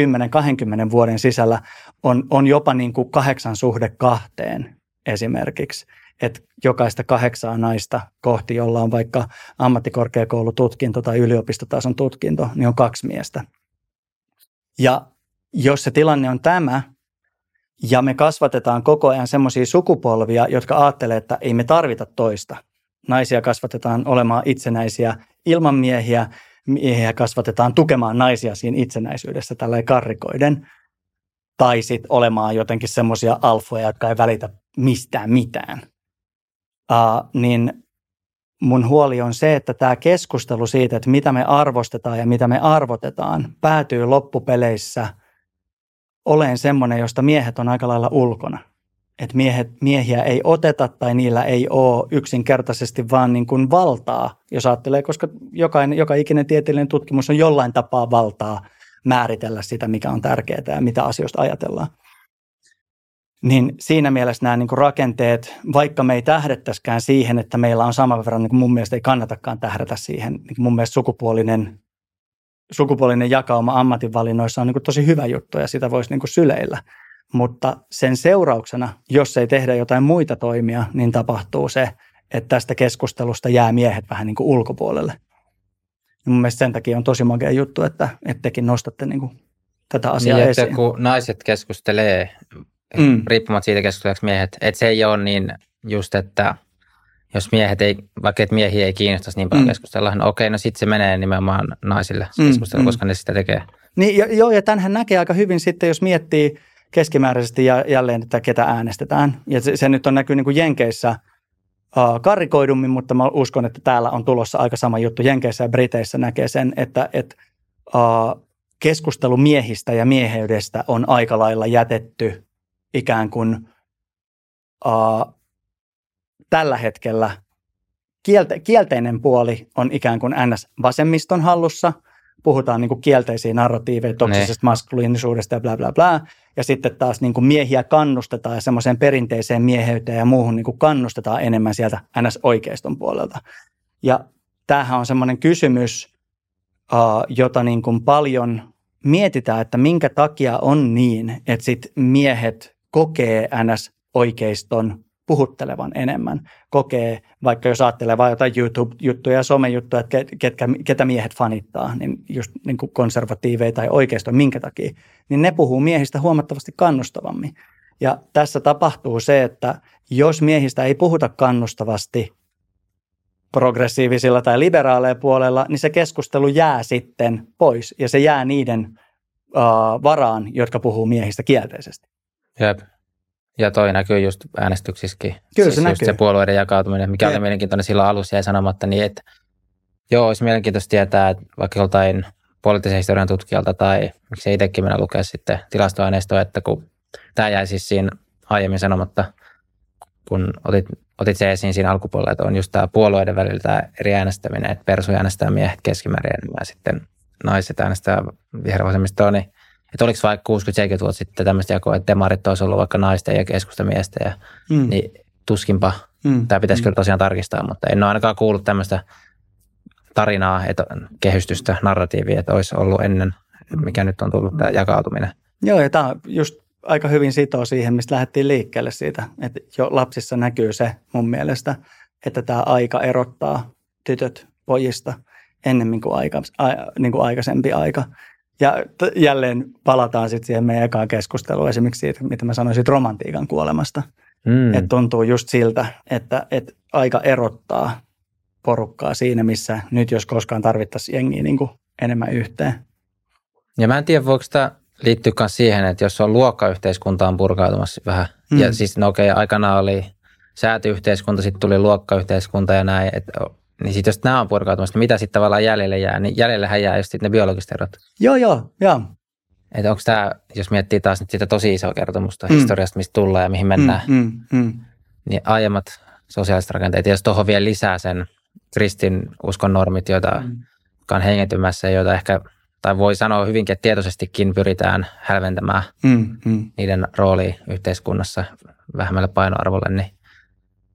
10-20 vuoden sisällä on, on jopa niin kuin kahdeksan suhde kahteen esimerkiksi. Että jokaista kahdeksaa naista kohti, jolla on vaikka ammattikorkeakoulututkinto tai yliopistotason tutkinto, niin on kaksi miestä. Ja jos se tilanne on tämä, Ja me kasvatetaan koko ajan semmoisia sukupolvia, jotka ajattelee, että ei me tarvita toista. Naisia kasvatetaan olemaan itsenäisiä ilman miehiä, miehiä kasvatetaan tukemaan naisia siinä itsenäisyydessä tällä karrikoiden. Tai sitten olemaan jotenkin semmoisia alfoja, jotka ei välitä mistään mitään. Uh, niin mun huoli on se, että tämä keskustelu siitä, että mitä me arvostetaan ja mitä me arvotetaan, päätyy loppupeleissä oleen semmoinen, josta miehet on aika lailla ulkona. Että miehet, miehiä ei oteta tai niillä ei ole yksinkertaisesti vaan niin kuin valtaa, jos ajattelee, koska jokainen, joka ikinen tieteellinen tutkimus on jollain tapaa valtaa määritellä sitä, mikä on tärkeää ja mitä asioista ajatellaan. Niin siinä mielessä nämä niin kuin rakenteet, vaikka me ei tähdettäisikään siihen, että meillä on saman verran, niin kuin mun mielestä ei kannatakaan tähdätä siihen, niin mun mielestä sukupuolinen, sukupuolinen jakauma ammatinvalinnoissa on niin kuin tosi hyvä juttu ja sitä voisi niin kuin syleillä. Mutta sen seurauksena, jos ei tehdä jotain muita toimia, niin tapahtuu se, että tästä keskustelusta jää miehet vähän niin kuin ulkopuolelle. Ja mun mielestä sen takia on tosi makea juttu, että, että tekin nostatte niin kuin tätä asiaa niin, esiin. Että kun naiset keskustelee mm. riippumatta siitä keskusteleeko miehet. Että se ei ole niin just, että jos miehet ei, vaikka että miehiä ei kiinnostaisi niin paljon mm. keskustella, niin okei, no sitten se menee nimenomaan naisille se mm, keskustelu, mm. koska ne sitä tekee. Niin, ja, joo, ja tämähän näkee aika hyvin sitten, jos miettii keskimääräisesti ja, jälleen, että ketä äänestetään. Ja se, se nyt on näkyy niin kuin Jenkeissä uh, karikoidummin, mutta mä uskon, että täällä on tulossa aika sama juttu. Jenkeissä ja Briteissä näkee sen, että, että uh, keskustelu miehistä ja mieheydestä on aika lailla jätetty ikään kuin uh, tällä hetkellä kielte, kielteinen puoli on ikään kuin NS-vasemmiston hallussa. Puhutaan niin kuin kielteisiä narratiiveja toksisesta ne. maskuliinisuudesta ja bla bla bla. Ja sitten taas niin kuin miehiä kannustetaan ja semmoiseen perinteiseen mieheyteen ja muuhun niin kuin kannustetaan enemmän sieltä NS-oikeiston puolelta. Ja tämähän on semmoinen kysymys, uh, jota niin kuin paljon mietitään, että minkä takia on niin, että sit miehet kokee NS-oikeiston puhuttelevan enemmän. Kokee, vaikka jos ajattelee vain jotain YouTube-juttuja ja somejuttuja, että ketkä, ketä miehet fanittaa, niin just niin kuin konservatiiveja tai oikeisto, minkä takia, niin ne puhuu miehistä huomattavasti kannustavammin. Ja tässä tapahtuu se, että jos miehistä ei puhuta kannustavasti progressiivisilla tai liberaaleilla puolella, niin se keskustelu jää sitten pois ja se jää niiden uh, varaan, jotka puhuu miehistä kielteisesti. Jep. Ja toi näkyy just äänestyksissäkin. Kyllä se siis näkyy. se puolueiden jakautuminen, mikä Jep. oli mielenkiintoinen silloin alussa jäi sanomatta, niin että joo, olisi mielenkiintoista tietää, että vaikka joltain poliittisen historian tutkijalta tai miksi itsekin mennä lukea sitten tilastoaineistoa, että kun tämä jäi siis siinä aiemmin sanomatta, kun otit, otit se esiin siinä alkupuolella, että on just tämä puolueiden välillä tämä eri äänestäminen, että persu äänestää miehet keskimäärin enemmän ja sitten naiset äänestää vihervasemmistoa, niin että oliko vaikka 60-70 vuotta sitten tämmöistä jakoa, että demarit olisi ollut vaikka naisten ja keskustamiesten, ja, mm. niin tuskinpa mm. tämä pitäisi mm. kyllä tosiaan tarkistaa, mutta en ole ainakaan kuullut tämmöistä tarinaa, että kehystystä, narratiivia, että olisi ollut ennen, mikä nyt on tullut tämä jakautuminen. Joo, ja tämä just aika hyvin sitoo siihen, mistä lähdettiin liikkeelle siitä, että jo lapsissa näkyy se mun mielestä, että tämä aika erottaa tytöt pojista ennemmin kuin, aika, a, niin kuin aikaisempi aika. Ja t- jälleen palataan sitten siihen meidän ekaan keskusteluun esimerkiksi siitä, mitä mä sanoin siitä romantiikan kuolemasta. Mm. Että tuntuu just siltä, että, että aika erottaa porukkaa siinä, missä nyt jos koskaan tarvittaisiin jengiä niin kuin enemmän yhteen. Ja mä en tiedä, voiko tämä liittyä myös siihen, että jos on luokkayhteiskunta on purkautumassa vähän, mm. ja siis no okei, okay, aikana oli säätyyhteiskunta, sitten tuli luokkayhteiskunta ja näin, että niin sitten jos nämä on purkautumassa, niin mitä sitten tavallaan jäljelle jää? Niin jäljellähän jää just ne biologiset erot. Joo, joo, joo. Että onko tämä, jos miettii taas nyt sitä tosi isoa kertomusta mm. historiasta, mistä tullaan ja mihin mennään, mm, mm, mm. niin aiemmat sosiaaliset rakenteet, ja jos tuohon vielä lisää sen kristin uskon normit, joita mm. on hengentymässä, joita ehkä, tai voi sanoa hyvinkin, että tietoisestikin pyritään hälventämään mm, mm. niiden rooli yhteiskunnassa vähemmälle painoarvolle, niin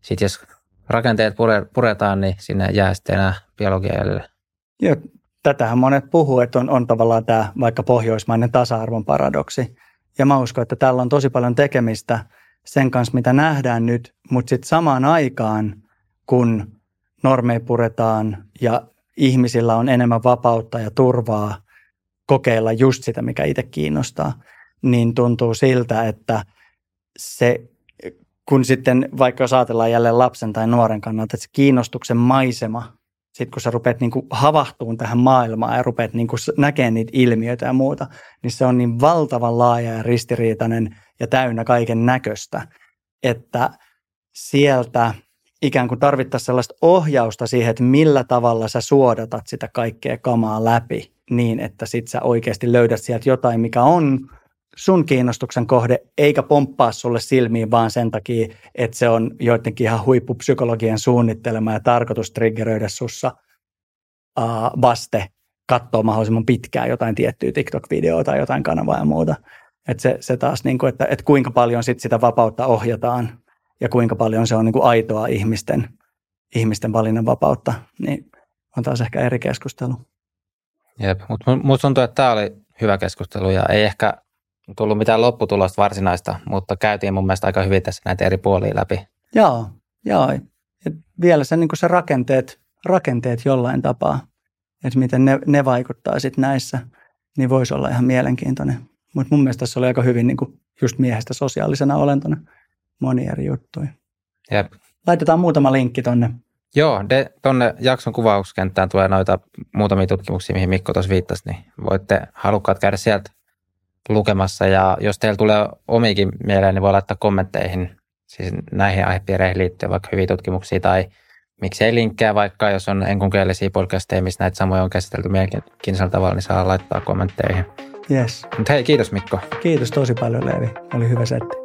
sitten jos rakenteet puretaan, niin sinne jää sitten enää biologia jäljelle. Joo, tätähän monet puhuu, että on, on tavallaan tämä vaikka pohjoismainen tasa-arvon paradoksi. Ja mä uskon, että tällä on tosi paljon tekemistä sen kanssa, mitä nähdään nyt, mutta sitten samaan aikaan, kun normeja puretaan ja ihmisillä on enemmän vapautta ja turvaa kokeilla just sitä, mikä itse kiinnostaa, niin tuntuu siltä, että se, kun sitten vaikka jos ajatellaan jälleen lapsen tai nuoren kannalta, että se kiinnostuksen maisema, sitten kun sä rupeat niin havahtuun tähän maailmaan ja rupeat niin näkemään niitä ilmiöitä ja muuta, niin se on niin valtavan laaja ja ristiriitainen ja täynnä kaiken näköistä, että sieltä ikään kuin tarvittaisiin sellaista ohjausta siihen, että millä tavalla sä suodatat sitä kaikkea kamaa läpi niin, että sit sä oikeasti löydät sieltä jotain, mikä on sun kiinnostuksen kohde, eikä pomppaa sulle silmiin vaan sen takia, että se on joidenkin ihan huippupsykologian suunnittelema ja tarkoitus triggeröidä sussa uh, vaste katsoa mahdollisimman pitkään jotain tiettyä TikTok-videoa tai jotain kanavaa ja muuta. Et se, se taas, niin kuin, että, että kuinka paljon sit sitä vapautta ohjataan ja kuinka paljon se on niin kuin aitoa ihmisten, ihmisten valinnanvapautta, niin on taas ehkä eri keskustelu. Jep, mutta minusta tuntuu, että tämä oli hyvä keskustelu ja ei ehkä tullut mitään lopputulosta varsinaista, mutta käytiin mun mielestä aika hyvin tässä näitä eri puolia läpi. Joo, joo. Ja vielä se, niin se rakenteet, rakenteet jollain tapaa, että miten ne, ne vaikuttaa sitten näissä, niin voisi olla ihan mielenkiintoinen. Mutta mun mielestä tässä oli aika hyvin niin kuin just miehestä sosiaalisena olentona moni eri juttuja. Jep. Laitetaan muutama linkki tonne. Joo, de, tonne jakson kuvauskenttään tulee noita muutamia tutkimuksia, mihin Mikko tuossa viittasi, niin voitte halukkaat käydä sieltä lukemassa. Ja jos teillä tulee omikin mieleen, niin voi laittaa kommentteihin siis näihin aihepiireihin liittyen vaikka hyviä tutkimuksia tai miksei linkkejä vaikka, jos on enkunkielisiä podcasteja, missä näitä samoja on käsitelty mielenkiintoisella tavalla, niin saa laittaa kommentteihin. Yes. Mutta hei, kiitos Mikko. Kiitos tosi paljon Leevi. Oli hyvä setti.